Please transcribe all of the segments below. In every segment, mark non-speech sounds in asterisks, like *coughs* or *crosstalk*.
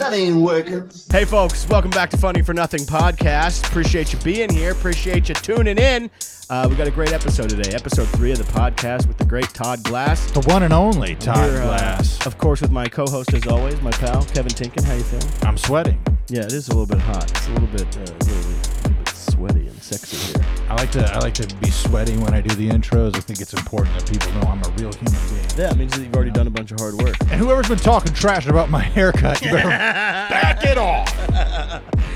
That ain't working. Hey, folks, welcome back to Funny for Nothing podcast. Appreciate you being here. Appreciate you tuning in. Uh, we got a great episode today, episode three of the podcast with the great Todd Glass. The one and only Todd Here, uh, Glass. of course, with my co-host as always, my pal Kevin Tienken. How you feeling? I'm sweating. Yeah, it is a little bit hot. It's a little bit, uh, a and sexy here. I like to I like to be sweating when I do the intros. I think it's important that people know I'm a real human being. Yeah, it means that you've already done a bunch of hard work. And whoever's been talking trash about my haircut, you better *laughs* back it off.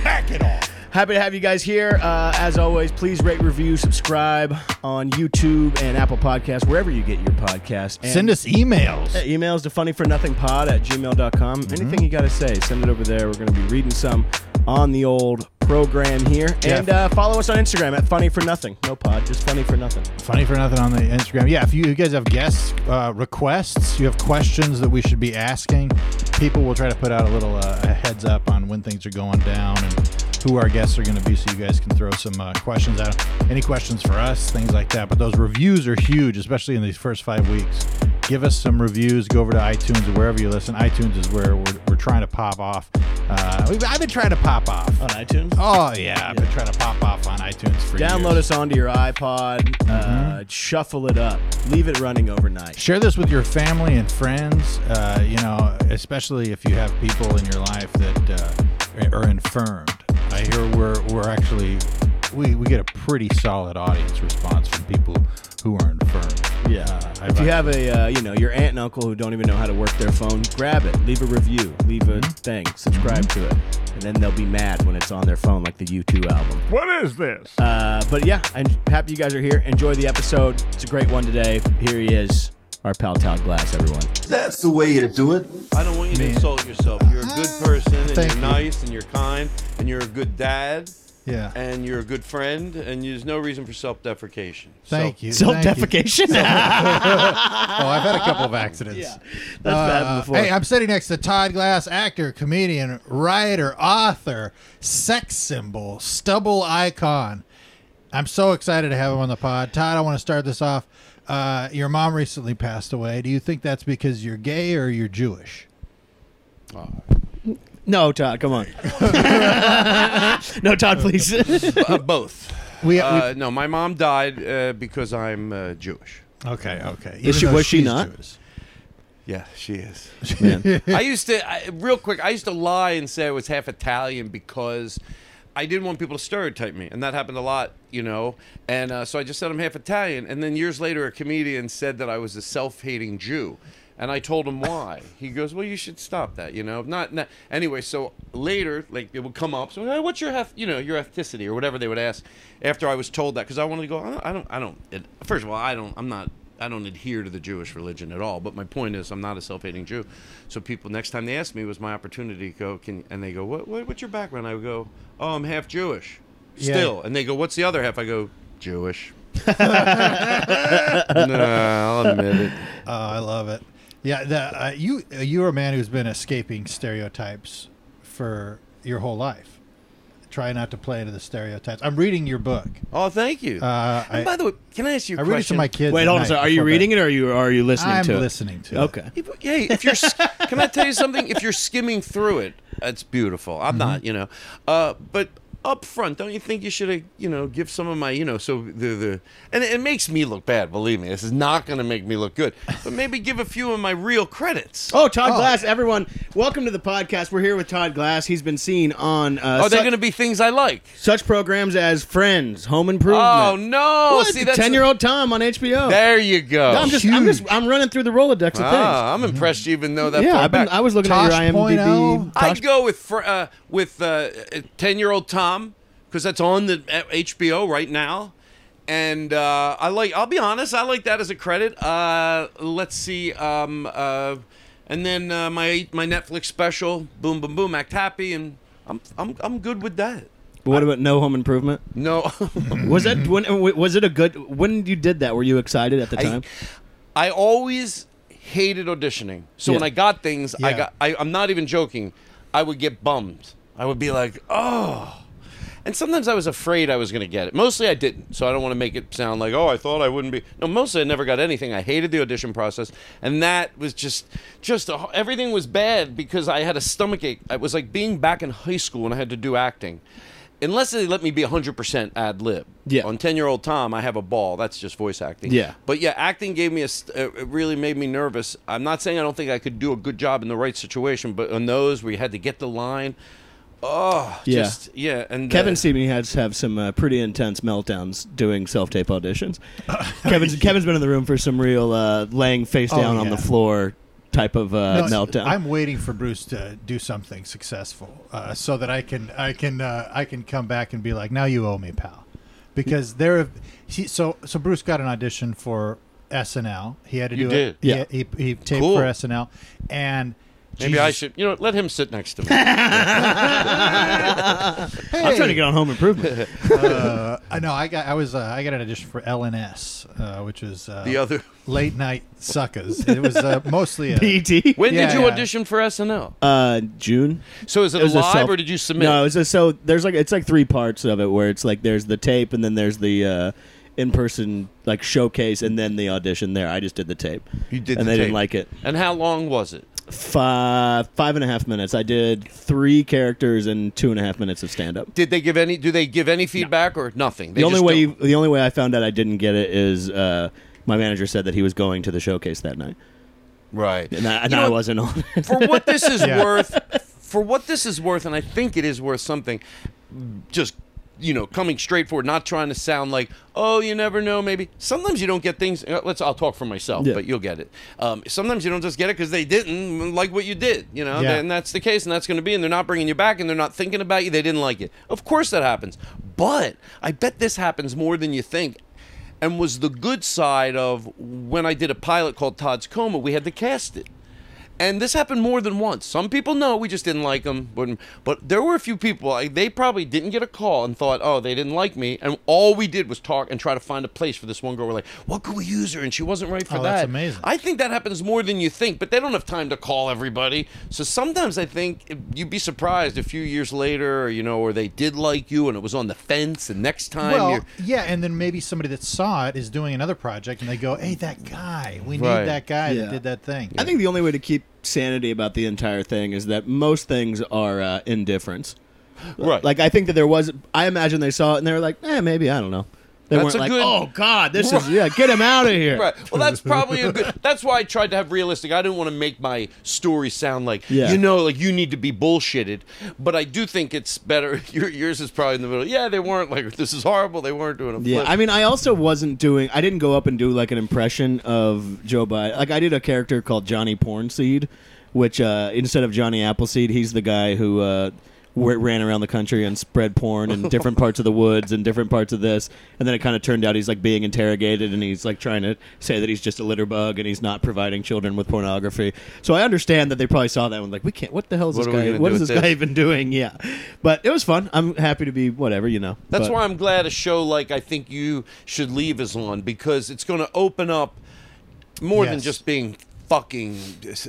Back it off. Happy to have you guys here. Uh, as always, please rate, review, subscribe on YouTube and Apple Podcasts, wherever you get your podcast. And Send us emails. Yeah, emails to funnyfornothingpod at gmail.com. Mm-hmm. Anything you got to say, send it over there. We're going to be reading some on the old program here. Yeah. And uh, follow us on Instagram at funny for nothing. No pod, just funny for nothing. Funny for nothing on the Instagram. Yeah, if you, you guys have guest uh, requests, you have questions that we should be asking, people will try to put out a little uh, a heads up on when things are going down and who our guests are going to be, so you guys can throw some uh, questions out. Any questions for us, things like that. But those reviews are huge, especially in these first five weeks. Give us some reviews. Go over to iTunes or wherever you listen. iTunes is where we're, we're trying to pop off. Uh, we've, I've been trying to pop off. On iTunes? Oh yeah, I've been trying to pop off on iTunes for Download years. us onto your iPod, uh, shuffle it up, leave it running overnight. Share this with your family and friends. Uh, you know, especially if you have people in your life that uh, are infirmed. I hear we're we're actually we, we get a pretty solid audience response from people who are infirmed. Yeah. Uh, if I've- you have a, uh, you know, your aunt and uncle who don't even know how to work their phone, grab it, leave a review, leave a Mm-hmm. thing, subscribe to it, and then they'll be mad when it's on their phone, like the U2 album. What is this? Uh, but yeah, I'm happy you guys are here. Enjoy the episode. It's a great one today. Here he is, our pal Todd Glass, everyone. That's the way to do it. I don't want you to insult yourself. You're a good person, and Thank you're you. nice, and you're kind, and you're a good dad, Yeah. and you're a good friend, and there's no reason for self-deprecation. Thank So- you. Self Thank you. defecation? *laughs* Oh, I've had a couple of accidents. Yeah, that's happened Uh, before. Hey, I'm sitting next to Todd Glass, actor, comedian, writer, author, sex symbol, stubble icon. I'm so excited to have him on the pod. Todd, I want to start this off. Uh, your mom recently passed away. Do you think that's because you're gay or you're Jewish? No, Todd, come on. *laughs* no, Todd, please. *laughs* Uh, both. We, Uh, no, my mom died uh, because I'm uh, Jewish. we okay, okay. Is she- though was she she's not? Jewish. Yeah, she is. Man. *laughs* I used to, I, real quick, I used to lie and say I was half Italian because I didn't want people to stereotype me. And that happened a lot, you know. And uh, so I just said I'm half Italian. And then years later, a comedian said that I was a self hating Jew. And I told him why. He goes, "Well, you should stop that, you know." Not, not anyway. So later, like it would come up. So, hey, what's your, heth- you know, your ethnicity or whatever they would ask. After I was told that, because I wanted to go, I don't, I don't, I don't. It, first of all, I don't, I'm not I don't adhere to the Jewish religion at all. But my point is, I'm not a self-hating Jew. So people, next time they ask me, it was my opportunity to go. Can and they go, what, what what's your background? I would go, oh, I'm half Jewish, Yeah. still. And they go, what's the other half? I go, Jewish. *laughs* *laughs* no, I'll admit it. Oh, I love it. Yeah, the, uh, you you're a man who's been escaping stereotypes for your whole life. Try not to play into the stereotypes. I'm reading your book. Oh, thank you. Uh, and I- by the way, can I ask you a I read it to question? my kids. Wait, at hold on. night So are you before reading bed. it or are you, are you listening I'm to it? listening to it. Okay. Hey, if you're, s- can I tell you something? If you're skimming through it, it's beautiful. I'm not, you know, uh, but up front, don't you think you should have, you know, give some of my, you know, so the the, and it makes me look bad. Believe me, this is not going to make me look good. But maybe give a few of my real credits. Oh, Todd Oh. Glass, everyone, welcome to the podcast. We're here with Todd Glass. He's been seen on uh, Are they su- going to be things I like? such programs as Friends, Home Improvement. Oh no! What? See, that's ten-year-old Tom on HBO. There you go. I'm just, I'm just, I'm running through the Rolodex of ah, I'm impressed. You even know that. Yeah, far I've been, back. I was looking Tosh at your IMDb. oh? I'd go with fr- uh, with ten year old Tom because that's on the HBO right now, and uh, I like. I'll be honest, I like that as a credit. Uh, let's see, um, uh, and then uh, my my Netflix special, Boom Boom Boom, Act Happy, and I'm I'm I'm good with that. But what about No Home Improvement? No, *laughs* Was that when? Was it a good? When you did that, were you excited at the time? I always hated auditioning. So when I got things, I got I, I'm not even joking. I would get bummed. I would be like, oh. And sometimes I was afraid I was going to get it. Mostly I didn't. So I don't want to make it sound like, oh, I thought I wouldn't be. No, mostly I never got anything. I hated the audition process. And that was just, just a, everything was bad because I had a stomach ache. It was like being back in high school when I had to do acting. Unless they let me be 100% ad lib. Yeah. On 10 year old Tom, I have a ball. That's just voice acting. Yeah. But yeah, acting gave me a. St- it really made me nervous. I'm not saying I don't think I could do a good job in the right situation, but on those where you had to get the line, oh, Yeah. just yeah. And Kevin uh, Seamy has have some uh, pretty intense meltdowns doing self tape auditions. *laughs* Kevin's Kevin's been in the room for some real uh, laying face Oh, down on the floor type of uh, No, meltdown. I'm waiting for Bruce to do something successful, uh, so that I can I can uh, I can come back and be like, now you owe me, pal, because there. have- He, so so Bruce got an audition for SNL. He had to You do it. Yeah. He, he, he taped Cool. for SNL, and Maybe I should, you know, let him sit next to me. *laughs* I'm trying to get on Home Improvement. *laughs* uh, I know I got I was uh, I got an audition for LNS, uh, which is uh, the other. late night suckers. It was uh, mostly a, *laughs* BT. When Yeah, did you yeah. audition for SNL? Uh, June. So is it, It was a live self- or did you submit? No, it's a, so there's like it's like three parts of it where it's like there's the tape and then there's the uh, in-person like showcase and then the audition. There, I just did the tape. You did and the they tape. didn't like it. And how long was it? Five five and a half minutes. I did three characters and two and a half minutes of stand-up. Did they give any? Do they give any feedback or nothing? They The only just way don't- you, the only way I found out I didn't get it is uh, my manager said that he was going to the showcase that night, right? and I, and You know I what? wasn't on. it. for what this is *laughs* worth, for what this is worth, and I think it is worth something. Just you know, coming straight forward, not trying to sound like, oh, you never know. Maybe sometimes you don't get things. uh, Let's. I'll talk for myself, Yeah. but you'll get it. Um, sometimes you don't just get it because they didn't like what you did. You know, Yeah. and that's the case, and that's going to be. And they're not bringing you back, and they're not thinking about you. They didn't like it. Of course, that happens. But I bet this happens more than you think. And was the good side of when I did a pilot called Todd's Coma, we had to cast it. And this happened more than once. Some people know we just didn't like them, but, but there were a few people. Like, they probably didn't get a call and thought, "Oh, they didn't like me." And all we did was talk and try to find a place for this one girl. We're like, "What could we use her?" And she wasn't right for Oh, that. that's amazing. I think that happens more than you think, but they don't have time to call everybody. So sometimes I think you'd be surprised a few years later, you know, or they did like you and it was on the fence, and next time Well, you're. yeah, and then maybe somebody that saw it is doing another project, and they go, "Hey, that guy, we Right. need that guy Yeah. that did that thing." I think the only way to keep sanity about the entire thing is that most things are uh, indifference. Right. Like I think that there was. I imagine they saw it and they were like, eh, maybe I don't know. They That's a like, good- oh God, this is *laughs* yeah, get him out of here. Right. Well, that's probably a good. That's why I tried to have realistic. I didn't want to make my story sound like Yeah. you know, like you need to be bullshitted. But I do think it's better. *laughs* Your, yours is probably in the middle. Yeah, they weren't like this is horrible. They weren't doing a Yeah. I mean, I also wasn't doing. I didn't go up and do like an impression of Joe Biden. Like I did a character called Johnny Pornseed, which uh, instead of Johnny Appleseed, he's the guy who uh, w- ran around the country and spread porn in different parts of the woods and different parts of this. And then it kind of turned out he's like being interrogated and he's like trying to say that he's just a litter bug and he's not providing children with pornography. So I understand that they probably saw that one like, we can't. What the hell is What this guy? gonna What do is with this guy even doing? Yeah, but it was fun. I'm happy to be whatever you know. That's But- why I'm glad a show like I think you should leave is on because it's going to open up more than just being fucking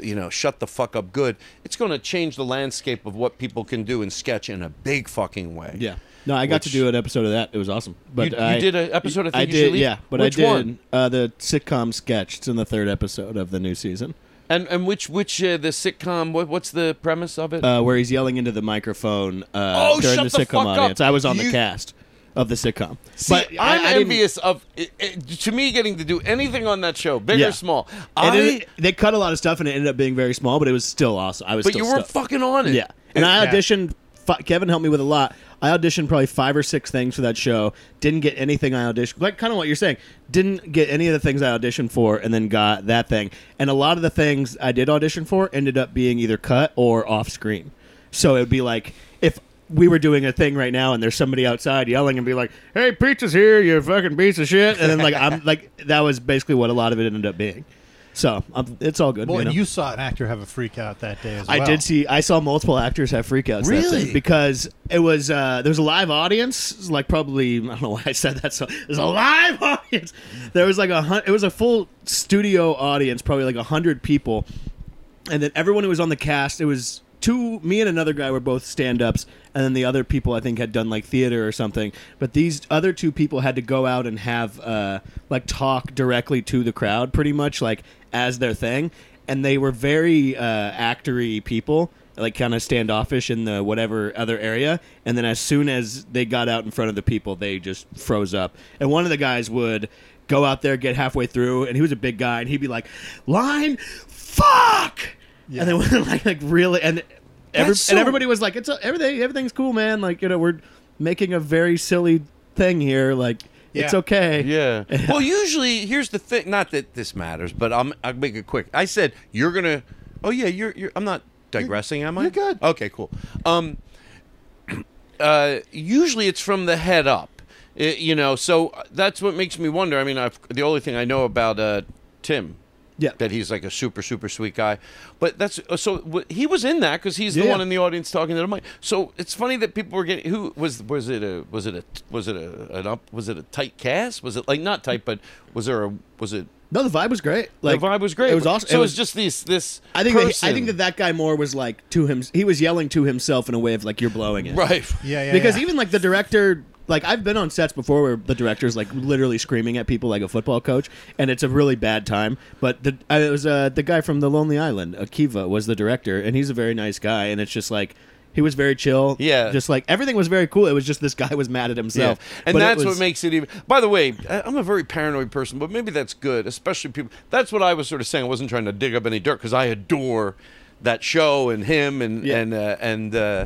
you know shut the fuck up good. It's going to change the landscape of what people can do in sketch in a big fucking way. Yeah. No, I got to do an episode of that. It was awesome. But You- you I, did an episode of I did, yeah. But Which I did? Uh, the sitcom sketch. It's in the third episode of the new season, And and which which uh, the sitcom? What, what's the premise of it? uh, where he's yelling into the microphone uh, Oh, during shut the the sitcom fuck up. audience. I was on You- the cast of the sitcom. See, but I- I'm I didn't- envious of i i to me getting to do anything on that show, big Yeah. or small. I, it- they cut a lot of stuff, and it ended up being very small, but it was still awesome. I was, but still you weren't fucking on it. Yeah, and I Yeah. auditioned. Fi- Kevin helped me with a lot. I auditioned probably five or six things for that show. Didn't get anything I auditioned. Like kind of what you're saying. Didn't get any of the things I auditioned for, and then got that thing. And a lot of the things I did audition for ended up being either cut or off screen. So it would be like if we were doing a thing right now, and there's somebody outside yelling and be like, "Hey, pizza's here, you fucking piece of shit," and then like I'm like that was basically what a lot of it ended up being. So um, it's all good. well, you and know? you saw an actor have a freak out that day as well. I did see. I saw multiple actors have freakouts. Really? because it was uh, there was a live audience. Like probably I don't know why I said that. So there's a live *laughs* audience. There was like a hun- it was a full studio audience, probably like a hundred people, and then everyone who was on the cast. It was two. Me and another guy were both stand-ups, and then the other people I think had done like theater or something. But these other two people had to go out and have uh, like talk directly to the crowd, pretty much like as their thing, and they were very uh, actory people. Like kind of standoffish in the whatever other area, and then as soon as they got out in front of the people, they just froze up. And one of the guys would go out there, get halfway through, and he was a big guy, and he'd be like, "Line, fuck," and then *laughs* like like really, and every, so- and everybody was like, "It's a, everything, everything's cool, man." Like you know, we're making a very silly thing here. Like it's okay. Yeah. *laughs* well, usually here's the thing. Not that this matters, but I'm, I'll make it quick. I said you're gonna. Oh yeah, you're. you're I'm not digressing, am I? you're good. Okay, cool. Um, *clears throat* uh, usually it's from the head up. I- you know, so that's what makes me wonder. I mean, I've, the only thing I know about uh, Tim. Yeah. That he's like a super super sweet guy, but that's uh, so he was in that because he's the Yeah. one in the audience talking to the mic. So it's funny that people were getting who was was it a was it a was it a an up was it a tight cast was it like not tight but was there a was it No, the vibe was great. Like the vibe was great It was awesome. so it it was was just this this I think that he- I think that that guy more was like to him. He was yelling to himself in a way of like you're blowing it. right Yeah, yeah. because yeah. even like the director like i've been on sets before where the director's like literally screaming at people like a football coach and it's a really bad time but the I, it was uh, the guy from the lonely island akiva was the director and he's a very nice guy and it's just like he was very chill Yeah. just like everything was very cool it was just this guy was mad at Yeah. himself And But that's was- what makes it even. By the way, I'm a very paranoid person, but maybe that's good, especially people. That's what I was sort of saying. I wasn't trying to dig up any dirt because I adore that show and him and Yeah. and uh, and. Uh,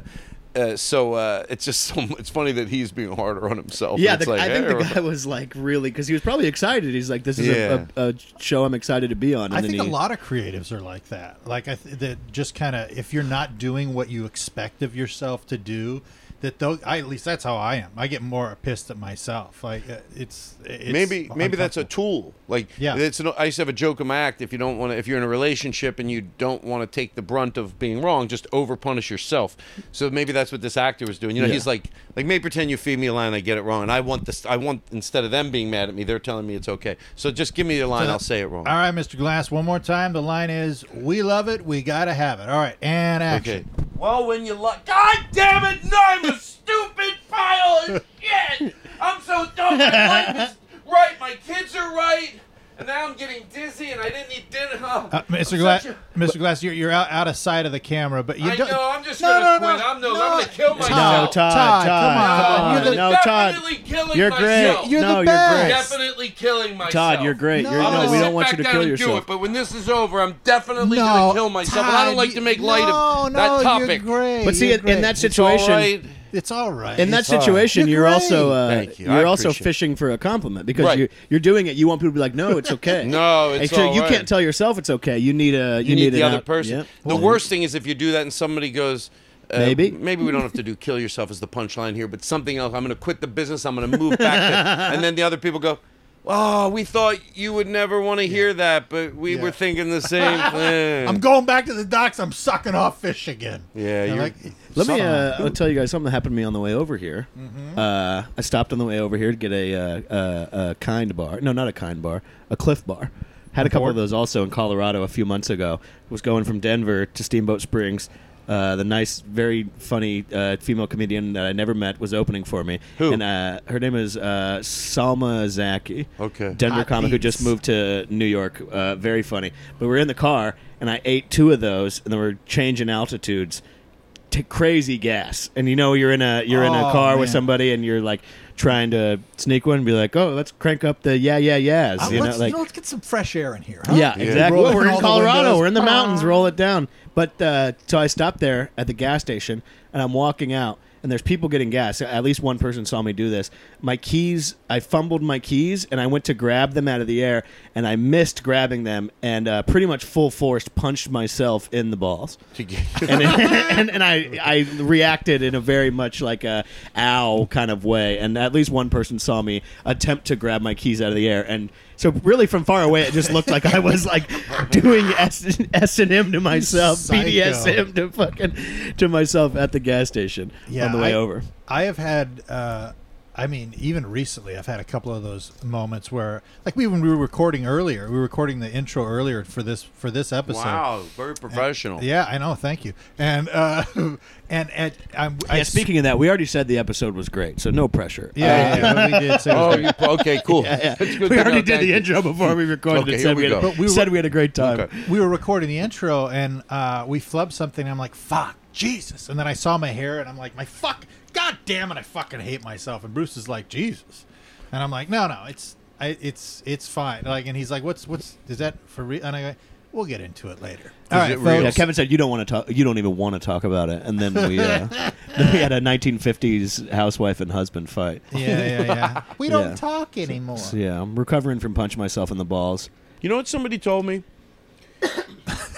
uh, so uh, it's just *laughs* so it's funny that he's being harder on himself. yeah, It's the, like, I think the hey, guy was like really because he was probably excited. He's like, "This is Yeah. a, a, a show I'm excited to be on." And I then think a lot of creatives are like that. Like I th- that just kind of if you're not doing what you expect of yourself to do, that those I, at least that's how I am. I get more pissed at myself. Like uh, it's, it's maybe maybe that's a tool. Like Yeah. it's an, I used to have a joke in my act. If you don't want to, if you're in a relationship and you don't want to take the brunt of being wrong, just over punish yourself. So maybe that's what this actor was doing. You know, Yeah. he's like like maybe pretend you feed me a line, and I get it wrong, and I want this. I want instead of them being mad at me, they're telling me it's okay. So just give me a line, So- I'll say it wrong. All right, Mr. Glass, one more time. The line is, "We love it, we gotta have it." All right, and action. Okay. Well, when you like, God damn it! No, I'm a stupid pile of shit. I'm so dumb. My life is right. My kids are right. And now I'm getting dizzy, and I didn't eat dinner. Oh, *laughs* Uh, Mr. I'm Glass, such Mr. Glass, you're, you're out, out of sight of the camera, but you I don't. know. I'm just No, gonna no, quit. no, I'm no. no. I'm gonna kill myself. No, Todd, Todd, Todd, come on. come. You're the- no, Todd, killing you're myself. great. You're the no, you're best. great. Definitely killing myself. Todd, you're great. No. You're, no, we don't want you to kill and do yourself. it, but when this is over, I'm definitely no, gonna kill myself. and I don't like to make light no, of that topic. You're great. But see, you're in, in great. that It's all situation, right. It's all right. in that It's all right. situation, You're you're, also uh, Thank you. you're also fishing for a compliment because Right. you you're doing it. You want people to be like, no, it's *laughs* okay. No, it's Actually, all you right. can't tell yourself it's okay. You need a you, you, need, an the other out- person. Yep. The worst thing is if you do that and somebody goes, uh, Maybe. maybe we don't have to do kill yourself as the punchline here, but something else. I'm going to quit the business. I'm going to move back, to, *laughs* and then the other people go. Oh, we thought you would never want to hear that, but we Yeah. were thinking the *laughs* same thing. I'm going back to the docks. I'm sucking off fish again. Yeah, I'm you're- like, Let me. Uh, a- I'll tell you guys something that happened to me on the way over here. Mm-hmm. Uh, I stopped on the way over here to get a, uh, uh, a kind bar. No, not a kind bar. A Clif Bar. Had a couple of those also in Colorado a few months ago. Was going from Denver to Steamboat Springs. Uh, the nice, very funny uh, female comedian that I never met was opening for me. Who? And uh, her name is uh, Salma Zaki. Okay. Denver Hot comic who just moved to New York. Uh, very funny. But we're in the car, and I ate two of those, and then we're changing altitudes. T- crazy gas, and you know you're in a you're in a Oh, car with man. somebody, and you're like trying to sneak one and be like, oh, let's crank up the yeah yeah yeahs. Uh, you know, let's, like let's get some fresh air in here. Huh? yeah, Yeah. exactly. Roll Well, we're down in the Colorado. windows. We're in the mountains. Ah. Roll it down. But uh, so I stopped there at the gas station, and I'm walking out, and there's people getting gas. At least one person saw me do this. My keys, I fumbled my keys, and I went to grab them out of the air, and I missed grabbing them, and uh, pretty much full force punched myself in the balls. *laughs* and, *laughs* and and I I reacted in a very much like a ow kind of way, and at least one person saw me attempt to grab my keys out of the air, and so really from far away it just looked like I was like doing S and M to myself, psycho. BDSM to fucking to myself at the gas station Yeah, on the way I- over. I have had uh, I mean, even recently, I've had a couple of those moments where, like, we when we were recording earlier, we were recording the intro earlier for this for this episode. Wow, very professional. Yeah, I know. Thank you. And uh, *laughs* and and I'm, I Yeah, speaking of that, we already said the episode was great, so no pressure. Yeah, yeah, but we did say Oh, you, okay, cool. *laughs* Yeah, yeah. We already know. did the you. intro before we recorded Okay, it. here Said we we, had, go. a, But we were- said we had a great time. Okay. we were recording the intro and uh, we flubbed something. And I'm like, fuck, Jesus. And then I saw my hair and I'm like, my fuck, god damn it, I fucking hate myself. And Bruce is like, Jesus. And I'm like, no, no, it's I, it's it's fine. Like, and he's like, what's what's is that for real? And I go, we'll get into it later. All right, it? Yeah. Kevin said you don't want to talk. You don't even want to talk about it. And then we, uh, *laughs* then we had a 1950s housewife and husband fight. Yeah, yeah, yeah. *laughs* We don't Yeah. talk anymore. So, yeah, I'm recovering from punching myself in the balls. You know what somebody told me?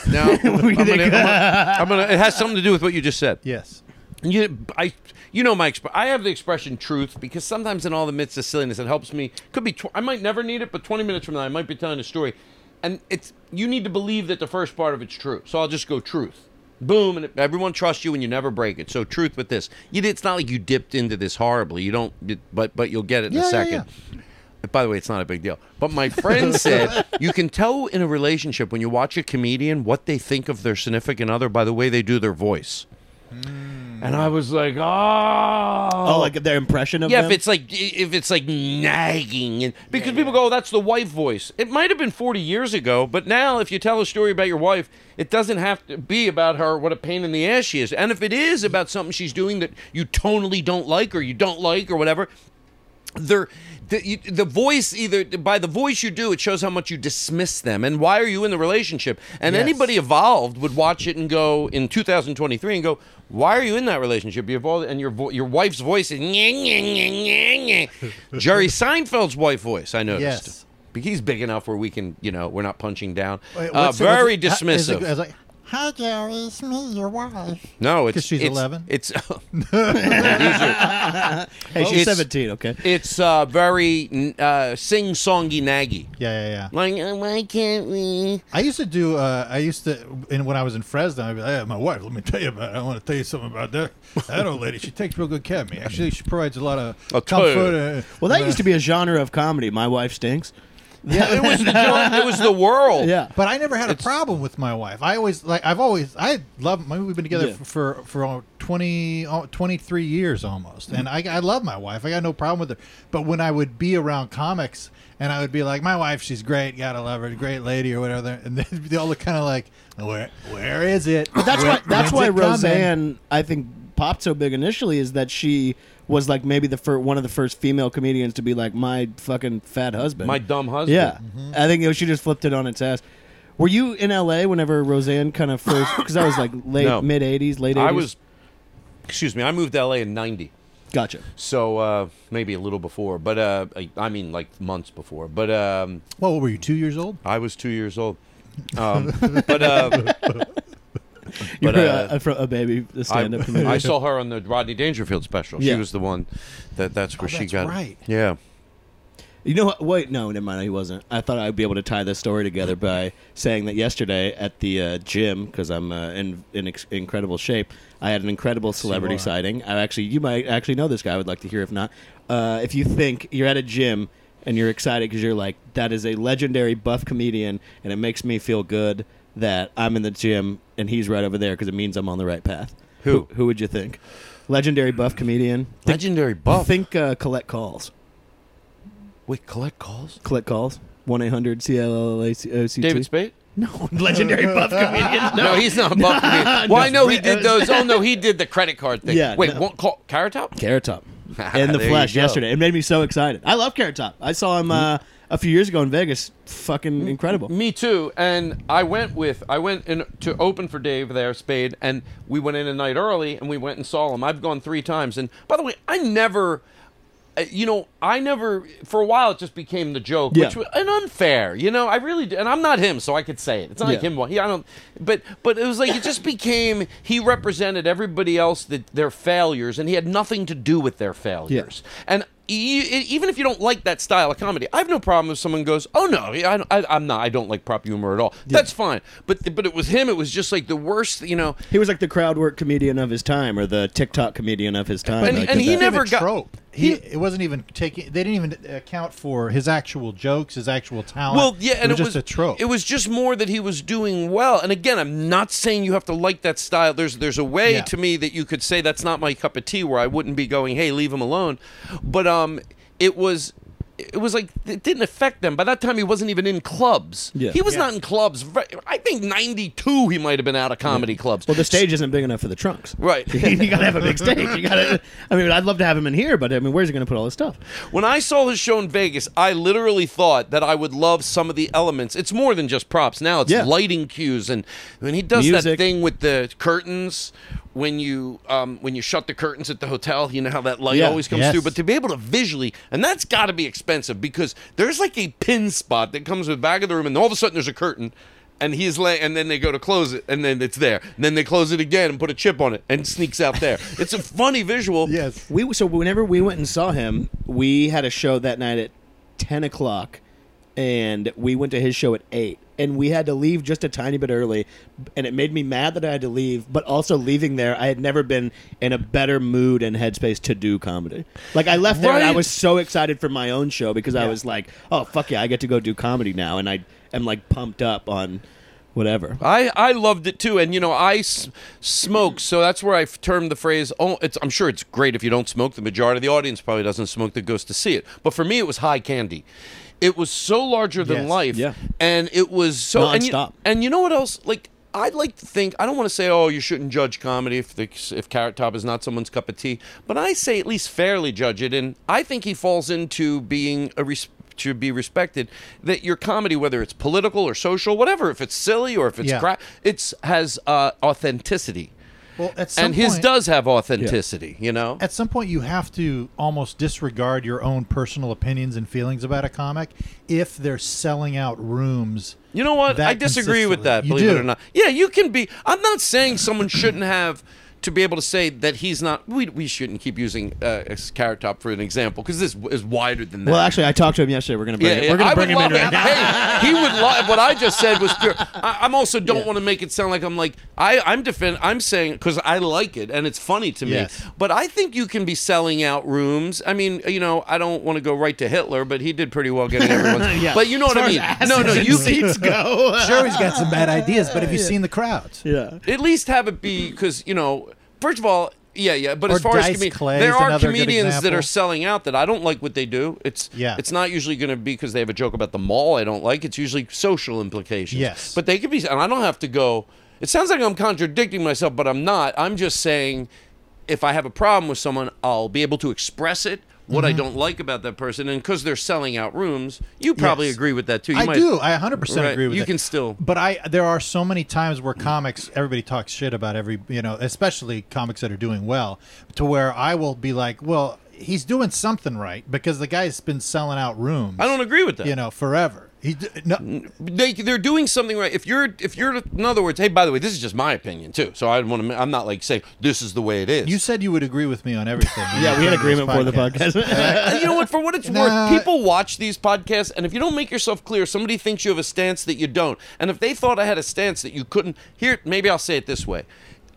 Now, *laughs* I'm gonna, I'm gonna- I'm gonna- It has something to do with what you just said. Yes. You, I, you know my. Exp- I have the expression "truth" because sometimes in all the midst of silliness, it helps me. Could be. Tw- I might never need it, but 20 minutes from now, I might be telling a story, and it's. You need to believe that the first part of it's true. So I'll just go truth. Boom, and everyone trusts you, and you never break it. So truth with this. You, it's not like you dipped into this horribly. You don't. But but you'll get it in Yeah, a yeah, second. By the way, it's not a big deal. But my friend *laughs* said you can tell in a relationship when you watch a comedian what they think of their significant other by the way they do their voice. Hmm. And I was like, oh, Oh, like their impression of yeah. them? If it's like if it's like nagging, and because people go, oh, that's the wife voice. It might have been forty years ago, but now if you tell a story about your wife, it doesn't have to be about her. What a pain in the ass she is. And if it is about something she's doing that you tonally don't like or you don't like or whatever, they're the, you, the voice either by the voice you do it shows how much you dismiss them. And why are you in the relationship? And Yes. anybody evolved would watch it and go in 2023 and go why are you in that relationship? You evolved and your vo- your wife's voice is "Nyeh, nyeh, nyeh, nyeh, nyeh." *laughs* Jerry Seinfeld's wife voice I noticed. Yes. He's big enough where we can you know we're not punching down. Wait, uh, very it- ha- is it- dismissive. it- Hi, Gary. It's me, your wife. no it's 'Cause she's it's, 11? it's *laughs* *laughs* hey, she's it's- 17, okay? it's uh, very uh, sing-songy naggy Yeah, yeah, yeah. like uh, why can't we I used to do. Uh, I used to, and when I was in Fresno, I'd be like, hey, "My wife, let me tell you about. It. I want to tell you something about that. That old lady, she takes real good care of me. Actually, she provides a lot of I'll tell you. comfort. Uh, Well, that uh, used to be a genre of comedy. My wife stinks. *laughs* Yeah, it was the. It was the world. Yeah. But I never had a It's- problem with my wife. I always like. I've always. I love. I mean, we've been together Yeah. for for, for uh, 20, uh, 23 years almost, and I, I love my wife. I got no problem with her. But when I would be around comics, and I would be like, "My wife, she's great. Gotta love her. Great lady, or whatever," and then *laughs* they all look kind of like, "Where where is it?" That's When- why. That's when's why it coming?" Roseanne, I think, popped so big initially. Is that she was like maybe the fir- one of the first female comedians to be like my fucking fat husband, My dumb husband. Yeah, I think it was, she just flipped it on its ass. Were you in L.A. whenever Roseanne kind of first? *coughs* Because I was like late No. mid '80s, late '80s. I was. Excuse me. I moved to LA in '90, gotcha. so uh, maybe a little before, but uh, I, I mean like months before. But um, Well, what were you two years old? I was two years old. *laughs* Um, but uh, You But, uh, a, a, a baby, the I, stand-up comedian. I saw her on the Rodney Dangerfield special. Yeah. She was the one that that's where Oh, she that's got. right. Yeah. You know what? Wait, no, never mind. He wasn't. I thought I'd be able to tie this story together by saying that yesterday at the uh, gym, because I'm uh, in in ex- incredible shape, I had an incredible celebrity are. sighting. I actually, you might actually know this guy. I would like to hear. If not, uh, if you think you're at a gym and you're excited because you're like, that is a legendary buff comedian, and it makes me feel good that I'm in the gym and he's right over there because it means I'm on the right path. Who? Who would you think? Legendary buff comedian. Think, Legendary buff. Think uh, Colette Calls. Wait, collect calls. Colette Calls. One eight hundred C L L A C O C T. David Spade. No, *laughs* legendary buff comedian. No, he's not a buff *laughs* comedian. Well, I know he did those. Oh no, *laughs* he did the credit card thing. Yeah, Wait, no. what? Call, Carrot Top? Carrot Top in the flesh yesterday. It made me so excited. I love Carrot Top. I saw him uh, a few years ago in Vegas. Fucking incredible. Me too. And I went with I went in to open for Dave there, Spade, and we went in a night early and we went and saw him. I've gone three times, and by the way, I never. uh, You know, I never. For a while, it just became the joke, which was and unfair. You know, I really, did, and I'm not him, so I could say it. It's not like him. He, I don't. But but it was like it just became. He represented everybody else that their failures, and he had nothing to do with their failures. And e- even if you don't like that style of comedy, I have no problem if someone goes, "Oh no, I, I, I'm not. I don't like prop humor at all." That's fine. But but it was him. It was just like the worst. You know. He was like the crowd work comedian of his time, or the TikTok comedian of his time. And, like and he that. never got. trope. He it wasn't even taking. They didn't even account for his actual jokes, his actual talent. Well, yeah, and it was just a trope. It was just more that he was doing well. And again, I'm not saying you have to like that style. There's there's a way Yeah. to me that you could say that's not my cup of tea, where I wouldn't be going, "Hey, leave him alone." But um, it was. It was like it didn't affect them. By that time, he wasn't even in clubs. Yeah. He was Yeah. not in clubs. I think '92 he might have been out of comedy clubs. Well, the stage isn't big enough for the trunks. Right. *laughs* you gotta have a big stage. You gotta. I mean, I'd love to have him in here, but I mean, where's he gonna put all this stuff? When I saw his show in Vegas, I literally thought that I would love some of the elements. It's more than just props. Now it's Yeah. lighting cues, and when he does that thing with the curtains, when you um, when you shut the curtains at the hotel, you know how that light Yeah. always comes Yes. through. But to be able to visually, and that's got to be expensive because there's like a pin spot that comes with the back of the room, and all of a sudden there's a curtain. And he's laying, and then they go to close it, and then it's there. And then they close it again and put a chip on it, and sneaks out there. *laughs* It's a funny visual. yes. We so whenever we went and saw him, we had a show that night at ten o'clock, and we went to his show at eight, and we had to leave just a tiny bit early, and it made me mad that I had to leave, but also leaving there, I had never been in a better mood and headspace to do comedy. Like I left there and I was so excited for my own show because I was like, oh fuck yeah, I get to go do comedy now, and I am like pumped up on whatever. I, I loved it too, and you know I s- smoke, so that's where I f- termed the phrase. Oh, it's I'm sure it's great if you don't smoke. The majority of the audience probably doesn't smoke that goes to see it, but for me it was high candy. It was so larger than Yes. life, Yeah. and it was so and you, Nonstop. and you know what else? Like I'd like to think I don't want to say oh you shouldn't judge comedy if the, if Carrot Top is not someone's cup of tea, but I say at least fairly judge it, and I think he falls into being a res- should be respected that your comedy whether it's political or social whatever if it's silly or if it's Yeah. crap it's has uh, authenticity Well, at some and his point, does have authenticity you know At some point, you have to almost disregard your own personal opinions and feelings about a comic if they're selling out rooms. you know what that i disagree with consistently. that You believe it do. or not yeah you can be i'm not saying someone shouldn't have to be able to say that he's not we, we shouldn't keep using uh, carrot top for an example because this is wider than that Well, actually, I talked to him yesterday. We're gonna bring, yeah, it. we're gonna I bring him in love right now. Hey, he would love what I just said was pure. I, I'm also don't want to make it sound like I'm like I I'm defend I'm saying because I like it and it's funny to me. Yes. But I think you can be selling out rooms. I mean, you know, I don't want to go right to Hitler, but he did pretty well getting *laughs* everyone. Yeah. But you know As what I mean? as No, no, you and seats go. Sure, he's got some bad ideas, but have you seen the crowds? yeah. at least have it be because you know first of all yeah yeah but Or as far as Dice comed- Clay there are comedians that are selling out that i don't like what they do. It's Yeah. it's not usually going to be because they have a joke about the mall i don't like. It's usually social implications. Yes. but they could be and i don't have to go it sounds like i'm contradicting myself but i'm not. I'm just saying if i have a problem with someone i'll be able to express it what Mm-hmm. I don't like about that person, and because they're selling out rooms, you probably Yes. agree with that too. You I might- do. I 100% Right. agree with You it. can still- But I there are so many times where comics everybody talks shit about every, you know, especially comics that are doing well, to where I will be like, well, he's doing something right because the guy's been selling out rooms. I don't agree with that. you know, forever. He no, they they're doing something right. If you're if you're in other words, hey, by the way, this is just my opinion too. So I want to. I'm not like saying this is the way it is. you said you would agree with me on everything. *laughs* Yeah, we had agreement for for the podcast. You know what? For what it's *laughs* Nah. worth, people watch these podcasts, and if you don't make yourself clear, somebody thinks you have a stance that you don't. And if they thought I had a stance that you couldn't, here, maybe I'll say it this way.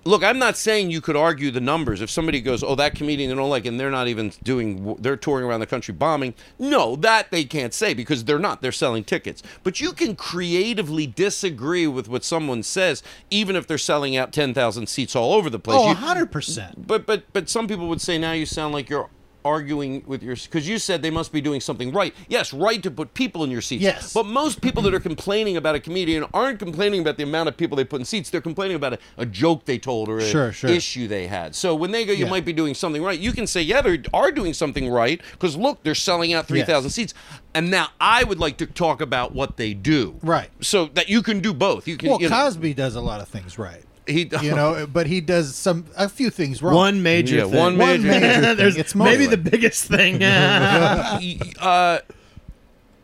Look, I'm not saying you could argue the numbers. If somebody goes, "Oh, that comedian they don't like," and they're not even doing, they're touring around the country bombing. No, that they can't say because they're not. They're selling tickets. But you can creatively disagree with what someone says, even if they're selling out 10,000 seats all over the place. Oh, 100%. but but but some people would say now you sound like you're arguing with your because you said they must be doing something right. Yes, right to put people in your seats. Yes. But most people that are complaining about a comedian aren't complaining about the amount of people they put in seats. They're complaining about a, a joke they told or an Sure, sure. issue they had. So when they go, you Yeah. might be doing something right. You can say, yeah, they are doing something right because look, they're selling out three thousand Yes. seats. And now I would like to talk about what they do. Right. So that you can do both. You can. Well, you know, Cosby does a lot of things right. He, You know, *laughs* but he does some a few things wrong. One major Yeah, thing. one major One major *laughs* thing. There's It's maybe the biggest thing. *laughs* uh,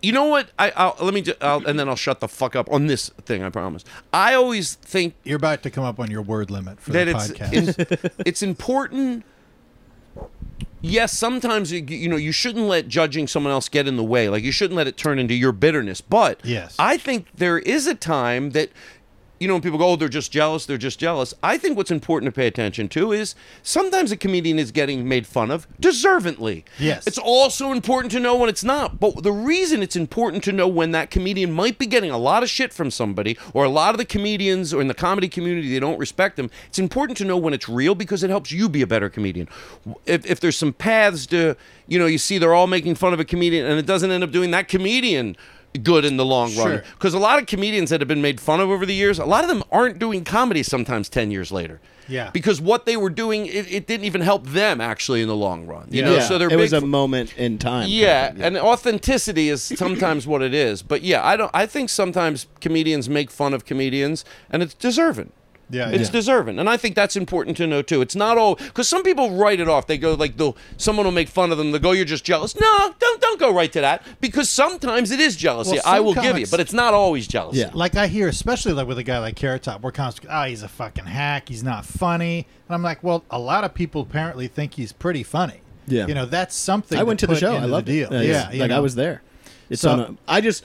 you know what? I I'll, let me, ju- I'll, and then I'll shut the fuck up on this thing. I promise. I always think You're about to come up on your word limit for that the it's podcast. it's, it's important. Yes, sometimes you, you know you shouldn't let judging someone else get in the way. Like you shouldn't let it turn into your bitterness. But Yes. I think there is a time that you know, when people go, oh, they're just jealous, they're just jealous. I think what's important to pay attention to is sometimes a comedian is getting made fun of deservingly. Yes. It's also important to know when it's not. But the reason it's important to know when that comedian might be getting a lot of shit from somebody, or a lot of the comedians or in the comedy community, they don't respect them, it's important to know when it's real because it helps you be a better comedian. If, if there's some paths to, you know, you see they're all making fun of a comedian and it doesn't end up doing that comedian good in the long run. Because a lot of comedians that have been made fun of over the years, a lot of them aren't doing comedy sometimes 10 years later. Yeah. Because what they were doing, it, it didn't even help them actually in the long run. You know, Yeah, so they're it was a f- moment in time. yeah, and authenticity is *laughs* sometimes what it is. But yeah, I don't. I think sometimes comedians make fun of comedians, and it's deserving. Yeah, it's yeah. deserving, and I think that's important to know too. It's not all because some people write it off. They go like, they'll someone will make fun of them. They go, "You're just jealous." No, don't don't go right to that because sometimes it is jealousy. Well, I some will give you, but it's not always jealousy. Yeah. like I hear, especially like with a guy like Carrot Top, where comics, oh, ah, he's a fucking hack. He's not funny, and I'm like, well, a lot of people apparently think he's pretty funny. Yeah. you know, that's something. I went to the show. I loved the deal. it. Yeah, Yeah, you like I was there. It's So- on a, I just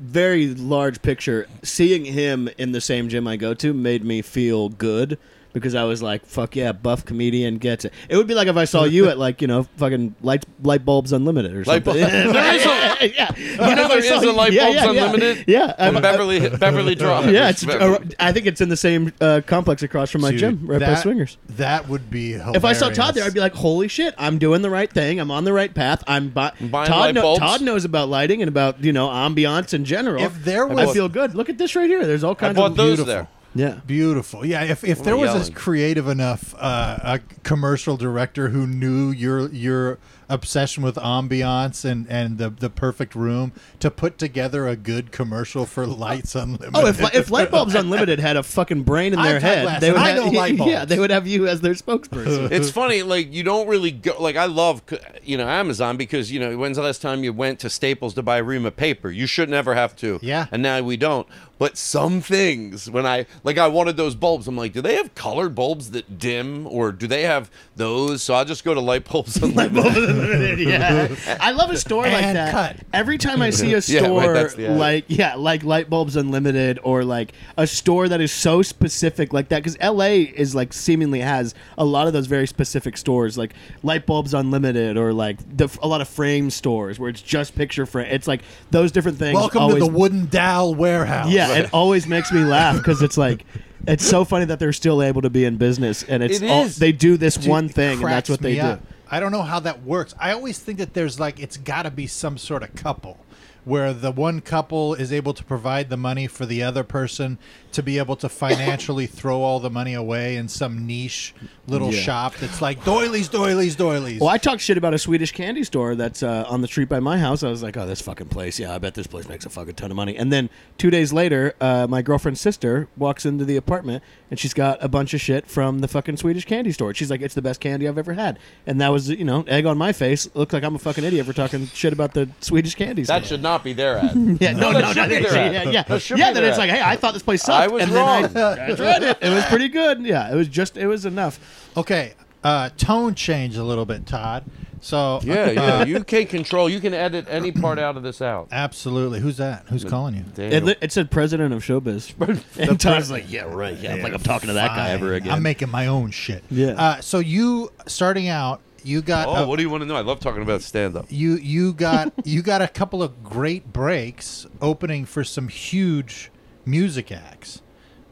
very large picture. Seeing him in the same gym I go to made me feel good because I was like, "Fuck yeah, buff comedian gets it." It would be like if I saw you at like you know fucking light light bulbs unlimited or Light something. bulb- *laughs* There is a- yeah, You know If I there is a Light yeah, Bulbs yeah, yeah. Unlimited? Yeah, On I'm- Beverly Beverly *laughs* Drive. yeah, it's. Beverly. I think it's in the same uh, complex across from my Dude, gym, right by that- Swingers. That would be hilarious. If I saw Todd there, I'd be like, "Holy shit! I'm doing the right thing. I'm on the right path. I'm bu- buying Todd. light bulbs. Todd knows about lighting and about you know ambiance in general. If there was, I feel good. Look at this right here. There's all I kinds bought of those beautiful. there. Yeah. Beautiful. Yeah, if, if there am I was a creative enough uh, a commercial director who knew your your obsession with ambiance and, and the, the perfect room to put together a good commercial for Lights Unlimited. Oh, if, if Light Bulbs *laughs* Unlimited had a fucking brain in I've their had head, glass, they would I have, know light *laughs* yeah, they would have you as their spokesperson. it's funny like you don't really go like i love you know amazon because you know when's the last time you went to staples to buy a ream of paper you should never have to Yeah. and now we don't but some things when i like i wanted those bulbs i'm like do they have colored bulbs that dim or do they have those so i'll just go to light bulbs *laughs* Unlimited. *laughs* yeah, I love a store like And that. cut. Every time I see a Yeah, right, store that's the ad. like yeah, like Light Bulbs Unlimited or like a store that is so specific like that because LA is like seemingly has a lot of those very specific stores like Light Bulbs Unlimited or like the, a lot of frame stores where it's just picture frame. It's like those different things. Welcome always, to the Wooden Dowel Warehouse. Yeah, it always makes me *laughs* laugh because it's like. It's so funny that they're still able to be in business, and it's It all, is. they do this Dude, one it thing, and that's cracks what they me do. up. I don't know how that works. I always think that there's like it's got to be some sort of couple where the one couple is able to provide the money for the other person to be able to financially throw all the money away in some niche little Yeah. shop that's like doilies, doilies, doilies. Well, I talked shit about a Swedish candy store that's uh, on the street by my house. I was like, "Oh, this fucking place! Yeah, I bet this place makes a fucking ton of money." And then two days later, uh, my girlfriend's sister walks into the apartment and she's got a bunch of shit from the fucking Swedish candy store. She's like, "It's the best candy I've ever had," and that was, you know, egg on my face. Looked like I'm a fucking idiot for talking shit about the Swedish candy store. that should not be there *laughs* ad yeah, no, that no, should no, be no, their yeah, yeah, That yeah. Then it's like, hey, I thought this place sucked. I was and wrong. Then I, *laughs* I tried it. It was pretty good. Yeah, it was just, it was enough. okay, uh, tone change a little bit, Todd. So yeah yeah uh, you can control you can edit any part out of this out absolutely. Who's that? Who's calling you? It, li- it said president of showbiz. *laughs* and Todd's like, yeah, right. Yeah, like I'm talking to that guy ever again. I'm making my own shit. Yeah. Uh, so you starting out, you got oh uh, what do you want to know i love talking about stand-up you you got *laughs* you got a couple of great breaks opening for some huge music acts.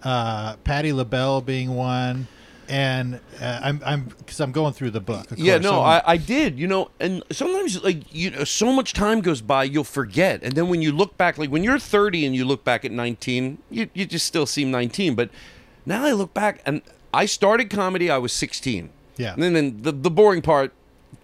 Uh, Patti LaBelle being one, and uh, I'm I'm because I'm going through the book. of Yeah, course. no, So- I, I did. You know, and sometimes like you know, so much time goes by, you'll forget, and then when you look back, like when you're 30 and you look back at 19, you you just still seem 19. But now I look back, and I started comedy. I was 16. Yeah. And then, then the the boring part,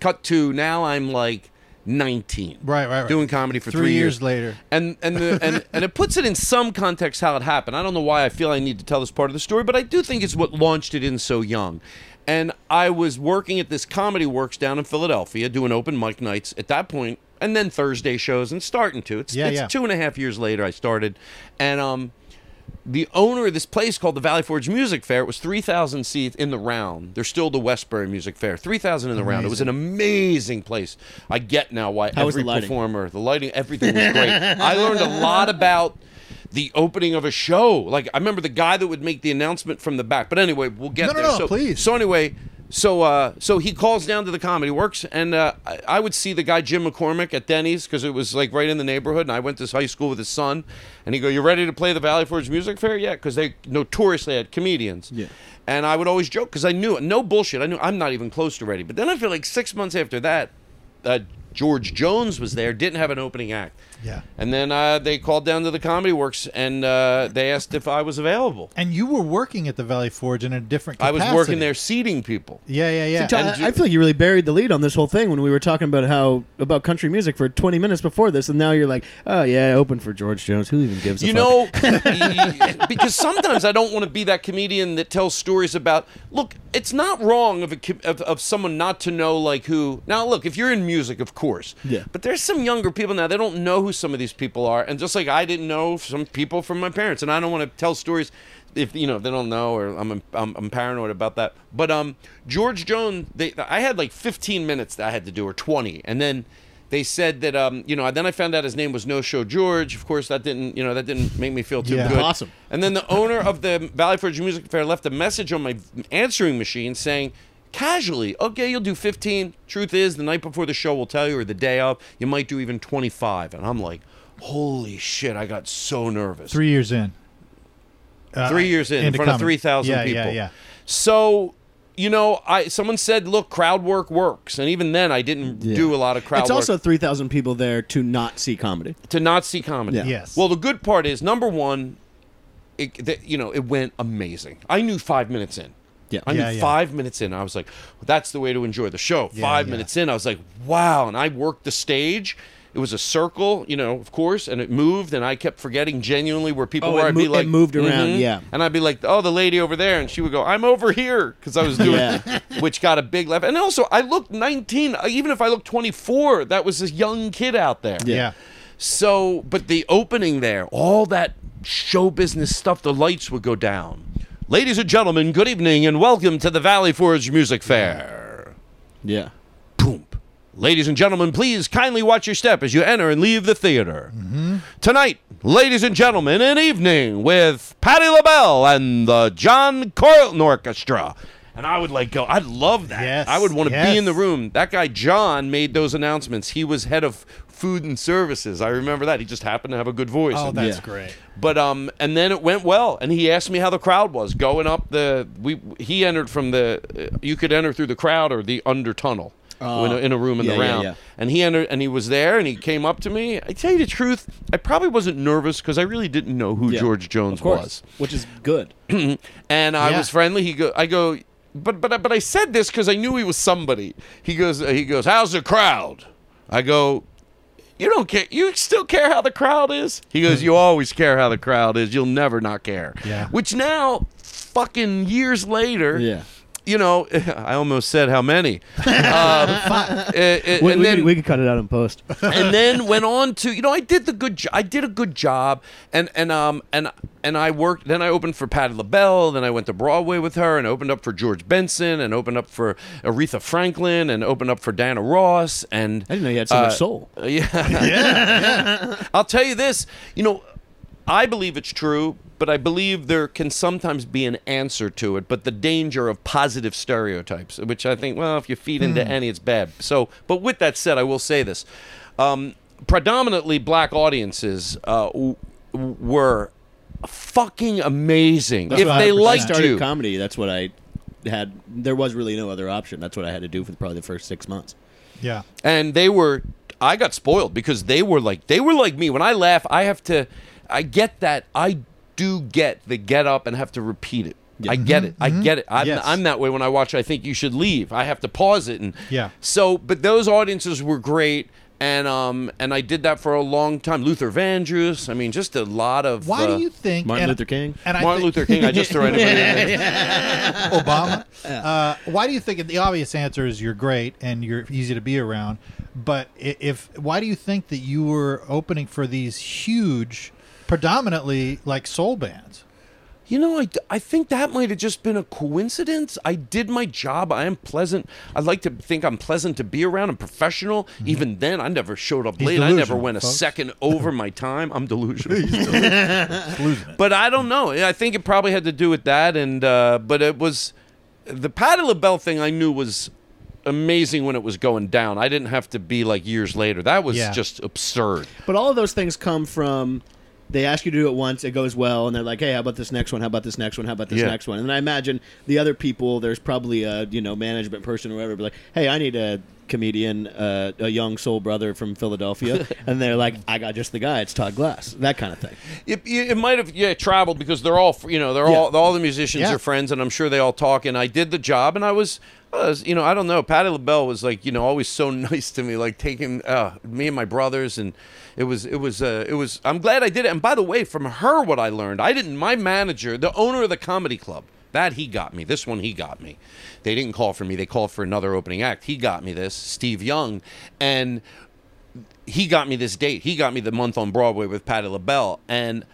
cut to now I'm like 19. Right, right, right. Doing comedy for Three three, years later. and and the, and and it puts it in some context how it happened. I don't know why I feel I need to tell this part of the story, but I do think it's what launched it in so young. And I was working at this comedy works down in Philadelphia, doing open mic nights at that point, and then Thursday shows, and starting to. It's, Yeah, it's yeah. two and a half years later I started, and um, the owner of this place called the Valley Forge Music Fair. It was three thousand seats in the round. There's still the Westbury Music Fair, three thousand in the round. It was an amazing place. I get now why How every the performer, the lighting, everything was great. I learned a lot about the opening of a show. Like I remember the guy that would make the announcement from the back. But anyway, we'll get No, no, no, so, please. So anyway, so uh, so he calls down to the Comedy Works, and uh, I, I would see the guy Jim McCormick at Denny's because it was like right in the neighborhood, and I went to high school with his son, and he go, "You ready to play the Valley Forge Music Fair?" Yeah, because they notoriously had comedians. Yeah. And I would always joke because I knew no bullshit. I knew I'm not even close to ready. But then I feel like six months after that, uh, George Jones was there, didn't have an opening act. Yeah. And then uh, they called down to the Comedy Works and uh, they asked if I was available. And you were working at the Valley Forge in a different I was working there seating people. Yeah, yeah, yeah. Ty- And I feel like you really buried the lead on this whole thing when we were talking about how about country music for 20 minutes before this, and now you're like, oh yeah, I opened for George Jones. Who even gives a You fuck? know, *laughs* because sometimes I don't want to be that comedian that tells stories about. Look, it's not wrong of, a, of of someone not to know like who. Now, look, if you're in music, of course. Yeah. But there's some younger people now. They don't know who some of these people are, and just like I didn't know some people from my parents, and I don't want to tell stories if you know if they don't know or I'm, I'm I'm paranoid about that. But um, George Jones, they I had like 15 minutes that I had to do or 20, and then they said that um, you know then I found out his name was No Show George. Of course, that didn't you know that didn't make me feel too Yeah. good. Awesome. And then the owner of the Valley Forge Music Fair left a message on my answering machine saying. Casually, okay, you'll do 15. Truth is, the night before the show, we'll tell you, or the day of, you might do even 25. And I'm like, holy shit, I got so nervous. Three years in. Uh, Three years in, in into front of 3,000 yeah, people. Yeah, yeah, So, you know, I someone said, look, crowd work works. And even then, I didn't do a lot of crowd It's work also 3,000 people there to not see comedy. to not see comedy. Yeah. Yes. Well, the good part is, number one, it, the, you know, it went amazing. I knew five minutes in. Yeah. I Yeah, knew yeah. five minutes in. I was like, that's the way to enjoy the show. Yeah, five yeah. minutes in, I was like, wow. And I worked the stage. It was a circle, you know, of course, and it moved, and I kept forgetting genuinely where people Oh, were. I'd be like, it moved around, "Mhm." yeah. And I'd be like, oh, the lady over there, and she would go, I'm over here, because I was doing, Yeah. *laughs* which got a big laugh. And also, I looked 19. Even if I looked 24, that was a young kid out there. yeah. So, but the opening there, all that show business stuff, the lights would go down. Ladies and gentlemen, good evening and welcome to the Valley Forge Music Fair. Yeah. Boom. Ladies and gentlemen, please kindly watch your step as you enter and leave the theater. Mm-hmm. Tonight, ladies and gentlemen, an evening with Patti LaBelle and the John Corlton Orchestra. And I would like go, I'd love that. Yes, I would want to be in the room. That guy, John, made those announcements. He was head of food and services. I remember that. He just happened to have a good voice. Oh, that's Yeah. great. but um, and then it went well, and he asked me how the crowd was going up the. We he entered from the. Uh, you could enter through the crowd or the under tunnel. in, a, in a room in yeah, the yeah, round, yeah. and he entered, and he was there, and he came up to me. I tell you the truth, I probably wasn't nervous because I really didn't know who Yeah. George Jones Of course. was, Which is good. *clears throat* and I Yeah. was friendly. He go, I go, but but but I said this because I knew he was somebody. He goes, he goes, how's the crowd? I go, you don't care. You still care how the crowd is? He goes, you always care how the crowd is. You'll never not care. Yeah. Which now, fucking years later, Yeah. You know, *laughs* I almost said how many. *laughs* Um, uh, We, and we, then could, we could cut it out in post. *laughs* and then went on to you know I did the good jo- I did a good job and and um and and I worked then I opened for Patti LaBelle then I went to Broadway with her and opened up for George Benson and opened up for Aretha Franklin and opened up for Diana Ross and I didn't know you had so uh, much soul. yeah. I'll tell you this, you know, I believe it's true, but I believe there can sometimes be an answer to it, but the danger of positive stereotypes, which I think, well, if you feed into any, it's bad. So, but with that said, I will say this. Um, predominantly black audiences uh, w- w- were fucking amazing. That's if they I- when I liked started you. comedy, that's what I had. There was really no other option. That's what I had to do for probably the first six months. Yeah. and they were i got spoiled because they were like they were like me when i laugh i have to i get that i do get the get up and have to repeat it I get it. I get it. I'm, Yes. I'm that way when I watch. I think you should leave. I have to pause it and Yeah. So, but those audiences were great, and um, and I did that for a long time. Luther Vandross. I mean, just a lot of. Why uh, do you think Martin and- Luther King? And I Martin think- Luther King? I just threw anybody in there. *laughs* Obama. *laughs* Uh, why do you think the obvious answer is you're great and you're easy to be around? But if why do you think that you were opening for these huge, predominantly like soul bands? You know, I, I think that might have just been a coincidence. I did my job. I am pleasant. I like to think I'm pleasant to be around. I'm professional. Even then, I never showed up Mm-hmm. He's late. I never delusional, went a folks. second *laughs* over my time. I'm delusional. *laughs* Losing it. but I don't know. I think it probably had to do with that. And uh, but it was the Patti LaBelle thing. I knew was amazing when it was going down. I didn't have to be like years later. That was Yeah. just absurd. But all of those things come from they ask you to do it once, it goes well, and they're like, "Hey, how about this next one? How about this next one? How about this Yeah. next one?" And I imagine the other people, there's probably a you know management person or whatever, be like, "Hey, I need a comedian, uh, a young soul brother from Philadelphia," *laughs* and they're like, "I got just the guy. It's Todd Glass." That kind of thing. It, it might have yeah traveled because they're all you know they're Yeah. all all the musicians Yeah. are friends and I'm sure they all talk and I did the job and I was, I was you know I don't know Patti LaBelle was like you know always so *laughs* nice to me like taking uh, me and my brothers and it was it was uh, it was I'm glad I did it and by the way from her what I learned I didn't my manager the owner of the comedy club that he got me this one he got me they didn't call for me they called for another opening act he got me this Steve Young and he got me this date. He got me the month on Broadway with Patti LaBelle. And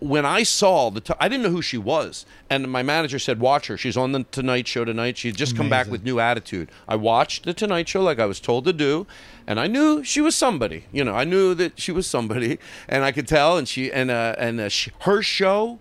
when I saw the, t- I didn't know who she was. And my manager said, "Watch her. She's on the Tonight Show tonight. She just come back Amazing. with new attitude." I watched the Tonight Show like I was told to do, and I knew she was somebody. You know, I knew that she was somebody, *laughs* and I could tell. And she and uh, and uh, she, her show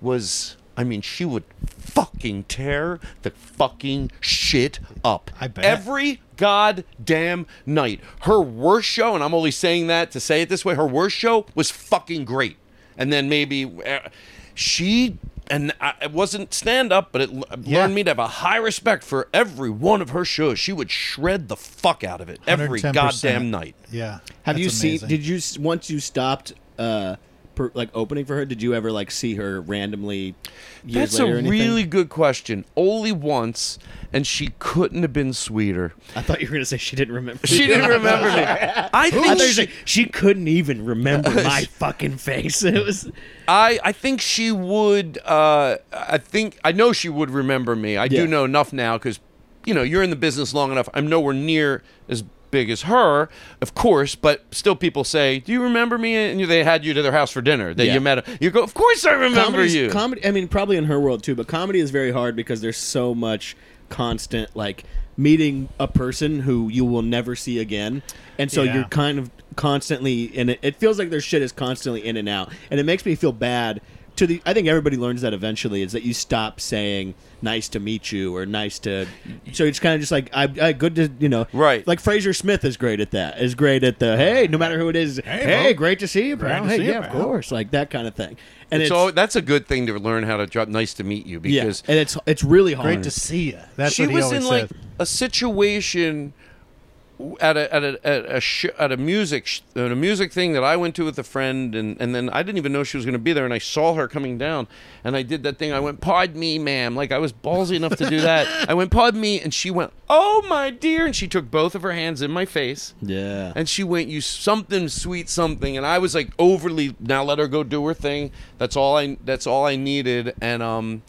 was. I mean, she would fucking tear the fucking shit up. I bet. Every goddamn night. Her worst show, and I'm only saying that to say it this way, her worst show was fucking great. And then maybe uh, she and I, it wasn't stand up, but it l- Yeah. learned me to have a high respect for every one of her shows. She would shred the fuck out of it every 110%. goddamn night. Yeah. Have That's you seen? Did you once you stopped? Uh, per, like opening for her, did you ever like see her randomly? Years That's later a anything? really good question. Only once, and she couldn't have been sweeter. I thought you were gonna say she didn't remember. She didn't remember me. *laughs* I I think thought you she, saying she couldn't even remember *laughs* my fucking face. It was. I, I think she would. Uh, I think I know she would remember me. I Yeah. do know enough now because, you know, you're in the business long enough. I'm nowhere near as big as her, of course, but still, people say, "Do you remember me?" And they had you to their house for dinner. That Yeah. you met. You go, "Of course I remember Comedy's- you." Comedy. I mean, probably in her world too, but comedy is very hard because there's so much constant like meeting a person who you will never see again, and so Yeah. you're kind of constantly and it, it feels like their shit is constantly in and out, and it makes me feel bad. To the, I think everybody learns that eventually is that you stop saying "nice to meet you" or "nice to," so it's kind of just like I, I good to you know, Right. Like Fraser Smith is great at that. Is great at the hey, no matter who it is, hey, bro. great to see you, Great pal. to Hey, see you, yeah, of course, like that kind of thing. And it's, so that's a good thing to learn how to drop. Nice to meet you because yeah, because and it's it's really hard. Great to see you. That's she what he was always in like a situation at a at a at a, sh- at a music sh- at a music thing that I went to with a friend and and then I didn't even know she was going to be there and I saw her coming down and I did that thing. I went pardon me ma'am. Like I was ballsy enough to do that. *laughs* I went pardon me and she went oh my dear and she took both of her hands in my face. Yeah. and she went you something sweet something and I was like overly now let her go do her thing. That's all I that's all I needed. And um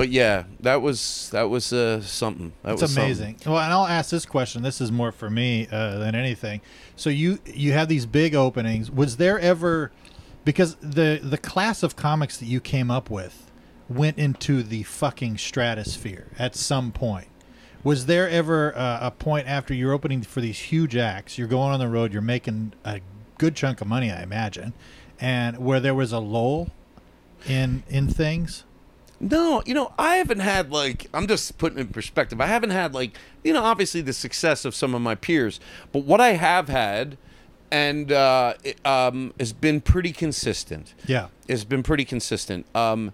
but yeah that was that was uh something that It's was something. amazing. Well, and I'll ask this question. This is more for me uh, than anything. So you you have these big openings. Was there ever because the the class of comics that you came up with went into the fucking stratosphere at some point? Was there ever uh, a point after you're opening for these huge acts, you're going on the road, you're making a good chunk of money, I imagine, and where there was a lull in in things? No, you know, I haven't had like I'm just putting it in perspective. I haven't had like you know, obviously the success of some of my peers, but what I have had, and uh, it, um, has been pretty consistent. Yeah. It's been pretty consistent um,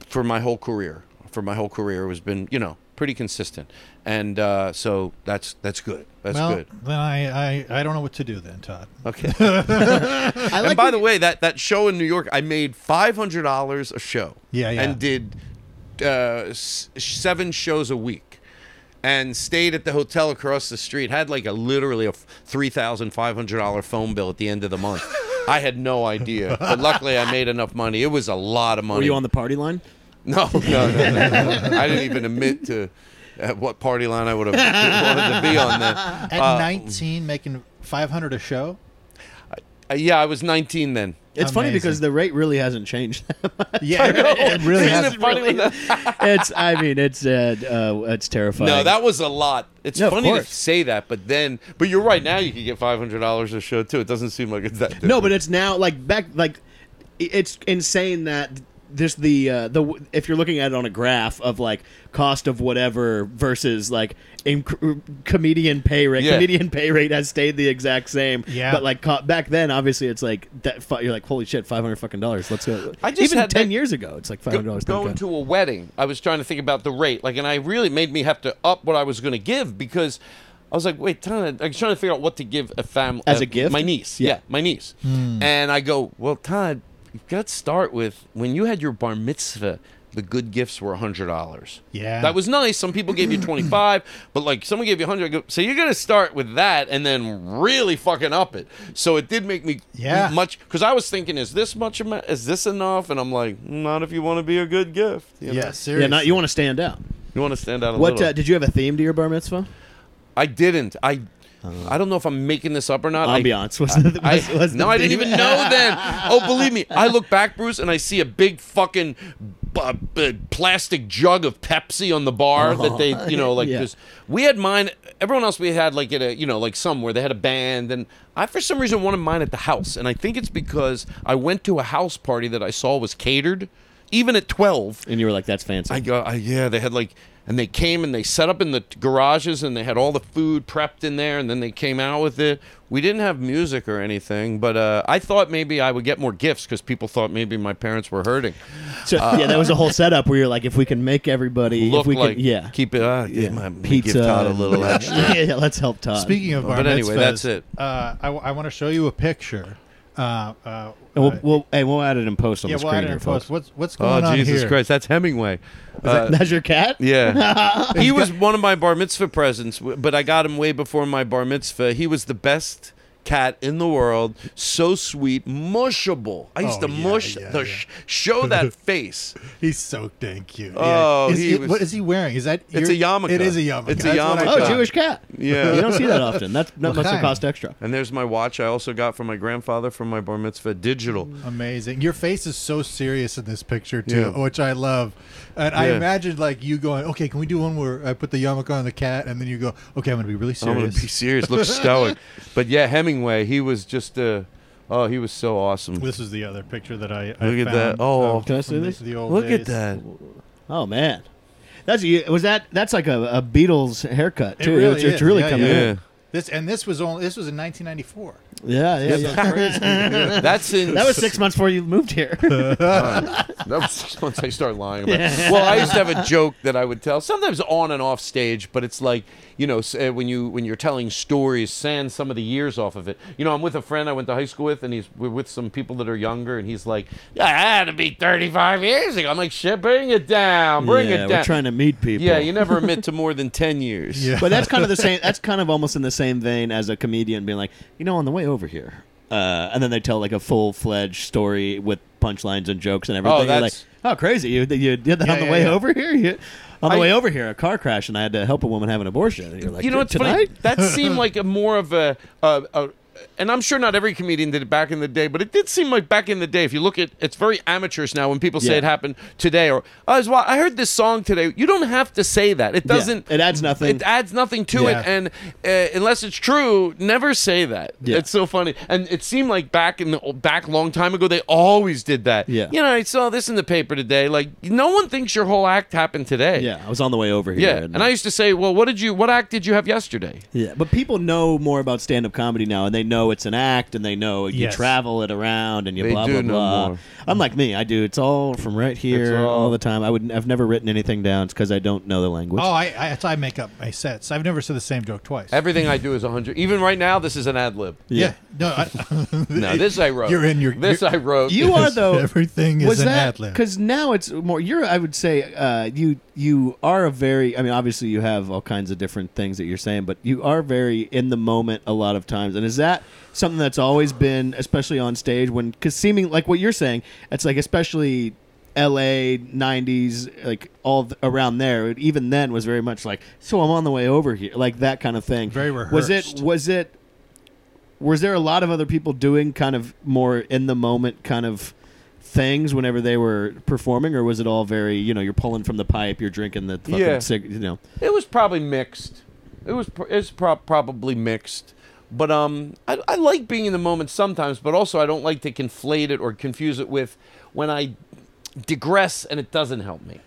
for my whole career. For my whole career, has been you know pretty consistent, and uh, so that's that's good. That's well, good. then I, I I don't know what to do then, Todd. Okay. *laughs* I and by the way, that that show in New York, I made five hundred dollars a show. Yeah, yeah. And did uh, s- seven shows a week, and stayed at the hotel across the street. Had like a literally a three thousand five hundred dollar phone bill at the end of the month. I had no idea, but luckily I made enough money. It was a lot of money. Were you on the party line? No, no, no, no, no. I didn't even admit to at what party line I would have *laughs* wanted to be on. that. At 19, making 500 a show. Uh, yeah, I was 19 then. It's funny Amazing. because the rate really hasn't changed. *laughs* Yeah, *laughs* it really Isn't has. it funny when that- it's, I mean, it's, uh, uh, it's terrifying. No, that was a lot. It's No, of funny to course. say that, but then, but you're right. Now you can get five hundred dollars a show too. It doesn't seem like it's that. Different. No, but it's now like back like i- it's insane that this the uh, the if you're looking at it on a graph of like cost of whatever versus like inc- comedian pay rate. Yeah. Comedian pay rate has stayed the exact same. Yeah. but like co- back then, obviously, it's like that. fu- You're like, holy shit, five hundred fucking dollars. Let's go. I just even had ten years ago, it's like five Go- hundred dollars. going to a wedding, I was trying to think about the rate, like, and I really made me have to up what I was going to give because I was like, wait, Todd, I was trying to figure out what to give a family As a gift? My niece, Yeah. yeah, my niece, and I go, well, Todd, you've got to start with when you had your bar mitzvah. The good gifts were hundred dollars. Yeah. that was nice. Some people gave you *clears throat* twenty five, but like someone gave you hundred. So you're gonna start with that and then really fucking up it. So it did make me Yeah. much because I was thinking, is this much? Is this enough? And I'm like, not if you want to be a good gift. you know? Yeah, seriously. yeah, not you want to stand out. You want to stand out a What little. uh, did you have a theme to your bar mitzvah? I didn't. I. I don't know if I'm making this up or not. I- Ambiance *laughs* was, the, I, was, no, I didn't even know then. *laughs* Oh, believe me, I look back, Bruce, and I see a big fucking uh, uh, plastic jug of Pepsi on the bar that they, you know, like Yeah. this. We had mine. Everyone else we had like at a, you know, like somewhere they had a band, and I for some reason wanted mine at the house, and I think it's because I went to a house party that I saw was catered, even at twelve. and you were like, "That's fancy." I go, I, yeah, they had like, and they came and they set up in the garages and they had all the food prepped in there, and then they came out with it. We didn't have music or anything, but uh, I thought maybe I would get more gifts because people thought maybe my parents were hurting. So yeah, that was a whole setup where you're like, if we can make everybody, Look if we like, can, yeah, keep it, uh, yeah. yeah, my, pizza, give Todd a little *laughs* extra. yeah, yeah, let's help Todd. Speaking of bar But anyway, mitzvahs, that's it. Uh, I, want to show you a picture. Uh, uh, And we'll, uh, we'll, hey, we'll add it in post on yeah, the we'll screen add it here, in folks. post. What's what's going on? Oh on Jesus here? Christ, that's Hemingway. Is that- that's your cat? Yeah. *laughs* he was one of my bar mitzvah presents, but I got him way before my bar mitzvah. He was the best cat in the world. So sweet, mushable. I used Oh, to yeah, mush yeah, the yeah. sh- show that *laughs* face. He's so dang cute. Oh, is he it- was- what is he wearing? Is that It's your- a yarmulke. It is a yarmulke. It's a That's yarmulke. Oh. Jewish cat. Yeah. you don't see that *laughs* often. That's that must have L'chaim. cost extra. And there's my watch I also got from my grandfather from my bar mitzvah, digital. Amazing. Your face is so serious in this picture too, Yeah. which I love. And I Yeah. imagine like you going, "Okay, can we do one where I put the yarmulke on the cat?" And then you go, "Okay, I'm going to be really serious. I'm gonna serious." be serious. Look *laughs* stoic. But yeah, Hemingway, he was just uh oh, he was so awesome. This is the other picture that I, I Look at found, that. Oh. of- Can I see this? The old Look days. at that. Oh man, that's was that that's like a, a Beatles haircut It too. really it's, it's is. really Yeah, coming yeah. in. This and this was only this was in 1994. Yeah, yeah, yeah. *laughs* That's in that was six months before you moved here. *laughs* *laughs* That was six months I started lying about. it. Well, I used to have a joke that I would tell, sometimes on and off stage, but it's like you know uh, when you when you're telling stories, sand some of the years off of it. You know, I'm with a friend I went to high school with, and he's we're with some people that are younger, and he's like, "Yeah, I had to be 35 years ago." I'm like, "Shit, bring it down, bring yeah, it we're down." trying to meet people. yeah, you never admit to more than 10 years. *laughs* Yeah. but that's kind of the same. That's kind of almost in the same vein as a comedian being like, you know, on the way over here, uh, and then they tell like a full fledged story with punchlines and jokes and everything. Oh, You're like, that's- oh, crazy! You, you did that Yeah, on the yeah, way yeah. over here. You, on the I- way over here, a car crash, and I had to help a woman have an abortion. And you're like, you know what's tonight? funny? That seemed like a more of a, a, a, and I'm sure not every comedian did it back in the day, but it did seem like back in the day. If you look at, it's very amateurish now when people say Yeah. it happened today, or oh, I was wa- I heard this song today. You don't have to say that. It doesn't. it adds nothing. It adds nothing to Yeah. it, and uh, unless it's true, never say that. Yeah. It's so funny, and it seemed like back in the back a long time ago, they always did that. Yeah. you know, I saw this in the paper today. Like, no one thinks your whole act happened today. Yeah, I was on the way over here. Yeah, and I used to say, well, what did you, what act did you have yesterday? Yeah, but people know more about stand up comedy now, and they know it's an act, and they know you Yes. travel it around, and you They blah do blah know blah. more. Unlike me, I do. It's all from right here all- all, the time. I would. I've never written anything down because I don't know the language. Oh, I, I that's how I make up my sets. I've never said the same joke twice. Everything I do is 100. Even right now, this is an ad lib. yeah. No, I, *laughs* No, this I wrote. You're in your- This I wrote. You are though. Everything is was an that ad lib. because now it's more. You're. I would say. Uh, you. You are a very. I mean, obviously, you have all kinds of different things that you're saying, but you are very in the moment a lot of times. And is that something that's always been, especially on stage, when because seeming like what you're saying, it's like especially. L.A. '90s, like all th- around there. Even then, was very much like, so I'm on the way over here, like that kind of thing. Very rehearsed. Was it? Was it? was there a lot of other people doing kind of more in the moment kind of things whenever they were performing, or was it all very you know you're pulling from the pipe, you're drinking the fucking Yeah. cig- you know. It was probably mixed. It was pr- it's pro- probably mixed. But um, I, I like being in the moment sometimes, but also I don't like to conflate it or confuse it with when I digress and it doesn't help me.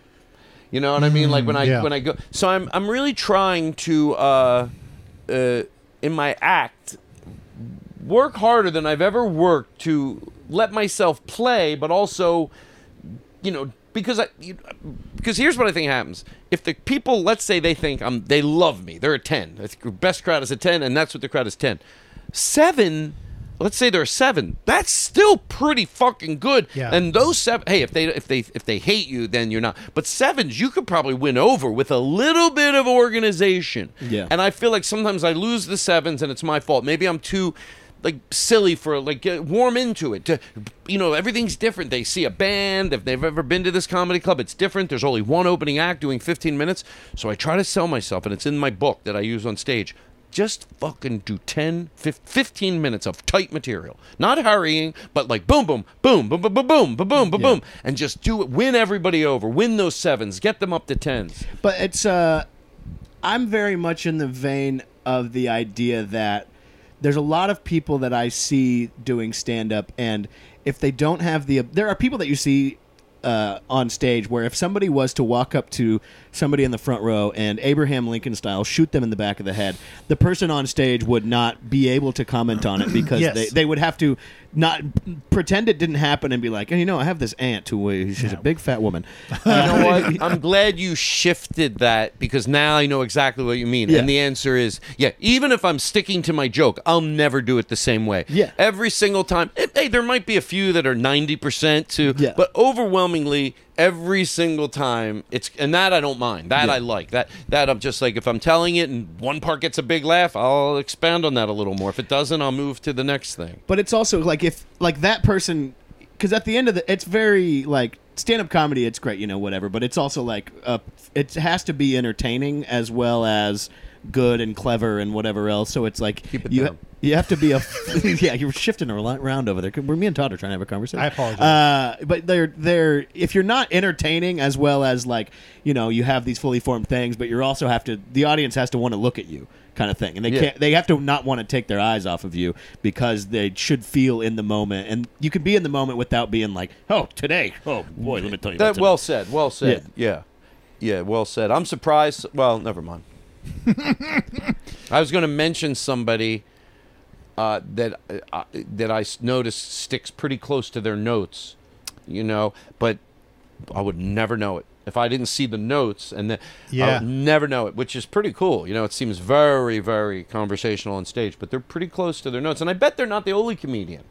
You know what I mean? Like when I yeah. when I go. So I'm I'm really trying to uh, uh, in my act work harder than I've ever worked to let myself play, but also you know, because I, you, because here's what I think happens. If the people, let's say they think I'm, they love me, they're a ten. The best crowd is a ten, and that's what the crowd is ten. Seven, let's say they're a seven. That's still pretty fucking good. Yeah. And those seven, hey, if they if they if they hate you, then you're not. But sevens, you could probably win over with a little bit of organization. Yeah. And I feel like sometimes I lose the sevens, and it's my fault. Maybe I'm too like silly for like warm into it to you know everything's different they see a band if they've ever been to this comedy club it's different there's only one opening act doing 15 minutes so i try to sell myself and it's in my book that i use on stage just fucking do 10 15 minutes of tight material not hurrying but like boom boom boom boom boom boom boom boom boom boom boom and just do it win everybody over win those sevens get them up to tens But it's uh I'm very much in the vein of the idea that there's a lot of people that I see doing stand up and if they don't have the there are people that you see uh, on stage where if somebody was to walk up to somebody in the front row and Abraham Lincoln style shoot them in the back of the head, the person on stage would not be able to comment on it because Yes. they, they would have to not pretend it didn't happen and be like, "Oh, you know, I have this aunt who uh, she's a big fat woman. *laughs* You know what? *laughs* I'm glad you shifted that because now I know exactly what you mean. Yeah. And the answer is, yeah, even if I'm sticking to my joke, I'll never do it the same way. Yeah. Every single time. Hey, there might be a few that are 90% too, Yeah. but overwhelmingly every single time it's and that I don't mind. That Yeah. I like. That that I'm just like if I'm telling it and one part gets a big laugh, I'll expand on that a little more. If it doesn't, I'll move to the next thing. but it's also like if like that person because at the end of the it's very like stand-up comedy it's great you know whatever but it's also like uh, it has to be entertaining as well as good and clever and whatever else so it's like Keep it you down. You have to be a *laughs* yeah you're shifting around over there we're me and Todd are trying to have a conversation I apologize. uh, but they're they're if you're not entertaining as well as like you know you have these fully formed things but you're also have to the audience has to want to look at you kind of thing and they Yeah. can't they have to not want to take their eyes off of you because they should feel in the moment and you can be in the moment without being like oh today oh boy let me tell you That today." well said. Well said. Yeah. yeah. well said. I'm surprised. Well, never mind. *laughs* I was going to mention somebody uh, that uh, that I noticed sticks pretty close to their notes, you know, but I would never know it if I didn't see the notes, and then I Yeah. would never know it, which is pretty cool. You know, it seems very, very conversational on stage, but they're pretty close to their notes, and I bet they're not the only comedian.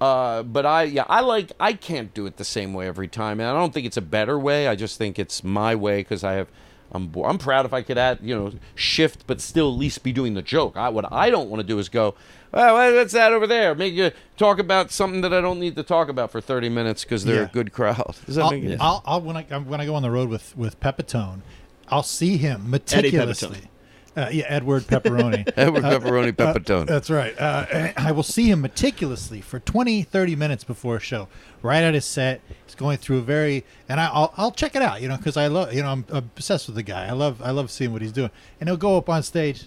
Uh, but I, yeah, I like. I can't do it the same way every time, and I don't think it's a better way. I just think it's my way because I have. I'm. bo- I'm proud if I could add, you know, shift, but still at least be doing the joke. I, what I don't want to do is go. Well, what's that over there? Make you talk about something that I don't need to talk about for 30 minutes because they're Yeah. a good crowd. Does that I'll, make I'll, I'll when I when I go on the road with with Pepitone, I'll see him meticulously. Uh, yeah, Edward Pepperoni. *laughs* Edward Pepperoni Pepitone. That's right. Uh, I will see him meticulously for 20, 30 minutes before a show. Right at his set, he's going through a very, and I, I'll I'll check it out, you know, because I love, you know, I'm obsessed with the guy. I love I love seeing what he's doing, and he'll go up on stage,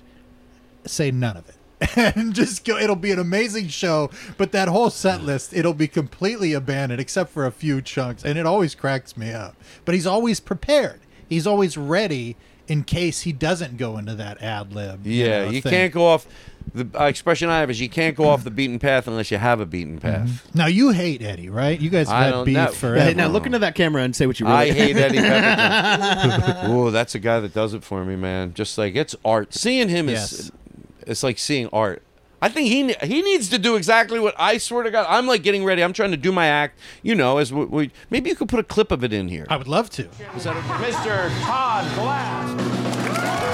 say none of it. *laughs* And just go. It'll be an amazing show, but that whole set list, it'll be completely abandoned except for a few chunks, and it always cracks me up. But he's always prepared. He's always ready in case he doesn't go into that ad lib. Yeah, know, you thing. can't go off. The uh, expression I have is you can't go off the beaten path unless you have a beaten path. Now you hate Eddie, right? You guys I had don't beef know. Yeah, forever. now look into that camera and say what you really I hate Eddie Pepitone. *laughs* oh, that's a guy that does it for me, man. Just like it's art. Seeing him Yes. is, it's like seeing art. I think he he needs to do exactly what I swear to God. I'm like getting ready. I'm trying to do my act. You know, as we, we maybe you could put a clip of it in here. I would love to. Mr. Todd Glass.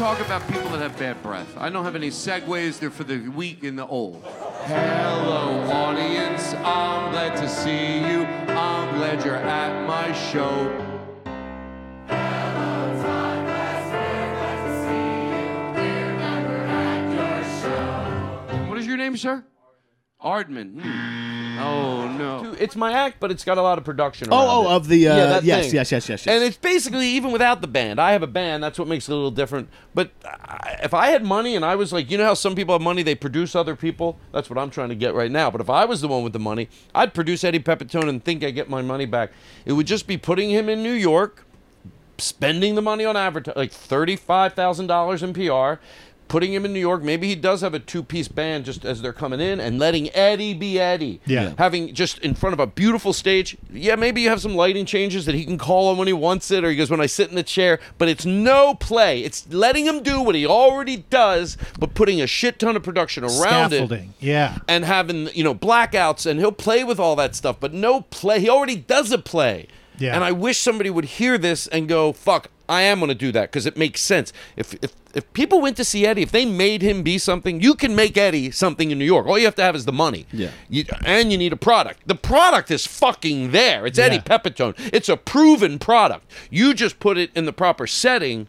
Talk about people that have bad breath. I don't have any segues. They're for the weak and the old. Hello, audience. I'm glad to see you. I'm glad you're at my show. What is your name, sir? Ardman. Hmm. Oh no, it's my act, but it's got a lot of production. Oh, around oh, it. of the uh, Yeah, that yes, thing. yes, yes, yes, yes. And it's basically even without the band. I have a band. That's what makes it a little different. But I, if I had money and I was like, you know how some people have money, they produce other people. That's what I'm trying to get right now. But if I was the one with the money, I'd produce Eddie Pepitone and think I get my money back. It would just be putting him in New York, spending the money on advertising, like thirty-five thousand dollars in PR. Putting him in New York, maybe he does have a two-piece band just as they're coming in, and letting Eddie be Eddie Yeah. having just in front of a beautiful stage. Yeah, maybe you have some lighting changes that he can call on when he wants it, or he goes when I sit in the chair. But it's no play. It's letting him do what he already does, but putting a shit ton of production around it Scaffolding. Yeah. and having you know blackouts, and he'll play with all that stuff. But no play. He already does a play. Yeah. And I wish somebody would hear this and go, "Fuck, I am going to do that" because it makes sense. If if if people went to see Eddie, if they made him be something, you can make Eddie something in New York. All you have to have is the money. Yeah. You, and you need a product. The product is fucking there. It's Eddie Yeah. Pepitone. It's a proven product. You just put it in the proper setting.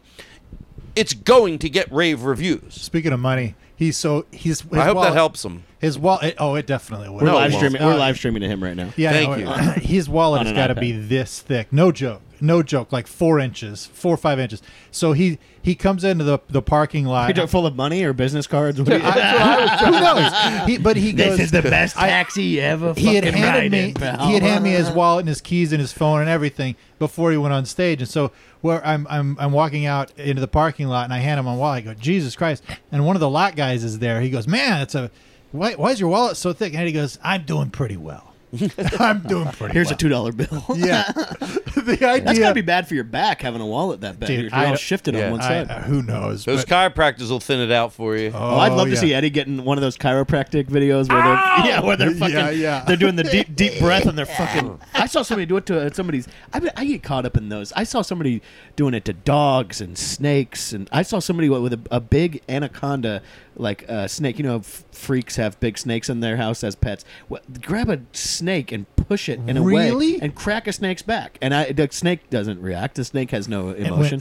It's going to get rave reviews. Speaking of money, he's so he's. I hope wallet, that helps him. His wallet. Oh, it definitely will. we're No, live it streaming. won't. We're Uh, live streaming to him right now. Yeah, Thank no, you. *laughs* His wallet On has an got to iPad. be this thick. No joke. No joke. Like four inches, four or five inches. So he he comes into the the parking lot. Are full of money or business cards? What do you- *laughs* Who knows? *laughs* He, but he goes. the best I- taxi you ever he had handed me he had handed me his wallet and his keys and his phone and everything before he went on stage and so where I'm I'm I'm walking out into the parking lot and I hand him my wallet I go Jesus Christ and one of the lot guys is there he goes man it's a why, why is your wallet so thick and he goes I'm doing pretty well *laughs* I'm doing pretty well. Here's well a two dollar bill. *laughs* yeah *laughs* the idea That's gotta be bad for your back having a wallet that big. Dude, You're I- all shifted Yeah. on one I, side. who knows Those but- chiropractors will thin it out for you. Oh, I'd love to see Eddie getting one of those chiropractic videos where they're yeah, where they're fucking Yeah, yeah. they're doing the deep deep breath and they're fucking. I saw somebody do it to uh, somebody's. I bet- I get caught up in those. I saw somebody doing it to dogs and snakes, and I saw somebody with a, a big anaconda like a snake. You know, f- freaks have big snakes in their house as pets. Well, grab a snake and push it in a Really? way and crack a snake's back, and I, the snake doesn't react. The snake has no went emotion.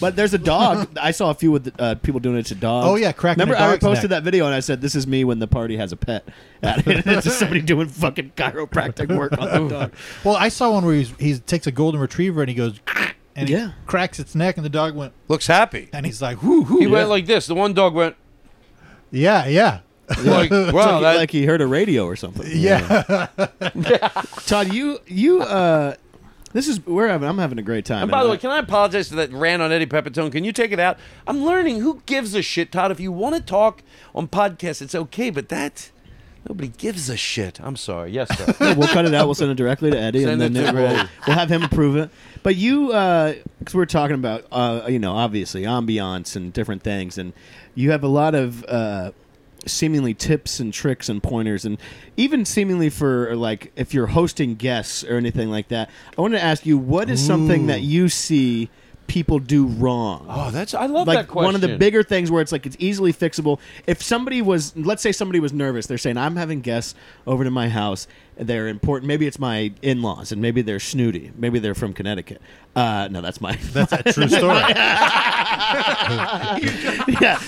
But there's a dog. I saw a few with uh, people doing it to dogs. Oh, yeah, cracking a Remember, I dog's posted neck. that video and I said, "This is me when the party has a pet." *laughs* It's just somebody doing fucking chiropractic work on the *laughs* dog. well I saw one where he's, he takes a golden retriever and he goes and he Yeah. cracks its neck and the dog went Looks happy. and he's like whoo whoo He went like this. The one dog went yeah yeah *laughs* like, *laughs* wow, like, that, like he heard a radio or something. yeah *laughs* Todd, you you uh, this is we're having. I'm having a great time. And by the way, I- can I apologize for that rant on Eddie Pepitone? Can you take it out? I'm learning. Who gives a shit, Todd? If you want to talk on podcasts, it's okay, but that nobody gives a shit. I'm sorry. Yes, sir. *laughs* Yeah, we'll cut it out. We'll send it directly to Eddie, Send and it then to we'll, Eddie. we'll have him approve it. But you, because we're talking about, uh, you know, obviously ambiance and different things, and you have a lot of uh, seemingly tips and tricks and pointers, and even seemingly for like if you're hosting guests or anything like that. I want to ask you, what is something that you see people do wrong? oh, that's I love like that question. one of the bigger things where it's like it's easily fixable. If somebody was, let's say somebody was nervous, they're saying, "I'm having guests over to my house. They're important. Maybe it's my in-laws, and maybe they're snooty. Maybe they're from Connecticut. Uh, no, that's my. that's a true *laughs* story *laughs* yeah,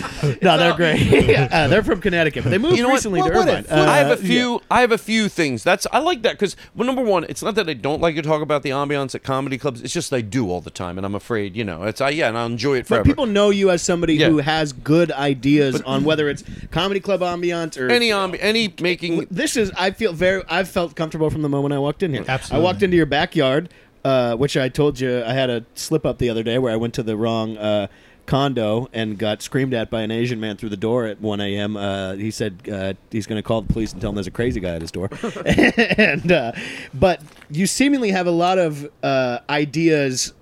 no, they're great. *laughs* uh, they're from Connecticut, but they moved You know what? recently Well, to what Irvine. if- Uh, I have a yeah. few. I have a few things. That's I like that because well, number one, it's not that I don't like to talk about the ambiance at comedy clubs. It's just I do all the time, and I'm afraid, you know, it's I yeah, and I enjoy it forever. But people know you as somebody Yeah. who has good ideas on whether it's comedy club ambiance or any ambi- any making this is I feel very I've felt comfortable from the moment I walked in here. Absolutely. I walked into your backyard, uh, which I told you I had a slip up the other day where I went to the wrong uh, condo and got screamed at by an Asian man through the door at 1 a.m. Uh, he said uh, he's going to call the police and tell him there's a crazy guy at his door. *laughs* and uh, but you seemingly have a lot of uh, ideas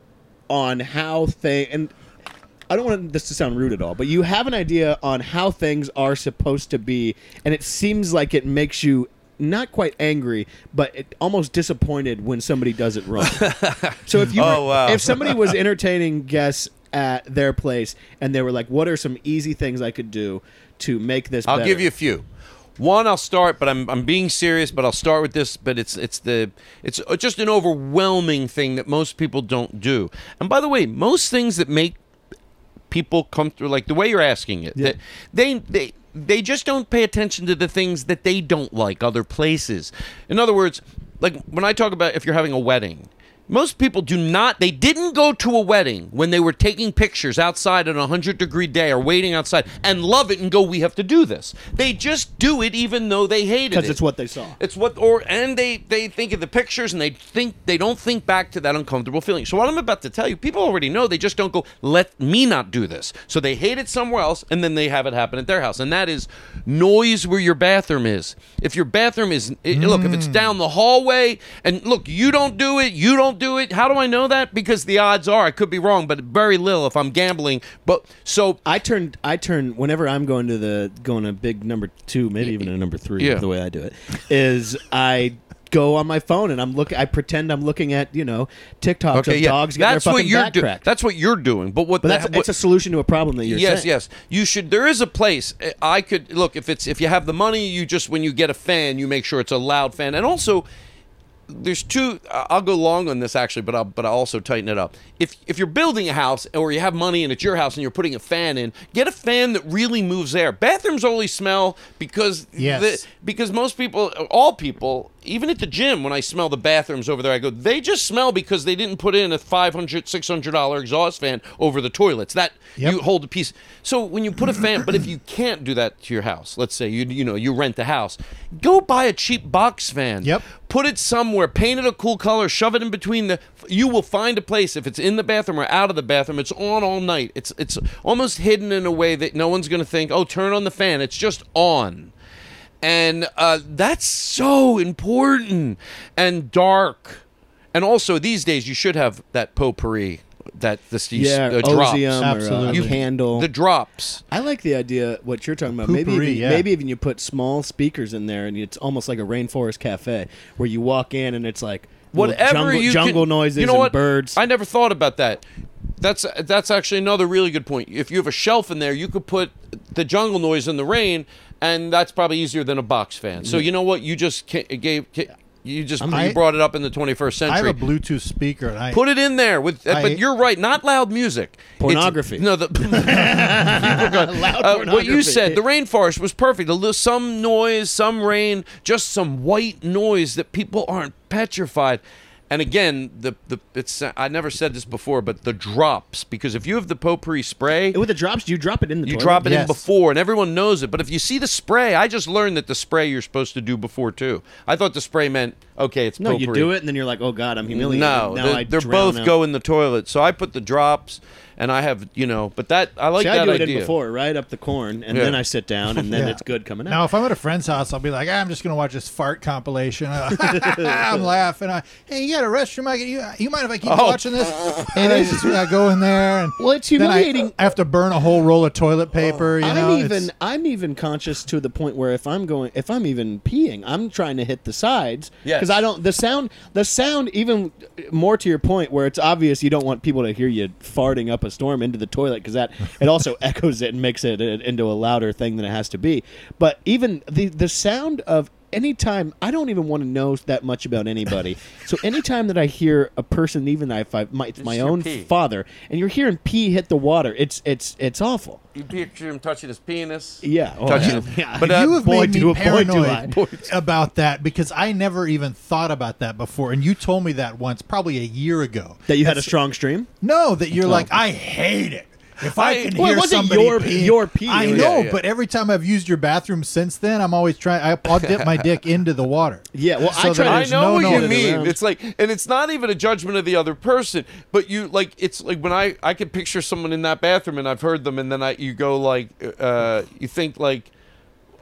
on how things and I don't want this to sound rude at all, but you have an idea on how things are supposed to be, and it seems like it makes you not quite angry, but it, almost disappointed when somebody does it wrong. *laughs* so if you, Oh, were, wow. if somebody was entertaining guests at their place, and they were like, "What are some easy things I could do to make this?" I'll better?" give you a few. One, I'll start, but I'm I'm being serious. But I'll start with this. But it's it's the it's uh, just an overwhelming thing that most people don't do. And by the way, most things that make people come through like the way you're asking it that they they they just don't pay attention to the things that they don't like other places. In other words like when i talk about if you're having a wedding most people do not they didn't go to a wedding when they were taking pictures outside on a 100 degree day or waiting outside and love it and go we have to do this they just do it even though they hate it because it's what they saw. it's what or and they they think of the pictures and they think they don't think back to that uncomfortable feeling. So what I'm about to tell you, people already know. They just don't go. Let me not do this. So they hate it somewhere else, and then they have it happen at their house. And that is noise where your bathroom is. If your bathroom is it- look, if it's mm. down the hallway, and look, you don't do it, you don't do it. How do I know that? Because the odds are I could be wrong, but very little if I'm gambling. But so I turn I turn whenever I'm going to the going to big number two, maybe even a number three. Yeah. The way I do it is I go on my phone and I'm looking. I pretend I'm looking at you know TikToks okay, of yeah, dogs getting that's their what you're back doing. cracked. That's what you're doing. But what but the- that's what- it's a solution to a problem that you're yes saying. yes you should there is a place i could look if it's if you have the money you just when you get a fan you make sure it's a loud fan and also there's two i'll go long on this actually but i'll but i'll also tighten it up if if you're building a house or you have money and it's your house and you're putting a fan in get a fan that really moves air bathrooms only smell because Yes. the, because most people all people even at the gym when i smell the bathrooms over there i go they just smell because they didn't put in a 500 600 dollar exhaust fan over the toilets. That Yep. you hold a piece. So when you put a fan but if you can't do that to your house let's say you you know you rent the house go buy a cheap box fan. Yep. put it somewhere paint it a cool color shove it in between the you will find a place if it's in the bathroom or out of the bathroom it's on all night. It's it's almost hidden in a way that no one's going to think oh turn on the fan it's just on and uh, that's so important and dark and also these days you should have that potpourri that this these, Yeah, uh, drops Ozium or Absolutely. a candle. the drops I like the idea what you're talking about. maybe even, yeah. maybe even you put small speakers in there, and it's almost like a rainforest cafe where you walk in and it's like little whatever jungle, you jungle can- noises you know and what? birds. I never thought about that. That's that's actually another really good point. If you have a shelf in there, you could put the jungle noise in the rain, and that's probably easier than a box fan. So you know what? You just ca- gave ca- you just I- you brought it up in the 21st century. I have a. Bluetooth speaker, and I Put it in there with, uh, I- but you're right. Not loud music. It's- Pornography. no, the *laughs* *laughs* Loud uh, what you pornography. said, the rainforest was perfect. A little, some noise, some rain, just some white noise that people aren't petrified. And again, the the it's I never said this before, but the drops because if you have the potpourri spray, with the drops, you drop it in the you toilet? drop it in before, and everyone knows it. But if you see the spray, I just learned that the spray you're supposed to do before too. I thought the spray meant okay, it's No, you do it, and then you're like, "Oh God, I'm humiliated." No, now they're, I they're both out. go in the toilet. So I put the drops, and I have you know, but that I like See, that I do it idea. in before, right up the corn, and Yeah. then I sit down, and then Yeah. it's good coming out. Now, if I'm at a friend's house, I'll be like, ah, I'm just going to watch this fart compilation. *laughs* I'm laughing. I, hey, you got a restroom? I can, you, you mind if I keep Oh. watching this? And I just I go in there and Well, it's then I- humiliating. I, have to burn a whole roll of toilet paper. You know, I'm It's- even I'm even conscious to the point where if I'm going if I'm even peeing, I'm trying to hit the sides Yes. because I don't the sound the sound even more to your point where it's obvious you don't want people to hear you farting up a storm into the toilet because that it also *laughs* echoes it and makes it into a louder thing than it has to be. But even the the sound of anytime I don't even want to know that much about anybody. *laughs* so anytime that I hear a person, even if I my, it's my own pee. father, and you're hearing pee hit the water, it's it's it's awful. You picture him touching his penis. Yeah, oh, touching yeah. him. Yeah. But uh, you have boy, made do- me boy, paranoid about that because I never even thought about that before, and you told me that once, probably a year ago. That you had a strong stream? No, that you're like, I hate it. If I, I- can Well, it hear wasn't somebody your- pee, your pee. I know, yeah. but every time I've used your bathroom since then, I'm always trying. I, I'll dip my *laughs* dick into the water. Yeah, well, I try I know no what you mean. around. It's like, and it's not even a judgment of the other person, but you like, it's like when I I could picture someone in that bathroom, and I've heard them, and then I you go like, uh, you think like,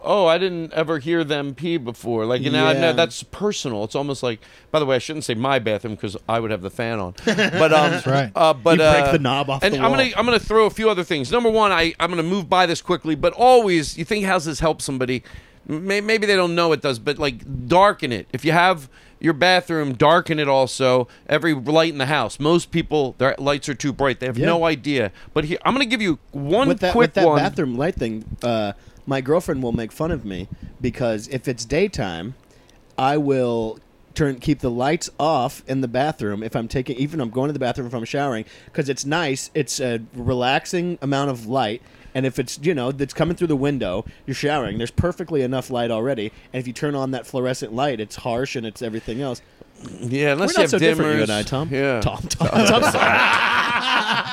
oh, I didn't ever hear them pee before. Like, you know, know that's personal. It's almost like, by the way, I shouldn't say my bathroom because I would have the fan on. *laughs* But um, that's right. Uh, but You break uh, the knob off and the I'm gonna I'm gonna throw a few other things. Number one, I I'm gonna move by this quickly, but always you think how's this help somebody? May- Maybe they don't know it does, but like darken it. If you have your bathroom, darken it also. Every light in the house. Most people their lights are too bright. They have Yeah. no idea. But here I'm gonna give you one with that quick with that one. bathroom light thing, uh, my girlfriend will make fun of me because if it's daytime, I will turn keep the lights off in the bathroom if I'm taking even I'm going to the bathroom if I'm showering because it's nice. It's a relaxing amount of light. And if it's you know that's coming through the window, you're showering. There's perfectly enough light already. And if you turn on that fluorescent light, it's harsh and it's everything else. Yeah, unless We're you have so dimmers. different, you and I, Tom. Yeah. Tom. Tom. *laughs* Tom. *laughs*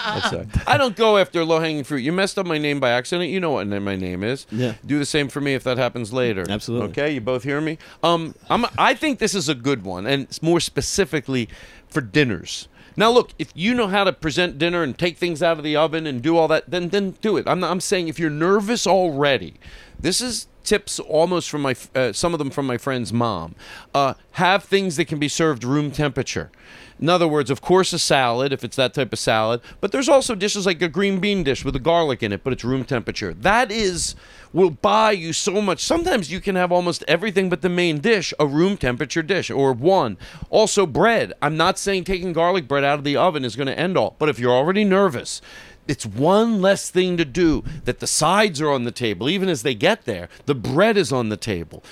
That's all right. I don't go after low hanging fruit. You messed up my name by accident. You know what my name is. Yeah. Do the same for me if that happens later. Absolutely. Okay. You both hear me. Um, I'm. I think this is a good one, and it's more specifically for dinners. Now, look, if you know how to present dinner and take things out of the oven and do all that, then then do it. I'm I'm saying if you're nervous already, this is tips almost from my uh, some of them from my friend's mom. Uh, have things that can be served room temperature. In other words, of course, a salad if it's that type of salad, but there's also dishes like a green bean dish with a garlic in it, but it's room temperature. That is will buy you so much. Sometimes you can have almost everything but the main dish a room temperature dish or one. Also bread. I'm not saying taking garlic bread out of the oven is going to end all, but if you're already nervous, it's one less thing to do that the sides are on the table even as they get there. The bread is on the table.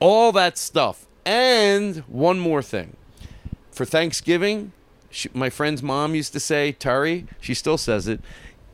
All that stuff. And one more thing for Thanksgiving, she, my friend's mom used to say, Tari, she still says it,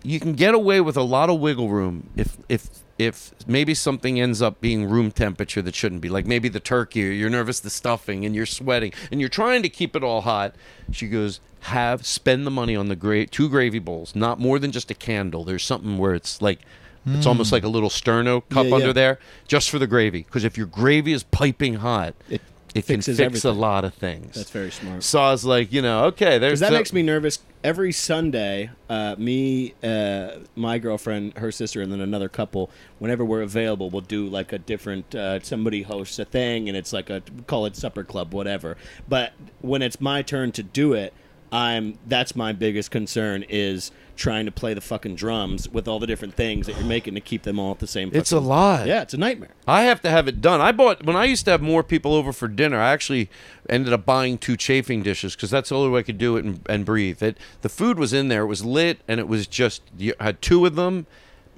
you can get away with a lot of wiggle room if if if maybe something ends up being room temperature that shouldn't be. Like maybe the turkey or you're nervous the stuffing and you're sweating and you're trying to keep it all hot. She goes, have spend the money on the gra- two gravy bowls, not more than just a candle. There's something where it's like it's almost hmm. like a little sterno cup Yeah, under yeah. there just for the gravy because if your gravy is piping hot, It it can fix everything. a lot of things. That's very smart. So I was like, you know, okay, there's Because that the- makes me nervous. Every Sunday, uh, me, uh, my girlfriend, her sister, and then another couple, whenever we're available, we'll do like a different. Uh, somebody hosts a thing, and it's like a call it supper club, whatever. But when it's my turn to do it, I'm. That's my biggest concern is trying to play the fucking drums with all the different things that you're making to keep them all at the same. It's a fucking- lot. Yeah, it's a nightmare. I have to have it done. I bought when I used to have more people over for dinner. I actually ended up buying two chafing dishes because that's the only way I could do it and, and breathe. It the food was in there, it was lit, and it was just you had two of them,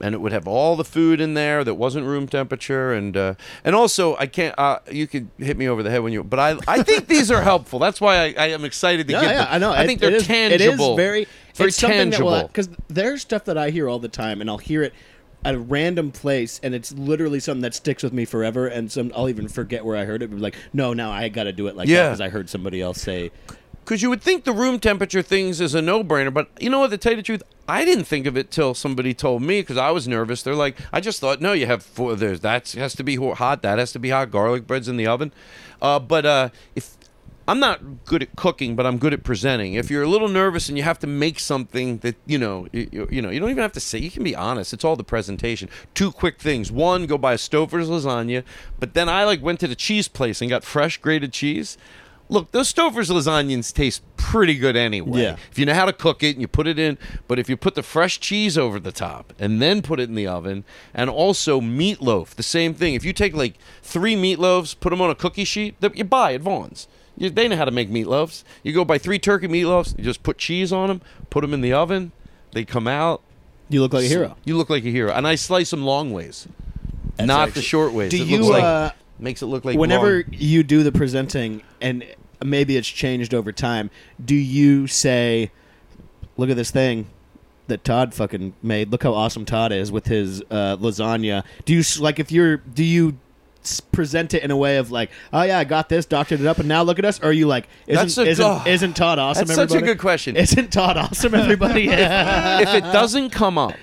and it would have all the food in there that wasn't room temperature, and uh, and also I can't. Uh, you could hit me over the head when you, but I I think these are helpful. That's why I, I am excited to Yeah, give yeah, them. I know. I It- think they're it is, tangible. It is very, very it's tangible. Because there's stuff that I hear all the time, and I'll hear it at a random place, and it's literally something that sticks with me forever. And some I'll even forget where I heard it. But like, no, now I got to do it like that because I heard somebody else say. Because you would think the room temperature things is a no-brainer, but you know what? To tell you the truth, I didn't think of it till somebody told me because I was nervous. They're like, I just thought, no, you have four. There's that has to be hot. That has to be hot. Garlic bread's in the oven. Uh, but uh, if I'm not good at cooking, but I'm good at presenting. If you're a little nervous and you have to make something that you know, you, you- know, you don't even have to say. You can be honest. It's all the presentation. Two quick things. One, go buy a Stouffer's lasagna. But then I like went to the cheese place and got fresh grated cheese. Look, those Stouffer's lasagnas taste pretty good anyway. Yeah. If you know how to cook it and you put it in, but if you put the fresh cheese over the top and then put it in the oven, and also meatloaf, the same thing. If you take like three meatloaves, put them on a cookie sheet that you buy at Vons. You, they know how to make meatloaves. You go buy three turkey meatloaves, you just put cheese on them, put them in the oven, they come out. You look like a hero. You look like a hero. And I slice them long ways, not the short ways. Do It you, looks like, uh, makes it look like Whenever long- you do the presenting, and maybe it's changed over time, do you say, "Look at this thing"? That Todd fucking made. Look how awesome Todd is with his uh, lasagna. Do you like if you're? Do you present it in a way of like, oh yeah, I got this, doctored it up, and now look at us? Or are you like, isn't a- isn't, oh, isn't Todd awesome? that's such a good question. Isn't Todd awesome? Everybody, *laughs* if it doesn't come up,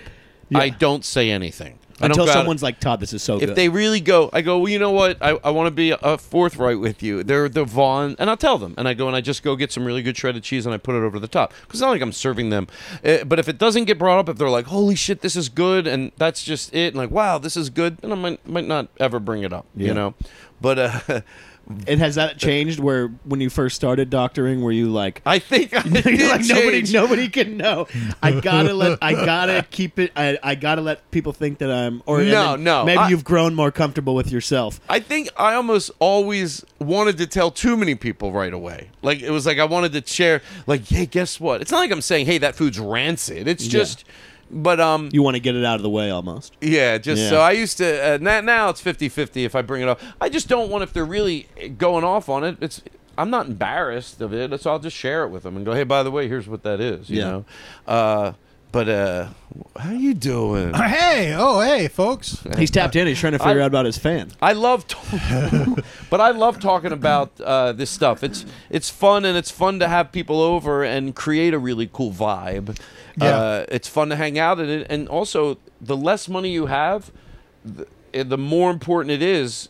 I don't say anything. I until someone's like, Todd, this is so good. if good. they really go, I go, well, you know what? I, I want to be uh, forthright with you. They're the Vaughn, and I'll tell them. And I go and I just go get some really good shredded cheese and I put it over the top. Because it's not like I'm serving them. Uh, but if it doesn't get brought up, if they're like, holy shit, this is good, and that's just it, and like, wow, this is good, then I might, might not ever bring it up, Yeah. you know? But uh, *laughs* and has that changed? Where when you first started doctoring, were you like, I think I You're *laughs* did like nobody, change. nobody can know. I gotta let, I gotta keep it. I, I gotta let people think that I'm. Or No, no, Maybe I- you've grown more comfortable with yourself. I think I almost always wanted to tell too many people right away. Like it was like I wanted to share like, hey, guess what? It's not like I'm saying, hey, that food's rancid. It's just but um, You want to get it out of the way almost. yeah, just Yeah. so I used to. Uh, now, now it's 50-50 if I bring it up. I just don't want if they're really going off on it. It's I'm not embarrassed of it. So I'll just share it with them and go, hey, by the way, here's what that is. You Yeah. know. Uh, but uh, how you doing? *clears throat* Hey, oh, hey, folks. He's tapped in. He's trying to figure I- out about his fans. I love, t- *laughs* but I love talking about uh, this stuff. It's it's fun and it's fun to have people over and create a really cool vibe. Yeah. Uh, it's fun to hang out in it, and also the less money you have, the, the more important it is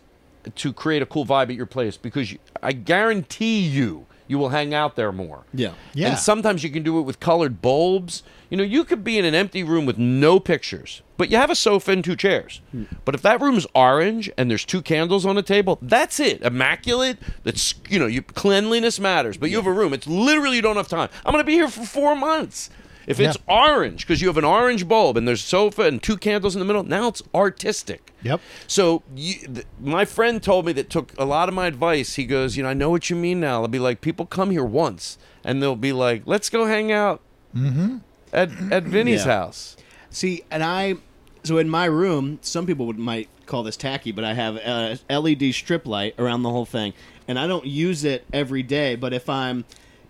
to create a cool vibe at your place because you, I guarantee you you will hang out there more. Yeah. Yeah. And sometimes you can do it with colored bulbs. You know, you could be in an empty room with no pictures, but you have a sofa and two chairs. Hmm. But if that room is orange and there's two candles on a table, that's it. Immaculate. That's you know, you cleanliness matters. But you have a room. It's literally you don't have time. I'm gonna be here for four months. If it's Yeah. orange because you have an orange bulb and there's a sofa and two candles in the middle, now it's artistic. Yep. So you, th- my friend told me that took a lot of my advice. He goes, you know, I know what you mean now. I'll be like, people come here once, and they'll be like, let's go hang out mm-hmm. at at Vinny's Yeah. house. See, and I, so in my room, some people would might call this tacky, but I have a LED strip light around the whole thing, and I don't use it every day. But if I'm,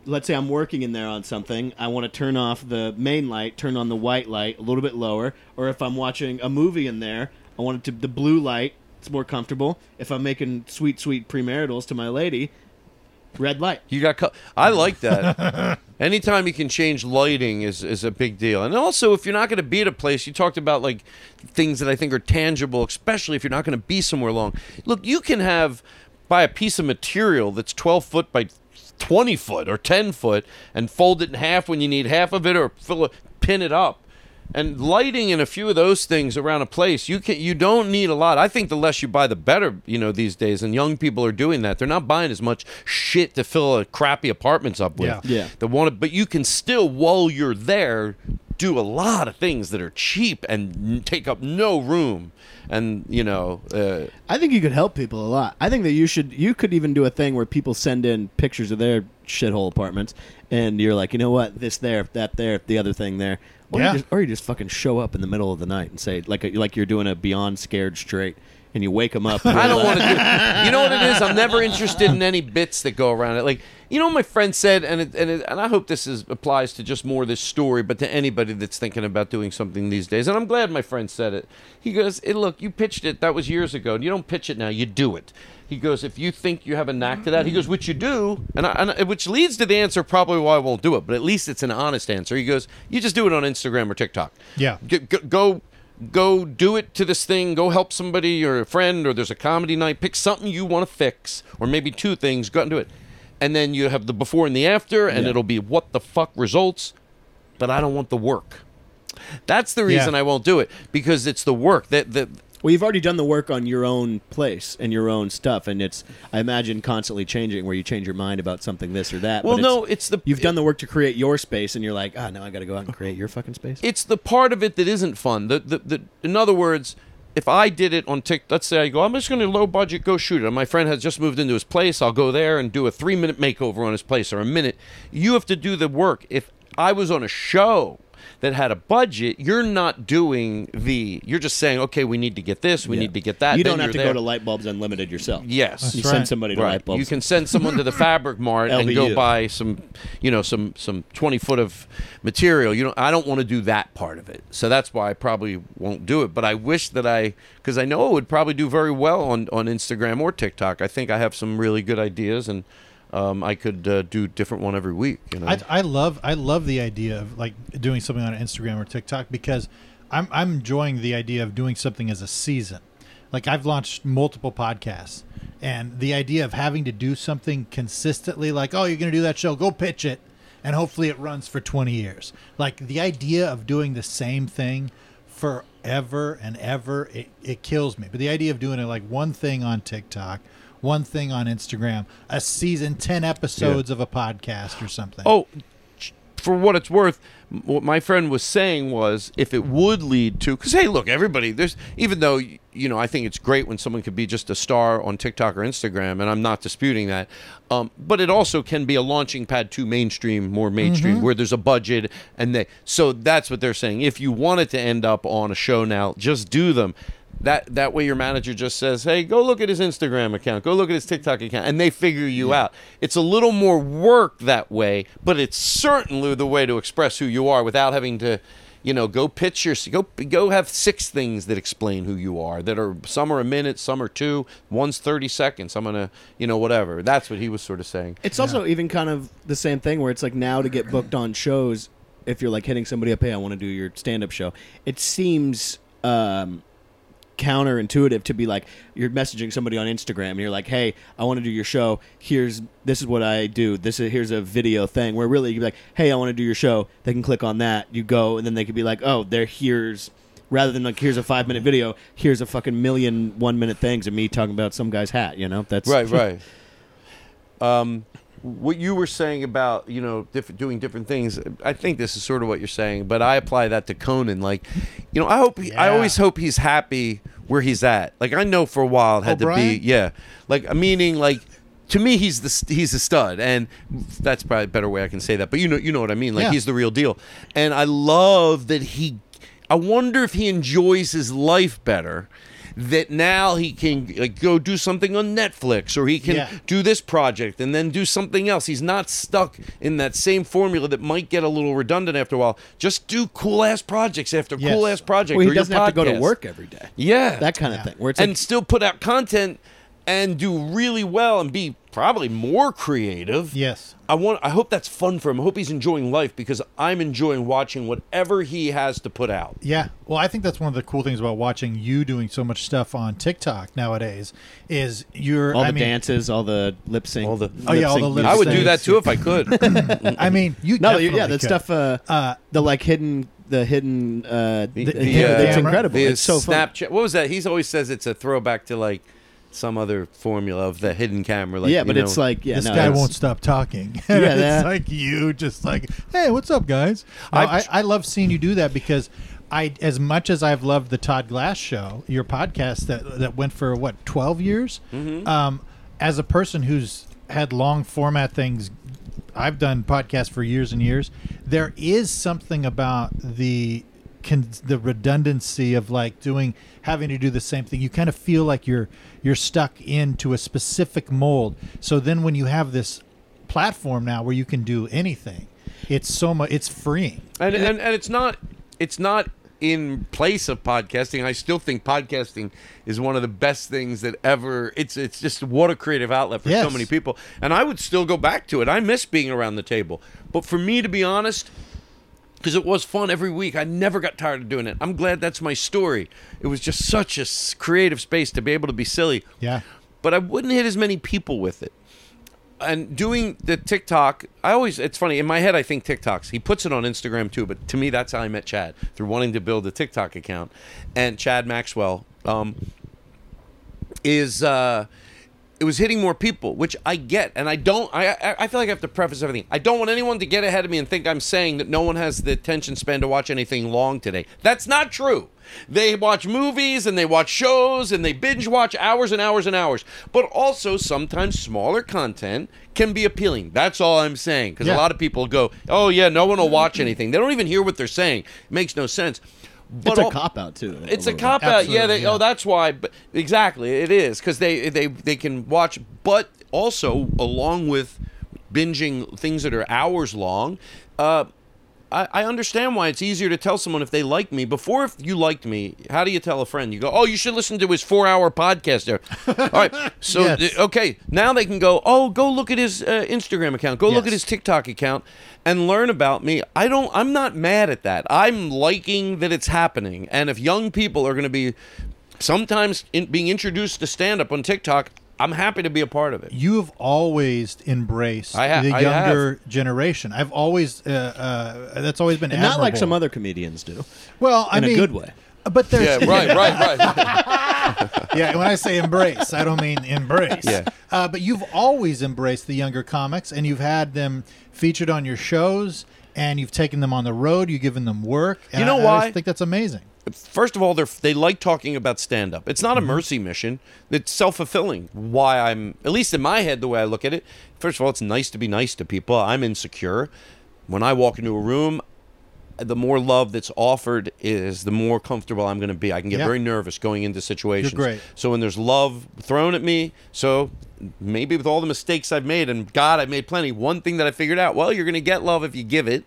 let's say I'm working in there on something, I want to turn off the main light, turn on the white light a little bit lower, or if I'm watching a movie in there, I want it to the blue light. It's more comfortable. If I'm making sweet, sweet premaritals to my lady, red light. You got. Co- I like that. *laughs* Anytime you can change lighting is is a big deal. And also, if you're not going to be at a place, you talked about like things that I think are tangible, especially if you're not going to be somewhere long. Look, you can have buy a piece of material that's 12 foot by 20 foot or 10 foot and fold it in half when you need half of it, or fill it, pin it up. And lighting and a few of those things around a place, you can you don't need a lot. I think the less you buy, the better. You know these days, and young people are doing that. They're not buying as much shit to fill a crappy apartments up with. Yeah. Yeah. The one, but you can still, while you're there, do a lot of things that are cheap and take up no room. And you know, uh, I think you could help people a lot. I think that you should. You could even do a thing where people send in pictures of their shithole apartments, and you're like, you know what, this there, that there, the other thing there, or, Yeah. you, just, or you just fucking show up in the middle of the night and say, like, a, like you're doing a Beyond Scared Straight, and you wake them up. *laughs* I don't want to do. You know what it is? I'm never interested in any bits that go around it. Like you know, what my friend said, and it, and it, and I hope this is applies to just more this story, but to anybody that's thinking about doing something these days. And I'm glad my friend said it. He goes, hey, "Look, you pitched it. That was years ago. You don't pitch it now. You do it." He goes, "If you think you have a knack to that, he goes, which you do, and, I, and which leads to the answer probably why I won't do it, but at least it's an honest answer." He goes, "You just do it on Instagram or TikTok. Yeah. G- g- go." Go do it to this thing go help somebody or a friend or there's a comedy night pick something you want to fix or maybe two things go out and do it and then you have the before and the after and Yeah. it'll be what the fuck results but i don't want the work that's the reason Yeah. i won't do it because it's the work that that Well, you've already done the work on your own place and your own stuff, and it's I imagine constantly changing, where you change your mind about something this or that. well but no it's the You've done the work to create your space, and you're like, ah, now I got to go out and create your fucking space. it's the part of it that isn't fun. The, the, the, in other words, if I did it on TikTok, let's say I go, I'm just going to low budget go shoot it. And my friend has just moved into his place. I'll go there and do a three minute makeover on his place or a minute. You have to do the work. If I was on a show that had a budget, you're not doing the. You're just saying, okay, we need to get this, we Yeah. need to get that. You don't have to you're go to Light Bulbs Unlimited yourself. Yes, you That's send somebody to Right. Light Bulbs. You can send someone to the *laughs* Fabric Mart and go buy some, you know, some some twenty foot of material. You know, I don't want to do that part of it, so that's why I probably won't do it. But I wish that I, because I know it would probably do very well on on Instagram or TikTok. I think I have some really good ideas, and um, I could uh, do different one every week. You know, I, I love I love the idea of like doing something on Instagram or TikTok because I'm I'm enjoying the idea of doing something as a season. Like I've launched multiple podcasts, and the idea of having to do something consistently, like oh you're going to do that show, go pitch it, and hopefully it runs for 20 years. Like the idea of doing the same thing forever and ever, it, it kills me. But the idea of doing it like one thing on TikTok. One thing on Instagram, a season, ten episodes of a podcast or something. Oh, for what it's worth, what my friend was saying was if it would lead to, because hey, look, everybody, there's even though you know I think it's great when someone could be just a star on TikTok or Instagram, and I'm not disputing that, um, but it also can be a launching pad to mainstream, more mainstream, where there's a budget, and they. So that's what they're saying. If you wanted to end up on a show now, just do them. That that way your manager just says, "Hey, go look at his Instagram account, go look at his TikTok account," and they figure you out. It's a little more work that way, but it's certainly the way to express who you are without having to, you know, go pitch your go go have six things that explain who you are. That are some are a minute, some are two, one's thirty seconds. I'm gonna, you know, whatever. That's what he was sort of saying. It's also even kind of the same thing where it's like now to get booked on shows, if you're like hitting somebody up, hey, I want to do your stand up show, it seems um, counterintuitive to be like you're messaging somebody on Instagram and you're like, hey, I want to do your show. Here's this is what I do. This is here's a video thing where really you'd be like, hey, I want to do your show. They can click on that. You go and then they could be like, oh, there here's. Rather than like here's a five minute video, here's a fucking million one minute things of me talking about some guy's hat. You know, that's Right, right. *laughs* um, what you were saying about you know different, doing different things, I think this is sort of what you're saying, but I apply that to Conan. Like, you know, I hope he, I always hope he's happy where he's at. Like, I know for a while it had oh, to be yeah, like meaning like. To me, he's the he's a stud, and that's probably a better way I can say that. But you know, you know what I mean. Like Yeah. he's the real deal, and I love that he. I wonder if he enjoys his life better. That now he can like go do something on Netflix, or he can Yeah. do this project and then do something else. He's not stuck in that same formula that might get a little redundant after a while. Just do cool ass projects after Yes. cool ass project. Well, or he your doesn't have to go to work every day. Yeah, That kind of Yeah. thing. Where it's and like, still put out content and do really well and be probably more creative. Yes. I want. I hope that's fun for him. I hope he's enjoying life because I'm enjoying watching whatever he has to put out. Yeah. Well, I think that's one of the cool things about watching you doing so much stuff on TikTok nowadays is you're all I the mean, dances, all the lip sync. All the- Oh, yeah, all the sync lip I would do that too if I could. *laughs* *laughs* I mean, you No, definitely yeah, that could. stuff. Uh, Uh, the like hidden, the hidden. Uh, the, the yeah, camera. it's incredible. The it's so fun. Snapchat. What was that? He's always says it's a throwback to like some other formula of the hidden camera. Like, yeah, you but it's like yeah, this no, guy it's- won't stop talking. *laughs* Yeah, it's that- like you just like, hey, what's up, guys? No, I, I've- I love seeing you do that because I, as much as I've loved the Todd Glass show, your podcast that that went for what twelve years, Mm-hmm. um, as a person who's had long format things. I've done podcasts for years and years. There is something about the con- the redundancy of like doing having to do the same thing you kind of feel like you're you're stuck into a specific mold so then when you have this platform now where you can do anything it's so much it's freeing and, and and it's not it's not in place of podcasting. I still think podcasting is one of the best things that ever. It's it's just what a creative outlet for so many people, and I would still go back to it. I miss being around the table, but for me to be honest. Because it was fun every week. I never got tired of doing it. I'm glad that's my story. It was just such a creative space to be able to be silly. yeah but I wouldn't hit as many people with it. And doing the TikTok, I always, it's funny, in my head, I think TikToks. He puts it on Instagram too, but to me, that's how I met Chad, through wanting to build a TikTok account. And Chad Maxwell um, is, uh, it was hitting more people, which I get, and I don't. I I- feel like I have to preface everything. I don't want anyone to get ahead of me and think I'm saying that no one has the attention span to watch anything long today. That's not true. They watch movies and they watch shows and they binge watch hours and hours and hours. But also sometimes smaller content can be appealing. That's all I'm saying. Because Yeah. a lot of people go, "Oh yeah, no one will watch anything." They don't even hear what they're saying. It makes no sense. But It's a all- cop out too. it's a little bit. cop out. Yeah, they, yeah. oh, that's why. But exactly, it is because they they they can watch, but also along with binging things that are hours long. Uh, I, I understand why it's easier to tell someone if they like me. Before, if you liked me, how do you tell a friend? You go, "Oh, you should listen to his four-hour podcast." There, *laughs* all right. So, Yes. th- okay, now they can go, "Oh, go look at his uh, Instagram account. Go look at his TikTok account, and learn about me." I don't. I'm not mad at that. I'm liking that it's happening. And if young people are going to be sometimes in, being introduced to stand-up on TikTok, I'm happy to be a part of it. you have always embraced I ha- the I younger generation i've always uh, uh, that's always been And not like some other comedians do. well i in a good way. but there's Yeah, right, *laughs* right, right. yeah, when I say embrace, I don't mean embrace. Yeah. Uh, but you've always embraced the younger comics, and you've had them featured on your shows. and you've taken them on the road. You've given them work. And You know I, I why? just think that's amazing. First of all, they they like talking about stand up. It's not a Mm-hmm. mercy mission. It's self fulfilling. Why I'm at least in my head the way I look at it. First of all, it's nice to be nice to people. I'm insecure. When I walk into a room, the more love that's offered is the more comfortable I'm going to be. I can get Yeah. very nervous going into situations. great. So when there's love thrown at me, so maybe with all the mistakes I've made, and God, I've made plenty. One thing that I figured out: well, you're going to get love if you give it.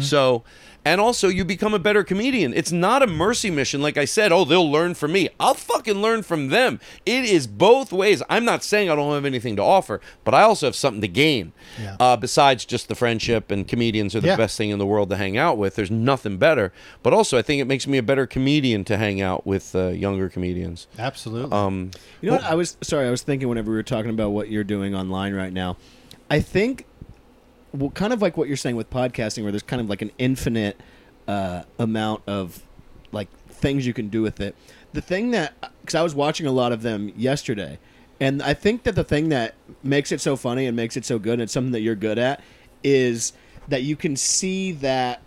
So, and also you become a better comedian. It's not a mercy mission, like I said. Oh, they'll learn from me. I'll fucking learn from them. It is both ways. I'm not saying I don't have anything to offer, but I also have something to gain. Yeah. Uh, besides just the friendship and comedians are the Yeah. best thing in the world to hang out with. There's nothing better. But also, I think it makes me a better comedian to hang out with uh, younger comedians. Absolutely. Um, You know what? I was sorry. I was thinking whenever we were talking about what you're doing online right now. I think, well, kind of like what you're saying with podcasting, where there's kind of like an infinite uh, amount of like things you can do with it. The thing that, because I was watching a lot of them yesterday, and I think that the thing that makes it so funny and makes it so good, and it's something that you're good at, is that you can see that.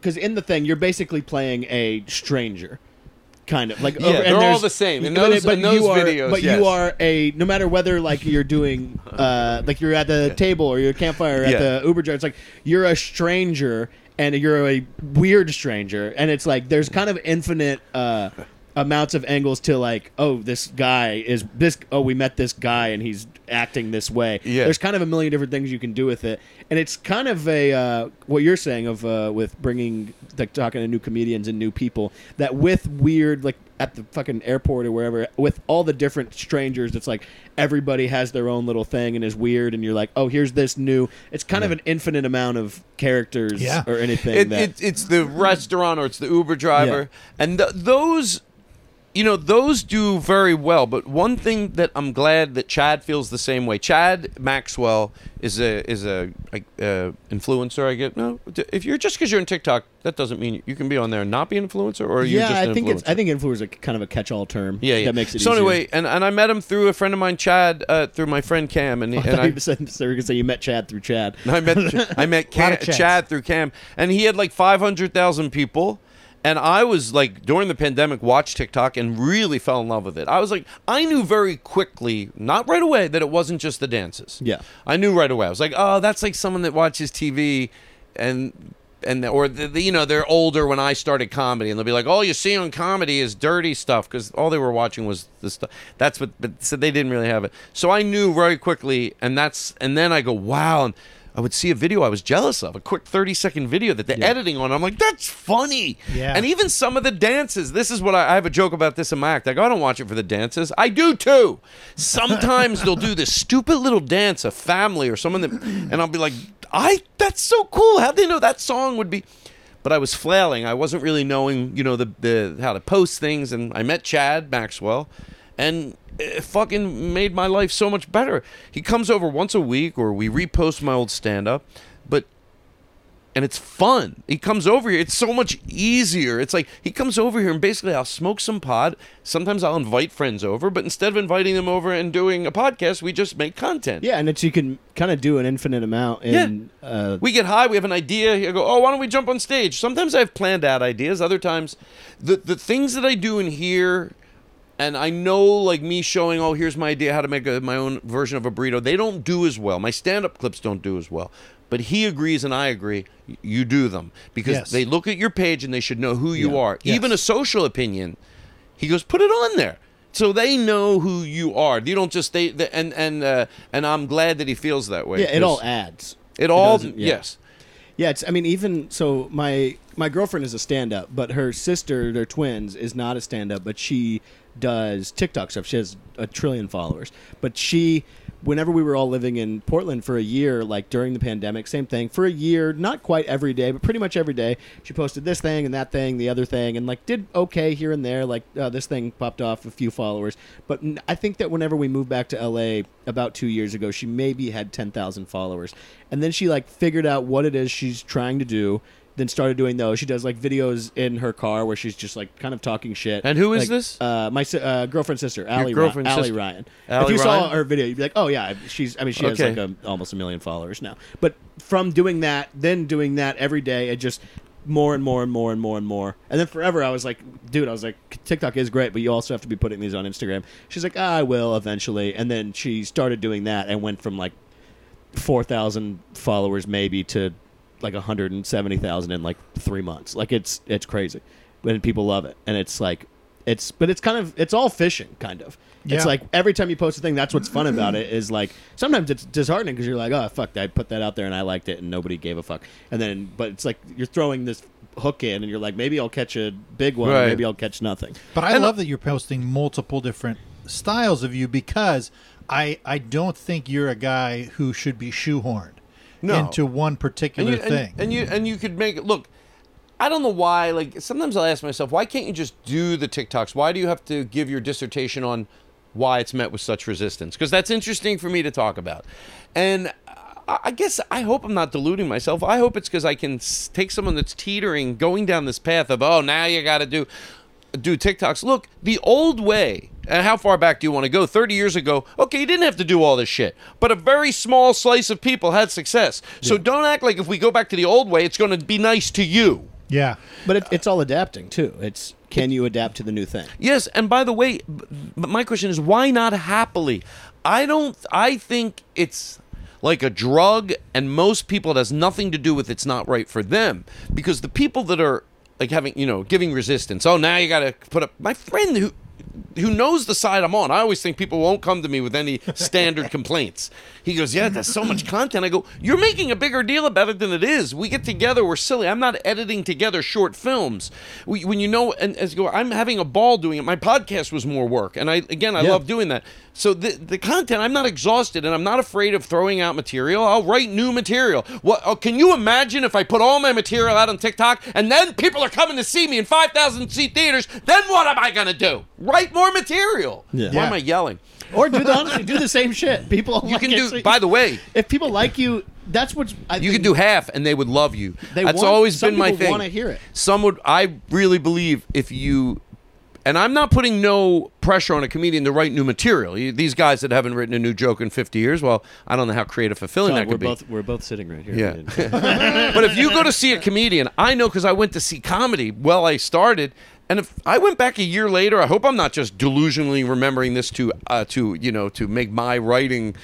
Because in the thing, you're basically playing a stranger kind of like Yeah, over- and they're all the same. In but- those- but in those you are, videos, but yes. you are a no matter whether like you're doing *laughs* uh like you're at the table or you're at campfire or at Yeah. the Uber driver. It's like you're a stranger and you're a weird stranger, and it's like there's kind of infinite uh amounts of angles to like oh this guy is this oh we met this guy and he's acting this way. Yeah. there's kind of a million different things you can do with it. And it's kind of a uh, what you're saying of uh, with bringing like talking to new comedians and new people that with weird like at the fucking airport or wherever with all the different strangers it's like everybody has their own little thing and is weird and you're like oh here's this new it's kind of an infinite amount of characters Yeah. or anything it, that it, it's the restaurant or it's the Uber driver, and th- those, you know, those do very well. But one thing that I'm glad that Chad feels the same way. Chad Maxwell is a is a, a, uh influencer. I get no. If you're just because you're in TikTok, that doesn't mean you can be on there and not be an influencer, or yeah I think influencer? it's I think influencer is a kind of a catch-all term yeah, yeah. that makes it so easier. anyway, and, and I met him through a friend of mine, Chad, uh, through my friend Cam, and, *laughs* and I, said, so were gonna say you met Chad through Chad. I met *laughs* I met Cam. Chad through Cam, and he had like five hundred thousand people. And I was like during the pandemic, watched TikTok and really fell in love with it. I was like, I knew very quickly, not right away, that it wasn't just the dances. Yeah. I knew right away. I was like, oh, that's like someone that watches TV, and and or the, the, you know they're older when I started comedy, and they'll be like, all you see on comedy is dirty stuff because all they were watching was the stuff. That's what, but so they didn't really have it. So I knew very quickly, and that's and then I go, wow. And, I would see a video I was jealous of, a quick 30 second video that they're editing on. I'm like, that's funny. Yeah. And even some of the dances, this is what I, I have a joke about this in my act. I go, I don't watch it for the dances. I do too. Sometimes they'll do this stupid little dance, a family or someone that, and I'll be like, I, that's so cool. How'd they know that song would be? But I was flailing. I wasn't really knowing, you know, the, the how to post things. And I met Chad Maxwell, and it fucking made my life so much better. He comes over once a week, or we repost my old stand up, but and it's fun. He comes over here. It's so much easier. It's like he comes over here and basically I'll smoke some pod. Sometimes I'll invite friends over, but instead of inviting them over and doing a podcast, we just make content. Yeah, and it's you can kind of do an infinite amount in uh, We get high. We have an idea. I go, oh, why don't we jump on stage? Sometimes I have planned out ideas. Other times, the the things that I do in here, and I know like me showing, oh, here's my idea how to make a, my own version of a burrito. They don't do as well. My stand up clips don't do as well. But he agrees, and I agree. You do them because Yes. they look at your page and they should know who you Yeah. are. Yes. Even a social opinion. He goes, put it on there. So they know who you are. You don't just they, the and and uh, and I'm glad that he feels that way. yeah, it all adds. It all doesn't- yeah. yes. Yeah, it's. I mean, even so, my my girlfriend is a stand-up, but her sister, they're twins, is not a stand-up, but she does TikTok stuff. She has a trillion followers, but she. Whenever we were all living in Portland for a year, like during the pandemic, same thing. For a year, not quite every day, but pretty much every day, she posted this thing and that thing, the other thing, and like did okay here and there. Like uh, this thing popped off a few followers, but I think that whenever we moved back to LA about two years ago, she maybe had ten thousand followers, and then she like figured out what it is she's trying to do then started doing those. She does like videos in her car where she's just like kind of talking shit. And who is Like, this? Uh, my si- uh, girlfriend's sister, Allie, girlfriend's Ry- Allie sister. Ryan. if Allie you saw Ryan? her video, you'd be like, oh yeah, she's. I mean, she has like a, almost a million followers now. But from doing that, then doing that every day, it just more and more and more and more and more. And then forever, I was like, dude, I was like, TikTok is great, but you also have to be putting these on Instagram. She's like, I will eventually. And then she started doing that and went from like four thousand followers maybe to like hundred and seventy thousand in like three months. Like it's it's crazy, and people love it. And it's like it's but it's kind of it's all fishing kind of. Yeah. It's like every time you post a thing, that's what's fun about it. Is like sometimes it's disheartening because you're like, oh fuck, I put that out there and I liked it and nobody gave a fuck. And then but it's like you're throwing this hook in and you're like, maybe I'll catch a big one, or Right. maybe I'll catch nothing. But I And- love that you're posting multiple different styles of you because I I don't think you're a guy who should be shoehorned No. into one and particular you, thing. and you and you could make it look. I don't know why. Like sometimes I'll ask myself, why can't you just do the TikToks? Why do you have to give your dissertation on why it's met with such resistance? Because that's interesting for me to talk about. And I I guess I hope I'm not deluding myself. I hope it's because I can take someone that's teetering, going down this path of, oh, now you got to do do TikToks. Look, the old way. And how far back do you want to go? 30 years ago, okay, you didn't have to do all this shit. But a very small slice of people had success. So don't act like if we go back to the old way, it's going to be nice to you. yeah. But it, it's all adapting too. It's can you adapt to the new thing? Yes, and by the way, but my question is why not happily? I don't I think it's like a drug and most people it has nothing to do with it's not right for them because the people that are like having, you know, giving resistance. Oh, now you got to put up my friend who who knows the side I'm on. I always think people won't come to me with any standard *laughs* complaints. He goes, "Yeah, there's so much content." I go, "You're making a bigger deal about it than it is. We get together, we're silly. I'm not editing together short films. We, when you know, and as you go, I'm having a ball doing it. My podcast was more work, and I again, I Yeah. love doing that. So the the content, I'm not exhausted, and I'm not afraid of throwing out material. I'll write new material. What? Oh, can you imagine if I put all my material out on TikTok, and then people are coming to see me in 5,000 seat theaters? Then what am I gonna do? Write more material. Yeah. Why Yeah. am I yelling? Or do the honestly do the same shit. People You like can it, do. so- By the way, if people like you, that's what I you think- could do half, and they would love you. They That's want- always been my people thing. wanna hear it. Some would. I really believe if you. And I'm not putting no pressure on a comedian to write new material. You- These guys that haven't written a new joke in 50 years, well, I don't know how creative fulfilling John, that we're could be. both we're both sitting right here. Yeah. *laughs* *laughs* but if you go to see a comedian, I know because I went to see comedy. Well, I started, and if I went back a year later, I hope I'm not just delusionally remembering this to uh, to you know to make my writing,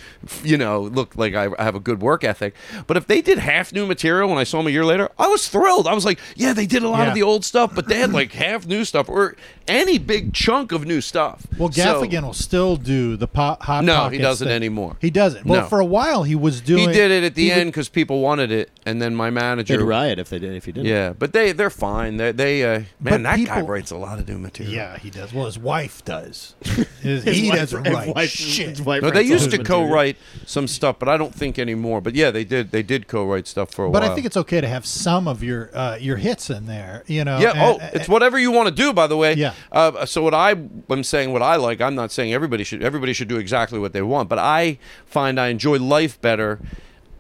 you know, look like I have a good work ethic. But if they did half new material when I saw them a year later, I was thrilled. I was like, yeah, they did a lot Yeah. of the old stuff, but they had like half new stuff or any big chunk of new stuff. Well, So- Gaffigan will still do the pop, hot No, he doesn't thing. anymore. He doesn't. Well, No. for a while he was doing. He did it at the end because people wanted it, and then my manager They'd riot if they did if you didn't. Yeah, but they they're fine. They they uh, man, But that guy writes a lot of new material. Yeah, he does. Well, his wife does. *laughs* His- His he wife- doesn't write wife- shit. wife No, they used to material. co-write some stuff, but I don't think anymore. But yeah, they did. They did co-write stuff for a But while. But I think it's okay to have some of your uh, your hits in there. You know. yeah. and- oh, it's whatever you want to do. By the way. Yeah. Uh, so what I am saying, what I like, I'm not saying everybody should. Everybody should do exactly what they want. But I find I enjoy life better.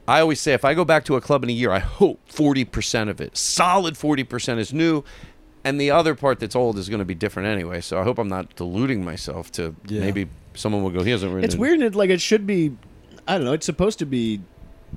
I always say if I go back to a club in a year, I hope 40% of it, solid 40% is new. And the other part that's old is going to be different anyway. So I hope I'm not deluding myself to Yeah. maybe someone will go, he hasn't written It's weird. It, like it should be. I don't know. It's supposed to be.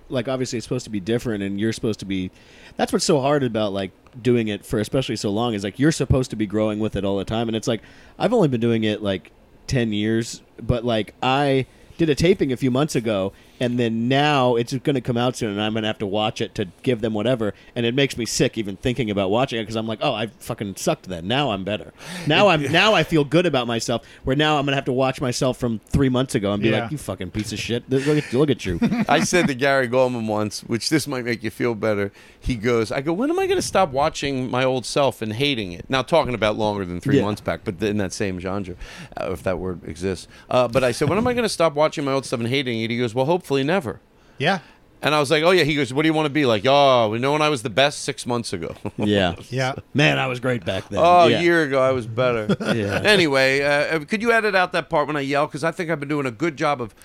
Like obviously, it's supposed to be different, and you're supposed to be. That's what's so hard about like doing it for especially so long is like you're supposed to be growing with it all the time, and it's like I've only been doing it like ten years, but like I did a taping a few months ago, and then now it's going to come out soon, and I'm going to have to watch it to give them whatever, and it makes me sick even thinking about watching it because I'm like, oh, I fucking sucked then. Now I'm better. Now I'm *laughs* now I feel good about myself. Where now I'm going to have to watch myself from three months ago and be Yeah. like, you fucking piece of shit. Look at look at you. *laughs* I said to Gary Gulman once, which this might make you feel better. He goes, I go, when am I going to stop watching my old self and hating it? Now, talking about longer than three Yeah. months back, but in that same genre, uh, if that word exists. Uh, but I said, when am I going to stop watching my old stuff and hating it? He goes, well, hopefully never. Yeah. And I was like, oh, yeah. He goes, what do you want to be like? Oh, we know when I was the best six months ago. *laughs* yeah. Yeah. Man, I was great back then. Oh, yeah. a year ago, I was better. *laughs* Yeah. Anyway, uh, could you edit out that part when I yell? Because I think I've been doing a good job of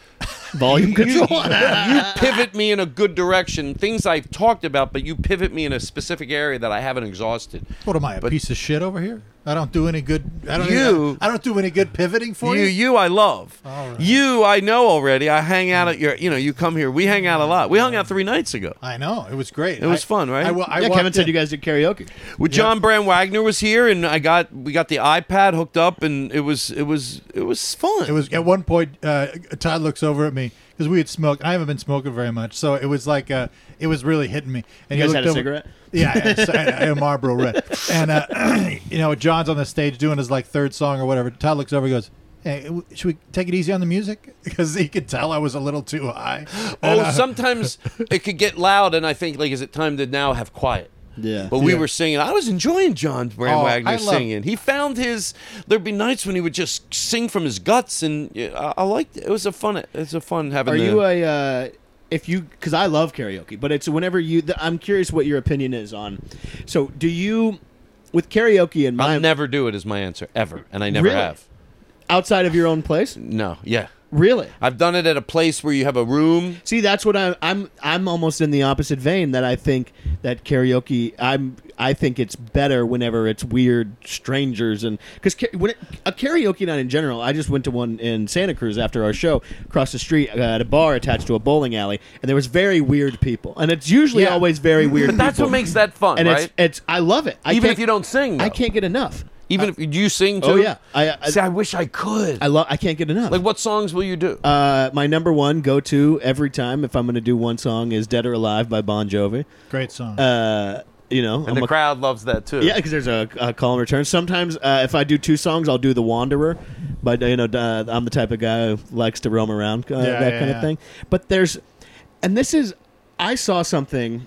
volume control. *laughs* you *laughs* pivot me in a good direction. Things I've talked about, but you pivot me in a specific area that I haven't exhausted. What am I, a But- piece of shit over here? I don't do any good. I don't. You- I, don't do any good pivoting for you, you. you, I love. All right. You, I know already. I hang out at your. You know, you come here. We hang out a lot. We hung out three nights ago. I know it was great. It was I- fun, right? I, wa- I yeah, walked Kevin said you guys did karaoke. With John Brand Wagner was here, and I got we got the iPad hooked up, and it was it was it was fun. It was at one point. Uh, Todd looks over at me because we had smoked. I haven't been smoking very much, so it was like uh, it was really hitting me. And You guys had a over- cigarette? Yeah, I had, I a Marlboro Red, and uh, *clears throat* you know John's on the stage doing his like third song or whatever. Todd looks over, and goes. Hey, should we take it easy on the music? *laughs* Because he could tell I was a little too high. And, oh, uh, sometimes it could get loud, and I think like, is it time to now have quiet? Yeah. But we Yeah. were singing. I was enjoying John Brand Oh, Wagner love- singing. He found his. There'd be nights when he would just sing from his guts, and I, I liked it. It was a fun. It was a fun having. Are the- you a uh, if you because I love karaoke, but it's whenever you. The, I'm curious what your opinion is on. So do you with karaoke in mind? I'll never do it. Is my answer ever, and I never Really? have. outside of your own place? No, yeah. Really? I've done it at a place where you have a room. See, that's what I'm. I'm. I'm almost in the opposite vein. That I think that karaoke. I'm. I think it's better whenever it's weird strangers and because when it, a karaoke night in general. I just went to one in Santa Cruz after our show across the street uh, at a bar attached to a bowling alley, and there was very weird people, and it's usually Yeah. always very weird. But that's people. what makes that fun, and right? it's it's. I love it. I Even if you don't sing, I can't get enough. Even if do you sing too. Oh yeah, I. I, See, I wish I could. I love. I can't get enough. like, what songs will you do? uh, my number one go to every time if I'm going to do one song is "Dead or Alive" by Bon Jovi. great song. Uh, you know, and I'm the a- crowd loves that too. yeah, because there's a, a call and return. Sometimes uh, if I do two songs, I'll do "The Wanderer," but you know, uh, I'm the type of guy who likes to roam around, uh, Yeah, that yeah, kind yeah. of thing. But there's, and this is, I saw something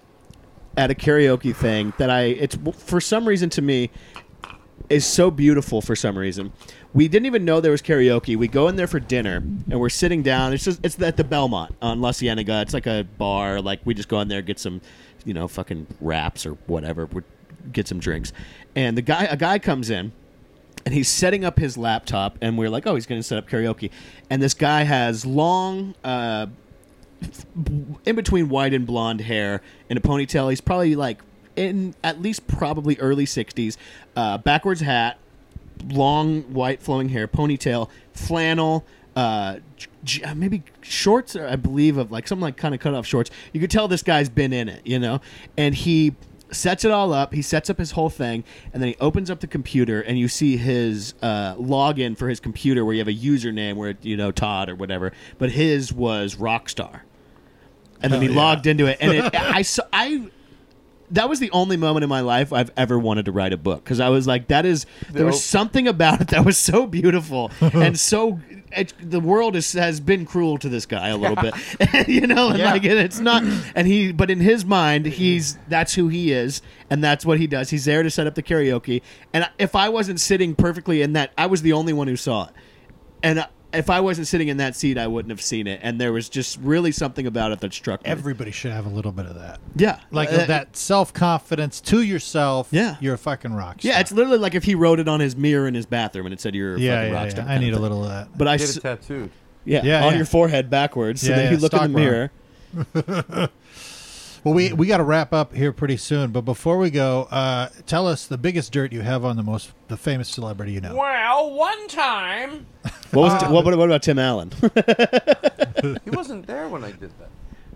at a karaoke thing that I it's for some reason to me is so beautiful for some reason. We didn't even know there was karaoke. We go in there for dinner and we're sitting down. It's just it's at the Belmont on La Cienega. It's like a bar. Like we just go in there get some, you know, fucking wraps or whatever. We get some drinks. And the guy a guy comes in and he's setting up his laptop and we're like, "Oh, he's going to set up karaoke." And this guy has long uh in between white and blonde hair in a ponytail. He's probably like in at least probably early 60s. Uh, backwards hat, long white flowing hair, ponytail, flannel, uh, j- j- maybe shorts, I believe, of like something like kind of cut off shorts. You could tell this guy's been in it, you know? And he sets it all up. He sets up his whole thing, and then he opens up the computer, and you see his uh, login for his computer where you have a username where, you know, Todd or whatever, but his was Rockstar and then he yeah. logged into it and it, *laughs* I saw I that was the only moment in my life I've ever wanted to write a book because I was like that is there was something about it that was so beautiful *laughs* and so it, the world is, has been cruel to this guy a little bit *laughs* you know and Yeah. like and it's not *clears throat* and he but in his mind he's that's who he is and that's what he does. He's there to set up the karaoke and if I wasn't sitting perfectly in that I was the only one who saw it. And if I wasn't sitting in that seat, I wouldn't have seen it. And there was just really something about it that struck me. Everybody should have a little bit of that. yeah, Like Uh, that self confidence to yourself. Yeah. You're a fucking rock star. Yeah, it's literally like if he wrote it on his mirror in his bathroom and it said "You're a yeah, fucking yeah, rock yeah. star." I need a little of that. But I, Get s- it tattooed. yeah, Yeah, on yeah. your forehead backwards, so Yeah, that yeah, you look in the mirror. *laughs* Well, we we got to wrap up here pretty soon. But before we go, uh, tell us the biggest dirt you have on the most the famous celebrity you know. Well, one time What was what, what about Tim Allen? *laughs* he wasn't there when I did that.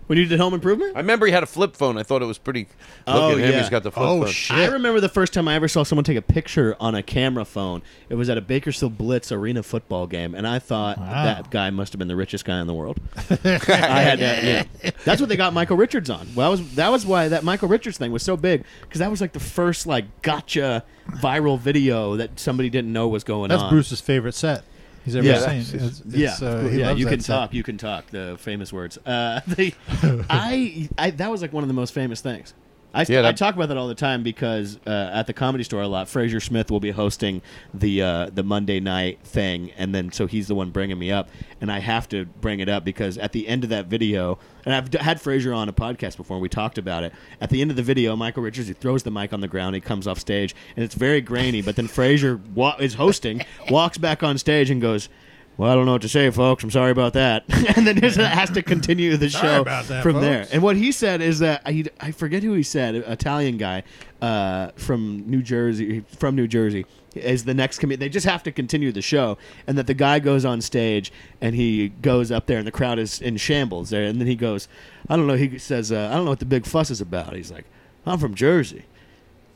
When you did Home Improvement? I remember he had a flip phone. I thought it was pretty. Look Oh, at him. yeah. He's got the flip Oh phone. shit! I remember the first time I ever saw someone take a picture on a camera phone. It was at a Bakersfield Blitz arena football game, and I thought Wow. that guy must have been the richest guy in the world. *laughs* I had that. Yeah. That's what they got Michael Richards on. Well, that was that was why that Michael Richards thing was so big because that was like the first like gotcha viral video that somebody didn't know was going on. That's on. Bruce's favorite set he's ever Yeah. seen. That's- It's- Yeah, it's, uh, yeah. You can set. talk. You can talk. The famous words. Uh, *laughs* the, *laughs* I, I, that was like one of the most famous things. I, Yeah, I talk about that all the time because uh, at the comedy store a lot. Fraser Smith will be hosting the uh, the Monday night thing, and then so he's the one bringing me up, and I have to bring it up because at the end of that video, and I've d- had Fraser on a podcast before. and We talked about it. At the end of the video, Michael Richards he throws the mic on the ground. He comes off stage, and it's very grainy. But then Fraser wa- is hosting, *laughs* walks back on stage, and goes. Well, I don't know what to say, folks. I'm sorry about that. *laughs* and then just has to continue the *laughs* show that, from folks. there. And what he said is that he, I forget who he said, Italian guy uh, from New Jersey, from New Jersey, is the next comedian. They just have to continue the show, and that the guy goes on stage and he goes up there, and the crowd is in shambles there, and then he goes, I don't know. He says, uh, I don't know what the big fuss is about. He's like, I'm from Jersey.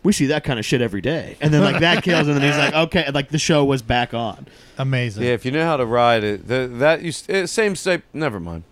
We see that kind of shit every day, and then like that *laughs* kills him, and then he's like, okay, and, like the show was back on. Amazing. Yeah, if you know how to ride it, the, that you s- eh, same shape. Never mind.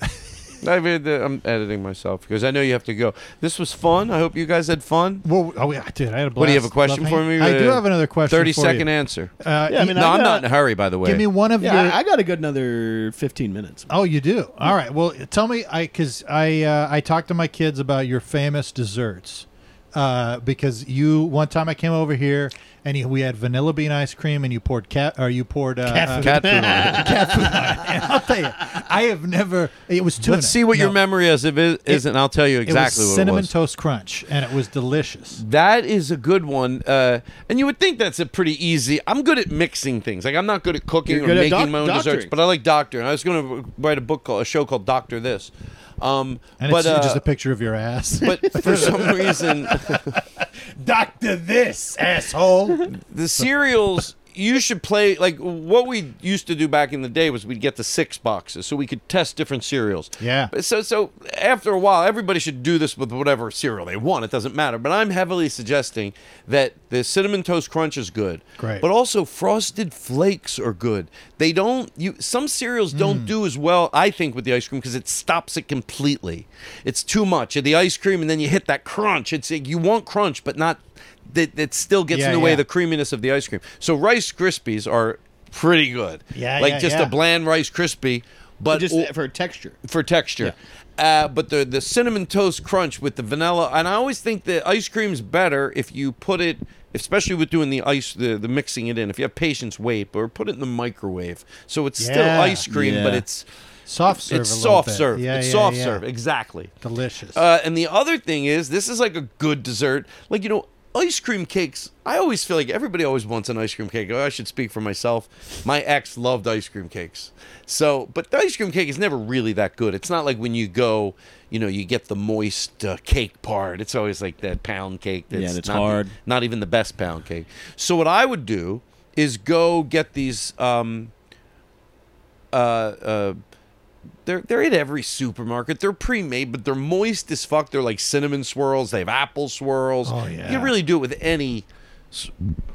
*laughs* I mean, the- I'm editing myself because I know you have to go. This was fun. I hope you guys had fun. Well, oh, yeah, dude, I had a blast. What do you have a question Love for hanging- me? I do Uh, have another question. Thirty for second you. answer. Uh, Yeah, I mean, no, I am not in a hurry. By the way, give me one of Yeah, your. I, I got a good another 15 minutes. Oh, you do. All right. Well, tell me, I because I uh, I talked to my kids about your famous desserts. Uh, because you one time I came over here and you, we had vanilla bean ice cream and you poured cat or you poured uh, Cat uh, food. cat food. *laughs* cat food on it. And I'll tell you, I have never. It was tuna. Let's see what your memory is. If it is, and I'll tell you It exactly was what cinnamon it was. Cinnamon toast crunch, and it was delicious. That is a good one, uh, and you would think that's a pretty easy. I'm good at mixing things. Like I'm not good at cooking You're or good at making doc- my own desserts, but I like doctoring. I was going to write a book called a show called Doctor This, um, And but it's uh, just a picture of your ass. but *laughs* for some reason, Doctor, this asshole. the cereals you should play like what we used to do back in the day was we'd get the six boxes so we could test different cereals. Yeah. So so after a while, everybody should do this with whatever cereal they want. It doesn't matter. But I'm heavily suggesting that the cinnamon toast crunch is good. Great. But also frosted flakes are good. They don't you some cereals Mm. don't do as well, I think, with the ice cream because it stops it completely. It's too much. The ice cream and then you hit that crunch. It's like you want crunch, but not that it still gets Yeah, in the way yeah. of the creaminess of the ice cream. So Rice Krispies are pretty good. Yeah, like yeah, just a bland Rice Krispie, but Just o- for texture. for texture. Uh, but the the cinnamon toast crunch with the vanilla, and I always think the ice cream's better if you put it, especially with doing the ice, the, the mixing it in. If you have patience, wait, or put it in the microwave, so it's still ice cream, but it's Soft serve. it's soft bit. serve. Yeah, it's yeah, soft yeah. serve, exactly. Delicious. Uh, and the other thing is, this is like a good dessert. Like you know, ice cream cakes. I always feel like everybody always wants an ice cream cake. Oh, I should speak for myself. My ex loved ice cream cakes. So, but the ice cream cake is never really that good. It's not like when you go, you know, you get the moist uh, cake part. It's always like that pound cake. That's Yeah, it's not, hard. Not even the best pound cake. So what I would do is go get these. Um, uh, uh, they're they're at every supermarket. They're pre-made, but they're moist as fuck. They're like cinnamon swirls. They have apple swirls. Oh, yeah. You can really do it with any. s-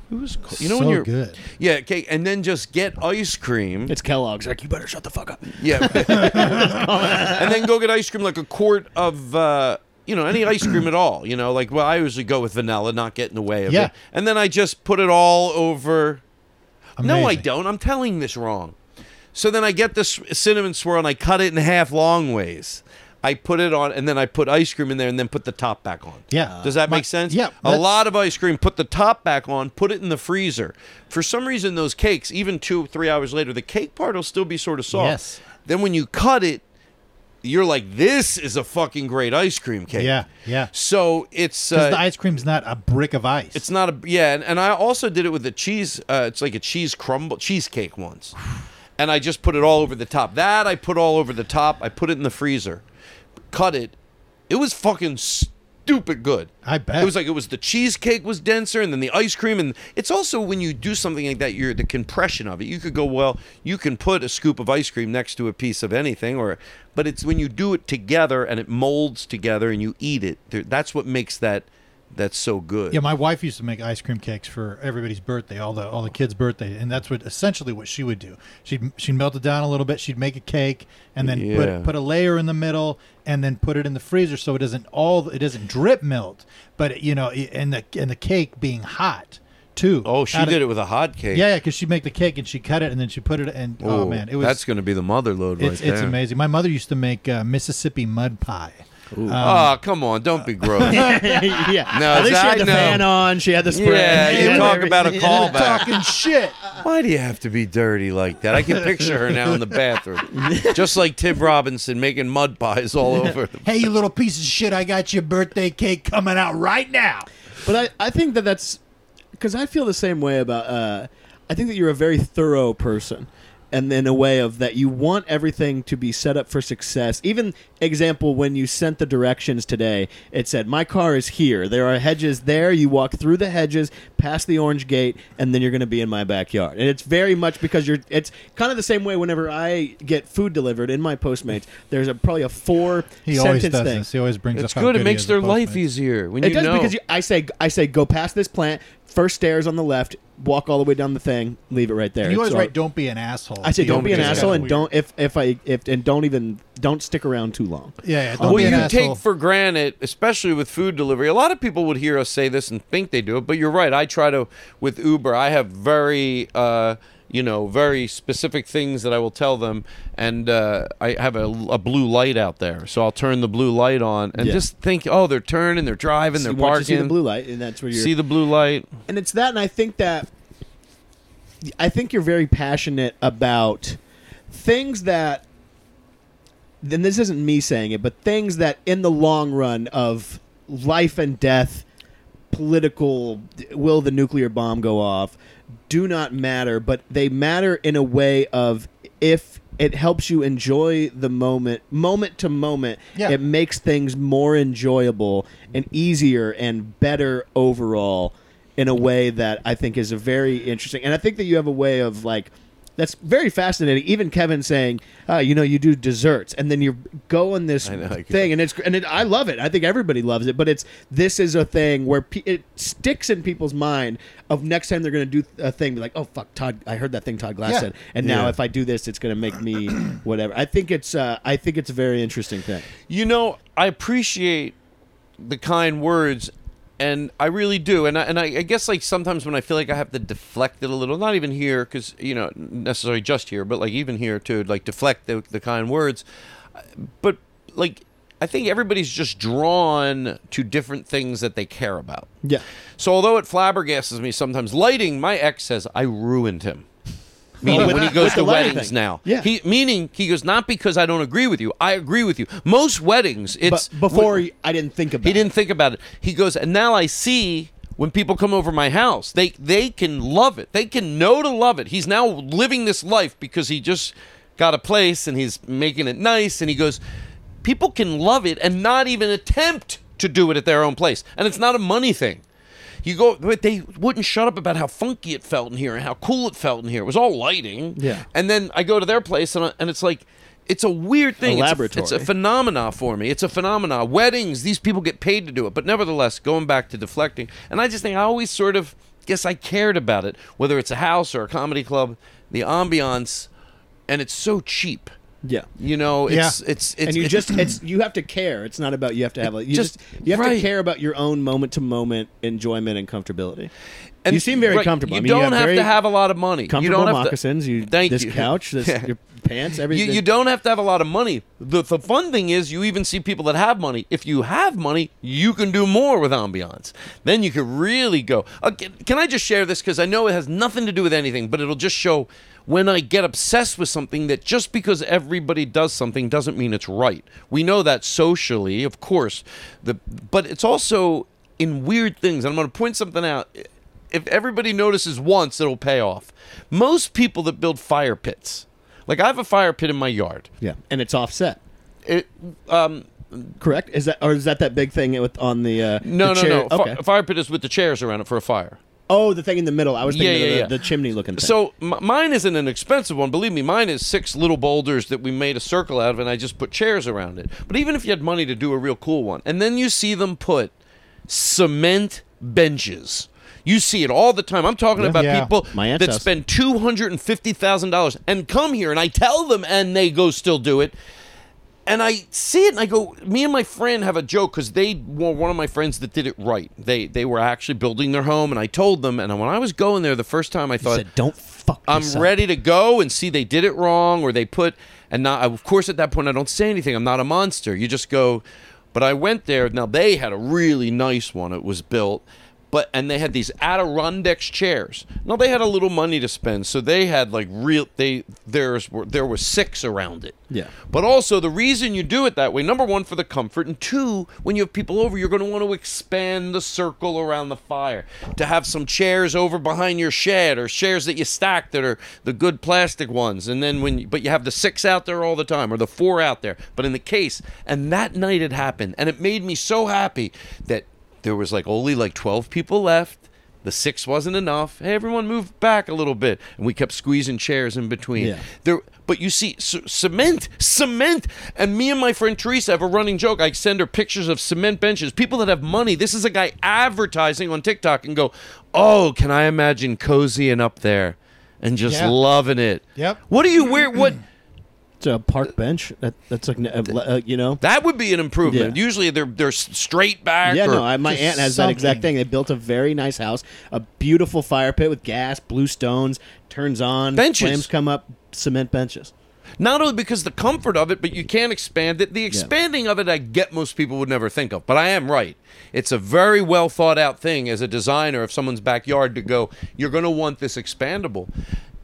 Who's co- you know when So you're good. Yeah, okay, and then just get ice cream. It's Kellogg's. Like, you better shut the fuck up. Yeah, *laughs* *laughs* and then go get ice cream like a quart of. Uh, you know, any ice cream at all. You know, like well, I usually go with vanilla, not get in the way of Yeah. it. And then I just put it all over. No, I don't. I'm telling this wrong. So then I get this cinnamon swirl and I cut it in half long ways. I put it on and then I put ice cream in there and then put the top back on. Yeah. Does that make sense? yeah, A that's- lot of ice cream, put the top back on, put it in the freezer. For some reason, those cakes, even two, three hours later, the cake part will still be sort of soft. Yes. Then when you cut it, you're like, this is a fucking great ice cream cake. Yeah, yeah. So it's. Because Uh, the ice cream's not a brick of ice. it's not a yeah, and, and I also did it with the cheese. Uh, it's like a cheese crumble cheesecake once, and I just put it all over the top. That I put all over the top. I put it in the freezer, cut it. It was fucking stupid good. I bet. It was like it was the cheesecake was denser, and then the ice cream, and it's also when you do something like that, you're the compression of it. You could go well, you can put a scoop of ice cream next to a piece of anything, or but it's when you do it together and it molds together and you eat it. That's what makes that that's so good. Yeah, my wife used to make ice cream cakes for everybody's birthday, all the all the kids' birthday, and that's what essentially what she would do. She'd she'd melt it down a little bit. She'd make a cake and then Yeah. put put a layer in the middle and then put it in the freezer so it doesn't all it doesn't drip melt, but you know, and the and the cake being hot too. Oh, she Out of- did it with a hot cake. Yeah, yeah, because she'd make the cake and she cut it and then she put it in. Oh, Ooh, man, it was that's going to be the mother load right it's there. it's amazing. My mother used to make uh, Mississippi mud pie. Oh, come on, don't be gross. *laughs* yeah. No, At least she I had the know. fan on. She had the spray. Yeah, you had talk about a everything. call back. Talking shit. Why do you have to be dirty like that? I can *laughs* picture her now in the bathroom, just like Tim Robinson making mud pies all *laughs* over. the- Hey, you little piece of shit! I got your birthday cake coming out right now. But I, I think that that's because I feel the same way about. Uh, I think that you're a very thorough person, and in a way of that you want everything to be set up for success. Even example when you sent the directions today, it said my car is here. There are hedges there. You walk through the hedges, past the orange gate, and then you're going to be in my backyard. And it's very much because you're. It's kind of the same way whenever I get food delivered in my Postmates. There's a probably a four He always does thing. this. He always brings It's up how good. It makes their life Postmates. easier when It you does know. because you, I say I say go past this plant, first stairs on the left, walk all the way down the thing, leave it right there. And you always So- write, "Don't be an asshole." I say don't, Don't be an asshole and Weird. don't if if I if and don't even don't stick around too long. Yeah, yeah. Don't well, be you an asshole. take for granted, especially with food delivery. A lot of people would hear us say this and think they do it, but you're right. I try to with Uber. I have very, uh, you know, very specific things that I will tell them, and uh, I have a, a blue light out there, so I'll turn the blue light on and Yeah. just think, oh, they're turning, they're driving, they're you parking. see the blue light, and that's where you're. See the blue light. and it's that, and I think that I think you're very passionate about things that. Then this isn't me saying it, but things that in the long run of life and death, political, will the nuclear bomb go off, do not matter, but they matter in a way of if it helps you enjoy the moment, moment to moment, Yeah. it makes things more enjoyable and easier and better overall in a way that I think is a very interesting. And I think that you have a way of like that's very fascinating. Even Kevin saying, uh, you know, you do desserts, and then you go on this know, I- thing, and it's and it, I love it. I think everybody loves it, but it's this is a thing where pe- it sticks in people's mind of next time they're going to do a thing, be like, oh fuck, Todd, I heard that thing Todd Glass Yeah. said, and now Yeah. if I do this, it's going to make me *clears throat* whatever. I think it's uh, I think it's a very interesting thing. You know, I appreciate the kind words, and I really do. And I, and I, I guess like sometimes when I feel like I have to deflect it a little, not even here because you know necessarily just here, but like even here too, like deflect the, the kind words. But like I think everybody's just drawn to different things that they care about. Yeah. So although it flabbergastes me sometimes, lighting, my ex says I ruined him. Meaning when he goes to weddings thing. now. Yeah. He meaning he goes not because I don't agree with you. I agree with you. Most weddings, it's But before I didn't think about he it. didn't think about it. He goes, and now I see when people come over my house, they they can love it. They can know to love it. He's now living this life because he just got a place and he's making it nice. And he goes, people can love it and not even attempt to do it at their own place. And it's not a money thing. You go, but they wouldn't shut up about how funky it felt in here and how cool it felt in here. It was all lighting. Yeah. And then I go to their place and, I, and it's like, it's a weird thing. It's a- laboratory. It's a, phenomena for me. It's a phenomena. Weddings, these people get paid to do it. But nevertheless, going back to deflecting, and I just think I always sort of guess I cared about it, whether it's a house or a comedy club, the ambiance, and it's so cheap. Yeah. You know, it's Yeah. it's it's and you it's- just it's you have to care. It's not about you have to have like you Just- just, you have right. to care about your own moment to moment enjoyment and comfortability. and- you seem very right, comfortable. You I mean, don't you have, have to have a lot of money. You comfortable don't have moccasins. To, you thank this you. couch, this *laughs* Yeah. your pants, You, everything. you don't have to have a lot of money. The, the fun thing is, you even see people that have money. If you have money, you can do more with ambiance. Then you could really go. Uh, can, can I just share this? Because I know it has nothing to do with anything, but it'll just show when I get obsessed with something that just because everybody does something doesn't mean it's right. We know that socially, of course, the, but it's also in weird things. And I'm going to point something out. If everybody notices once, it'll pay off. Most people that build fire pits, like I have a fire pit in my yard. yeah, and it's offset. It, um, Correct? Is that or is that that big thing with on the uh, no, the no, chair? no. Fi- Okay. fire pit is with the chairs around it for a fire. Oh, the thing in the middle. I was thinking yeah, of the, yeah. the chimney looking thing. So m- mine isn't an expensive one. Believe me, mine is six little boulders that we made a circle out of, and I just put chairs around it. But even if you had money to do a real cool one, and then you see them put cement benches. You see it all the time. I'm talking about Yeah. people that spend two hundred and fifty thousand dollars and come here, and I tell them, and they go still do it. And I see it and I go, me and my friend have a joke because they were one of my friends that did it right. They they were actually building their home, and I told them. And when I was going there the first time, I thought, said, "Don't fuck." I'm this up." ready to go and see they did it wrong or they put and not of course at that point I don't say anything. I'm not a monster. You just go but I went there. Now they had a really nice one. It was built but and they had these Adirondack chairs. Now they had a little money to spend, so they had like real they there's were there was six around it. Yeah. But also the reason you do it that way, number one for the comfort, and two, when you have people over, you're going to want to expand the circle around the fire to have some chairs over behind your shed or chairs that you stack that are the good plastic ones, and then when but you have the six out there all the time or the four out there, but in the case. And that night it happened, and it made me so happy that there was like only like 12 people left. The six wasn't enough. Hey, everyone moved back a little bit, and we kept squeezing chairs in between. Yeah. There, but you see, c- cement, cement, and me and my friend Teresa have a running joke. I send her pictures of cement benches. People that have money. This is a guy advertising on TikTok, and go, "Oh, can I imagine cozying up there, and just Yeah. loving it." Yep. What do you wear? What? A park bench. That, that's like uh, uh, you know. That would be an improvement. Yeah. Usually they're they're straight back. Yeah, no, I, my aunt has that exact thing. They built a very nice house, a beautiful fire pit with gas, blue stones, turns on, Benches. flames come up, cement benches. not only because the comfort of it, but you can't expand it. The expanding of it, I get most people would never think of, but I am right. It's a very well thought out thing as a designer of someone's backyard to go. You're going to want this expandable.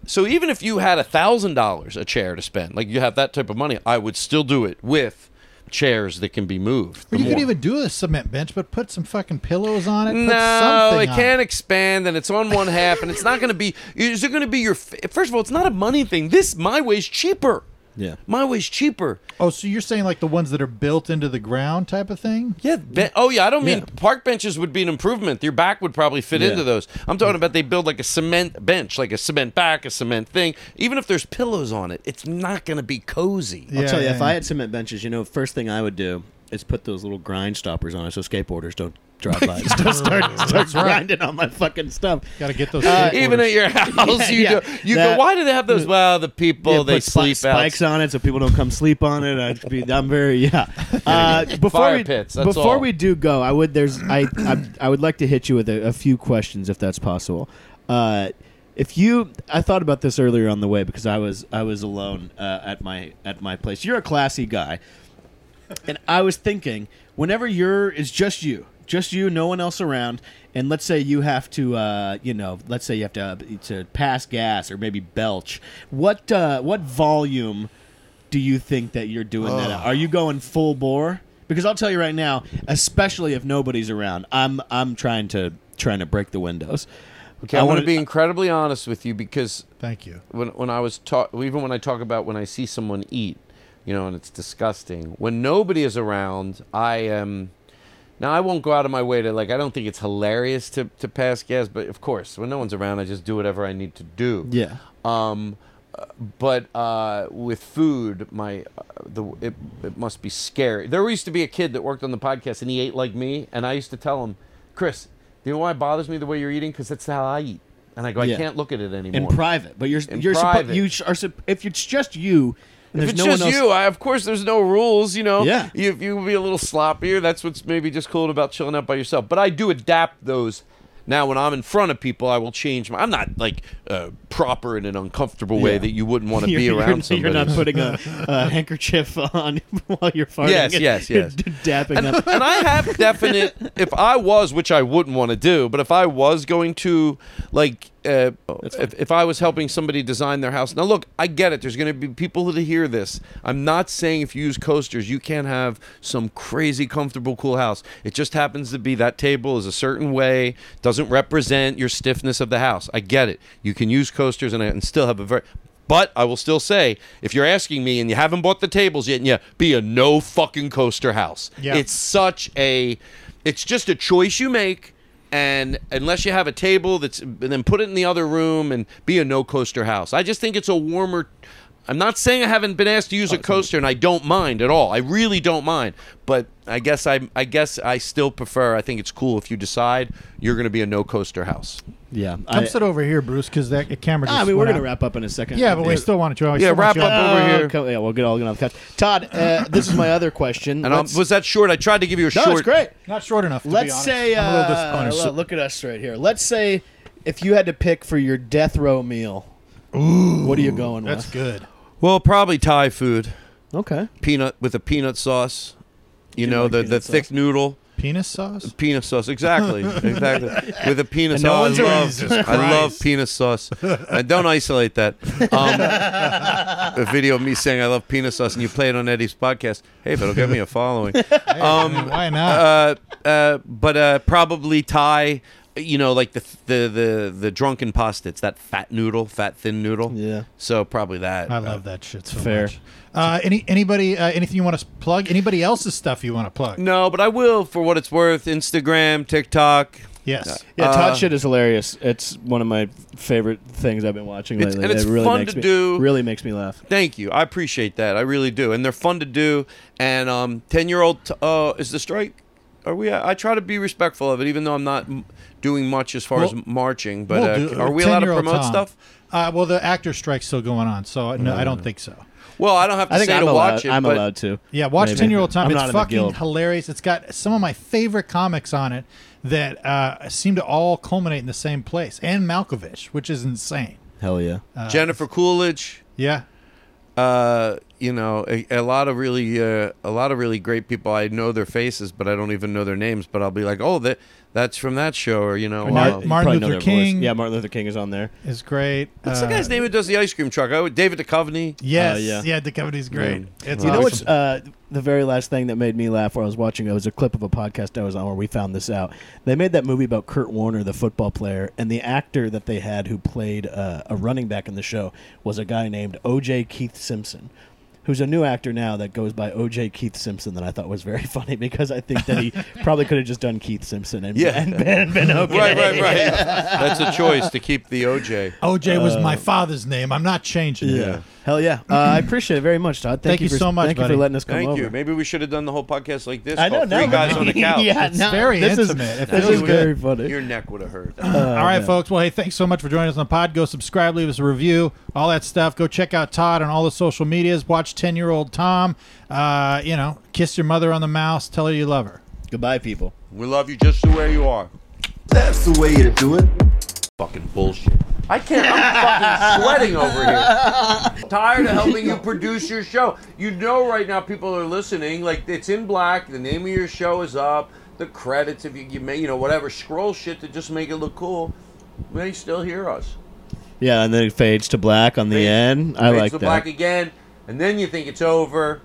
So even if you had a thousand dollars a chair to spend, like you have that type of money, I would still do it with chairs that can be moved. Or you could even do a cement bench, but put some fucking pillows on it. Put No, it can't expand, and it's on one half, and it's not going to be. Is it going to be your? First of all, it's not a money thing. This my way is cheaper. Yeah. My way's cheaper. Oh, so you're saying like the ones that are built into the ground type of thing? Yeah. Be- oh yeah. I don't mean Yeah. park benches would be an improvement. Your back would probably fit Yeah. into those. I'm talking about they build like a cement bench, like a cement back, a cement thing. Even if there's pillows on it, it's not going to be cozy. I'll Yeah, tell you, yeah, if I had cement benches, you know, first thing I would do is put those little grind stoppers on it so skateboarders don't drive by *laughs* *laughs* and start, start, start grinding on my fucking stuff. Got to get those. Uh, Even at your house, you yeah. do. You That- go. Why do they have those? Well, the people Yeah, they put spi- sleep out. spikes on it so people don't come sleep on it. I'd be, I'm very yeah. *laughs* Uh, before Fire we pits, that's before all. we do go, I would there's I I, I would like to hit you with a, a few questions if that's possible. Uh, if you, I thought about this earlier on the way because I was I was alone uh, at my at my place. You're a classy guy, and I was thinking whenever you're it's just you, just you, no one else around, and let's say you have to, uh, you know, let's say you have to uh, to pass gas or maybe belch. What uh, what volume do you think that you're doing that? At? Are you going full bore? Because I'll tell you right now, especially if nobody's around, I'm I'm trying to trying to break the windows. Okay, I, want wanna- to be incredibly honest with you because Thank you. when when I was taught, even when I talk about when I see someone eat, you know, and it's disgusting. When nobody is around, I am. Now I won't go out of my way to like. I don't think it's hilarious to to pass gas, but of course, when no one's around, I just do whatever I need to do. Yeah. Um, but uh, with food, my uh, the it, it must be scary. There used to be a kid that worked on the podcast, and he ate like me, and I used to tell him, Chris, do you know why it bothers me the way you're eating? Because that's how I eat, and I go, I Yeah. can't look at it anymore. in private, but you're In you're suppo- you sh- are if it's just you and if there's it's no just one else. you, I, of course, there's no rules. You know, Yeah. You, if you be a little sloppier, that's what's maybe just cool about chilling out by yourself. But I do adapt those. Now, when I'm in front of people, I will change. My, I'm not like uh, proper in an uncomfortable way Yeah. that you wouldn't want to *laughs* be you're- around somebody. you're not putting a, *laughs* a handkerchief on *laughs* while you're farting. Yes, yes, yes. dapping and, up. and I have definite. If I was, which I wouldn't want to do, but if I was going to, like, uh, if, if I was helping somebody design their house. Now, look, I get it. There's going to be people that hear this. I'm not saying if you use coasters, you can't have some crazy, comfortable, cool house. It just happens to be that table is a certain way, doesn't represent your stiffness of the house. I get it. You can use coasters and, and still have a very. But I will still say, if you're asking me and you haven't bought the tables yet, and yeah, be a no fucking coaster house. Yeah. It's such a, it's just a choice you make, and unless you have a table that's, and then put it in the other room and be a no coaster house. I just think it's a warmer. I'm not saying I haven't been asked to use a coaster, and I don't mind at all. I really don't mind, but I guess I, I guess I still prefer. I think it's cool if you decide you're going to be a no coaster house. Yeah. Come I, sit over here, Bruce, because that camera. Just Ah, I mean, we're going to wrap up in a second. Yeah, but we still want to. Try. Yeah, wrap up over Oh, here. come- yeah, we'll get all get on the couch. Todd, uh, this is my other question. And um, was that short? I tried to give you a no, short. it's great. Not short enough. To Let's honest. say, I'm a little uh, look, look at us right here. Let's say if you had to pick for your death row meal, what are you going That's with? That's good. Well, probably Thai food. Okay. Peanut with a peanut sauce. You Do know like the the peanut thick sauce. noodle. Penis sauce. Penis sauce, exactly, *laughs* exactly. With a penis And no sauce, one's I love, Jesus I love Christ. penis sauce. And don't isolate that. Um, a video of me saying I love penis sauce, and you play it on Eddie's podcast. Hey, if it'll get me a following. Um, Why not? uh, uh, but uh, probably Thai. You know, like the the the the drunken pasta. It's that fat noodle, fat thin noodle. Yeah. So probably that. I love that shit so Fair. much. Uh, any anybody uh, anything you want to plug? Anybody else's stuff you want to plug? No, but I will for what it's worth. Instagram, TikTok. Yes. Yeah, Uh, Todd shit is hilarious. It's one of my favorite things I've been watching It's- lately. and it's it really fun makes to me, do. Really makes me laugh. Thank you. I appreciate that. I really do. And they're fun to do. And um, 10 year old, t- uh, is the strike? Are we? I try to be respectful of it, even though I'm not doing much as far Well, as marching. But We'll uh, do- are we allowed to 10-year-old promote Tom. stuff? Uh, well, the actor strike's still going on, so no, I don't think so. Well, I don't have to I think say I'm to allowed. watch it. I'm but allowed to. Yeah, watch Maybe. Ten Year Old Tom. I'm it's not in the fucking hilarious. It's got some of my favorite comics on it that uh, seem to all culminate in the same place, and Malkovich, which is insane. Hell yeah. Uh, Jennifer Coolidge. Yeah, Uh, you know, a, a lot of really, uh, a lot of really great people. I know their faces, but I don't even know their names. But I'll be like, oh, that that's from that show, or you know, Mar- uh, Martin probably know Luther voice. King. Yeah, Martin Luther King is on there. is great. what's Uh, the guy's name who does the ice cream truck? Oh, David Duchovny. Yes, Uh, yeah. yeah, the comedy's great. Yeah. It's You know what's uh, the very last thing that made me laugh while I was watching it was a clip of a podcast I was on where we found this out. They made that movie about Kurt Warner, the football player, and the actor that they had who played uh, a running back in the show was a guy named O.J. Keith Simpson. Who's a new actor now that goes by O.J. Keith Simpson that I thought was very *laughs* funny because I think that he *laughs* probably could have just done Keith Simpson and, Yeah. and been, been okay. Right, right, right. *laughs* That's a choice to keep the OJ. OJ was uh, my father's name. I'm not changing it. Yeah. Hell yeah. Uh, I appreciate it very much, Todd. Thank, Thank you for, so much, Thank you for letting us come Thank over. you. Maybe we should have done the whole podcast like this. I know called now. Three guys on the *laughs* couch. yeah, It's no, very this is- intimate. It this feels is good. very funny. Your neck would have hurt. All right, man. folks. Well, hey, thanks so much for joining us on the pod. Go subscribe, leave us a review, all that stuff. Go check out Todd on all the social medias. Watch 10 year old Tom. Uh, you know, kiss your mother on the mouth. Tell her you love her. Goodbye, people. we love you just the way you are. That's the way to do it. Fucking bullshit. I can't. I'm fucking *laughs* sweating over here. *laughs* Tired of helping you produce your show. You know, right now people are listening. Like it's in black. The name of your show is up. The credits, if you, you may, you know, whatever. Scroll shit to just make it look cool. They still hear us. Yeah, and then it fades to black on the Fades- end. I Fades like to that. black again, and then you think it's over.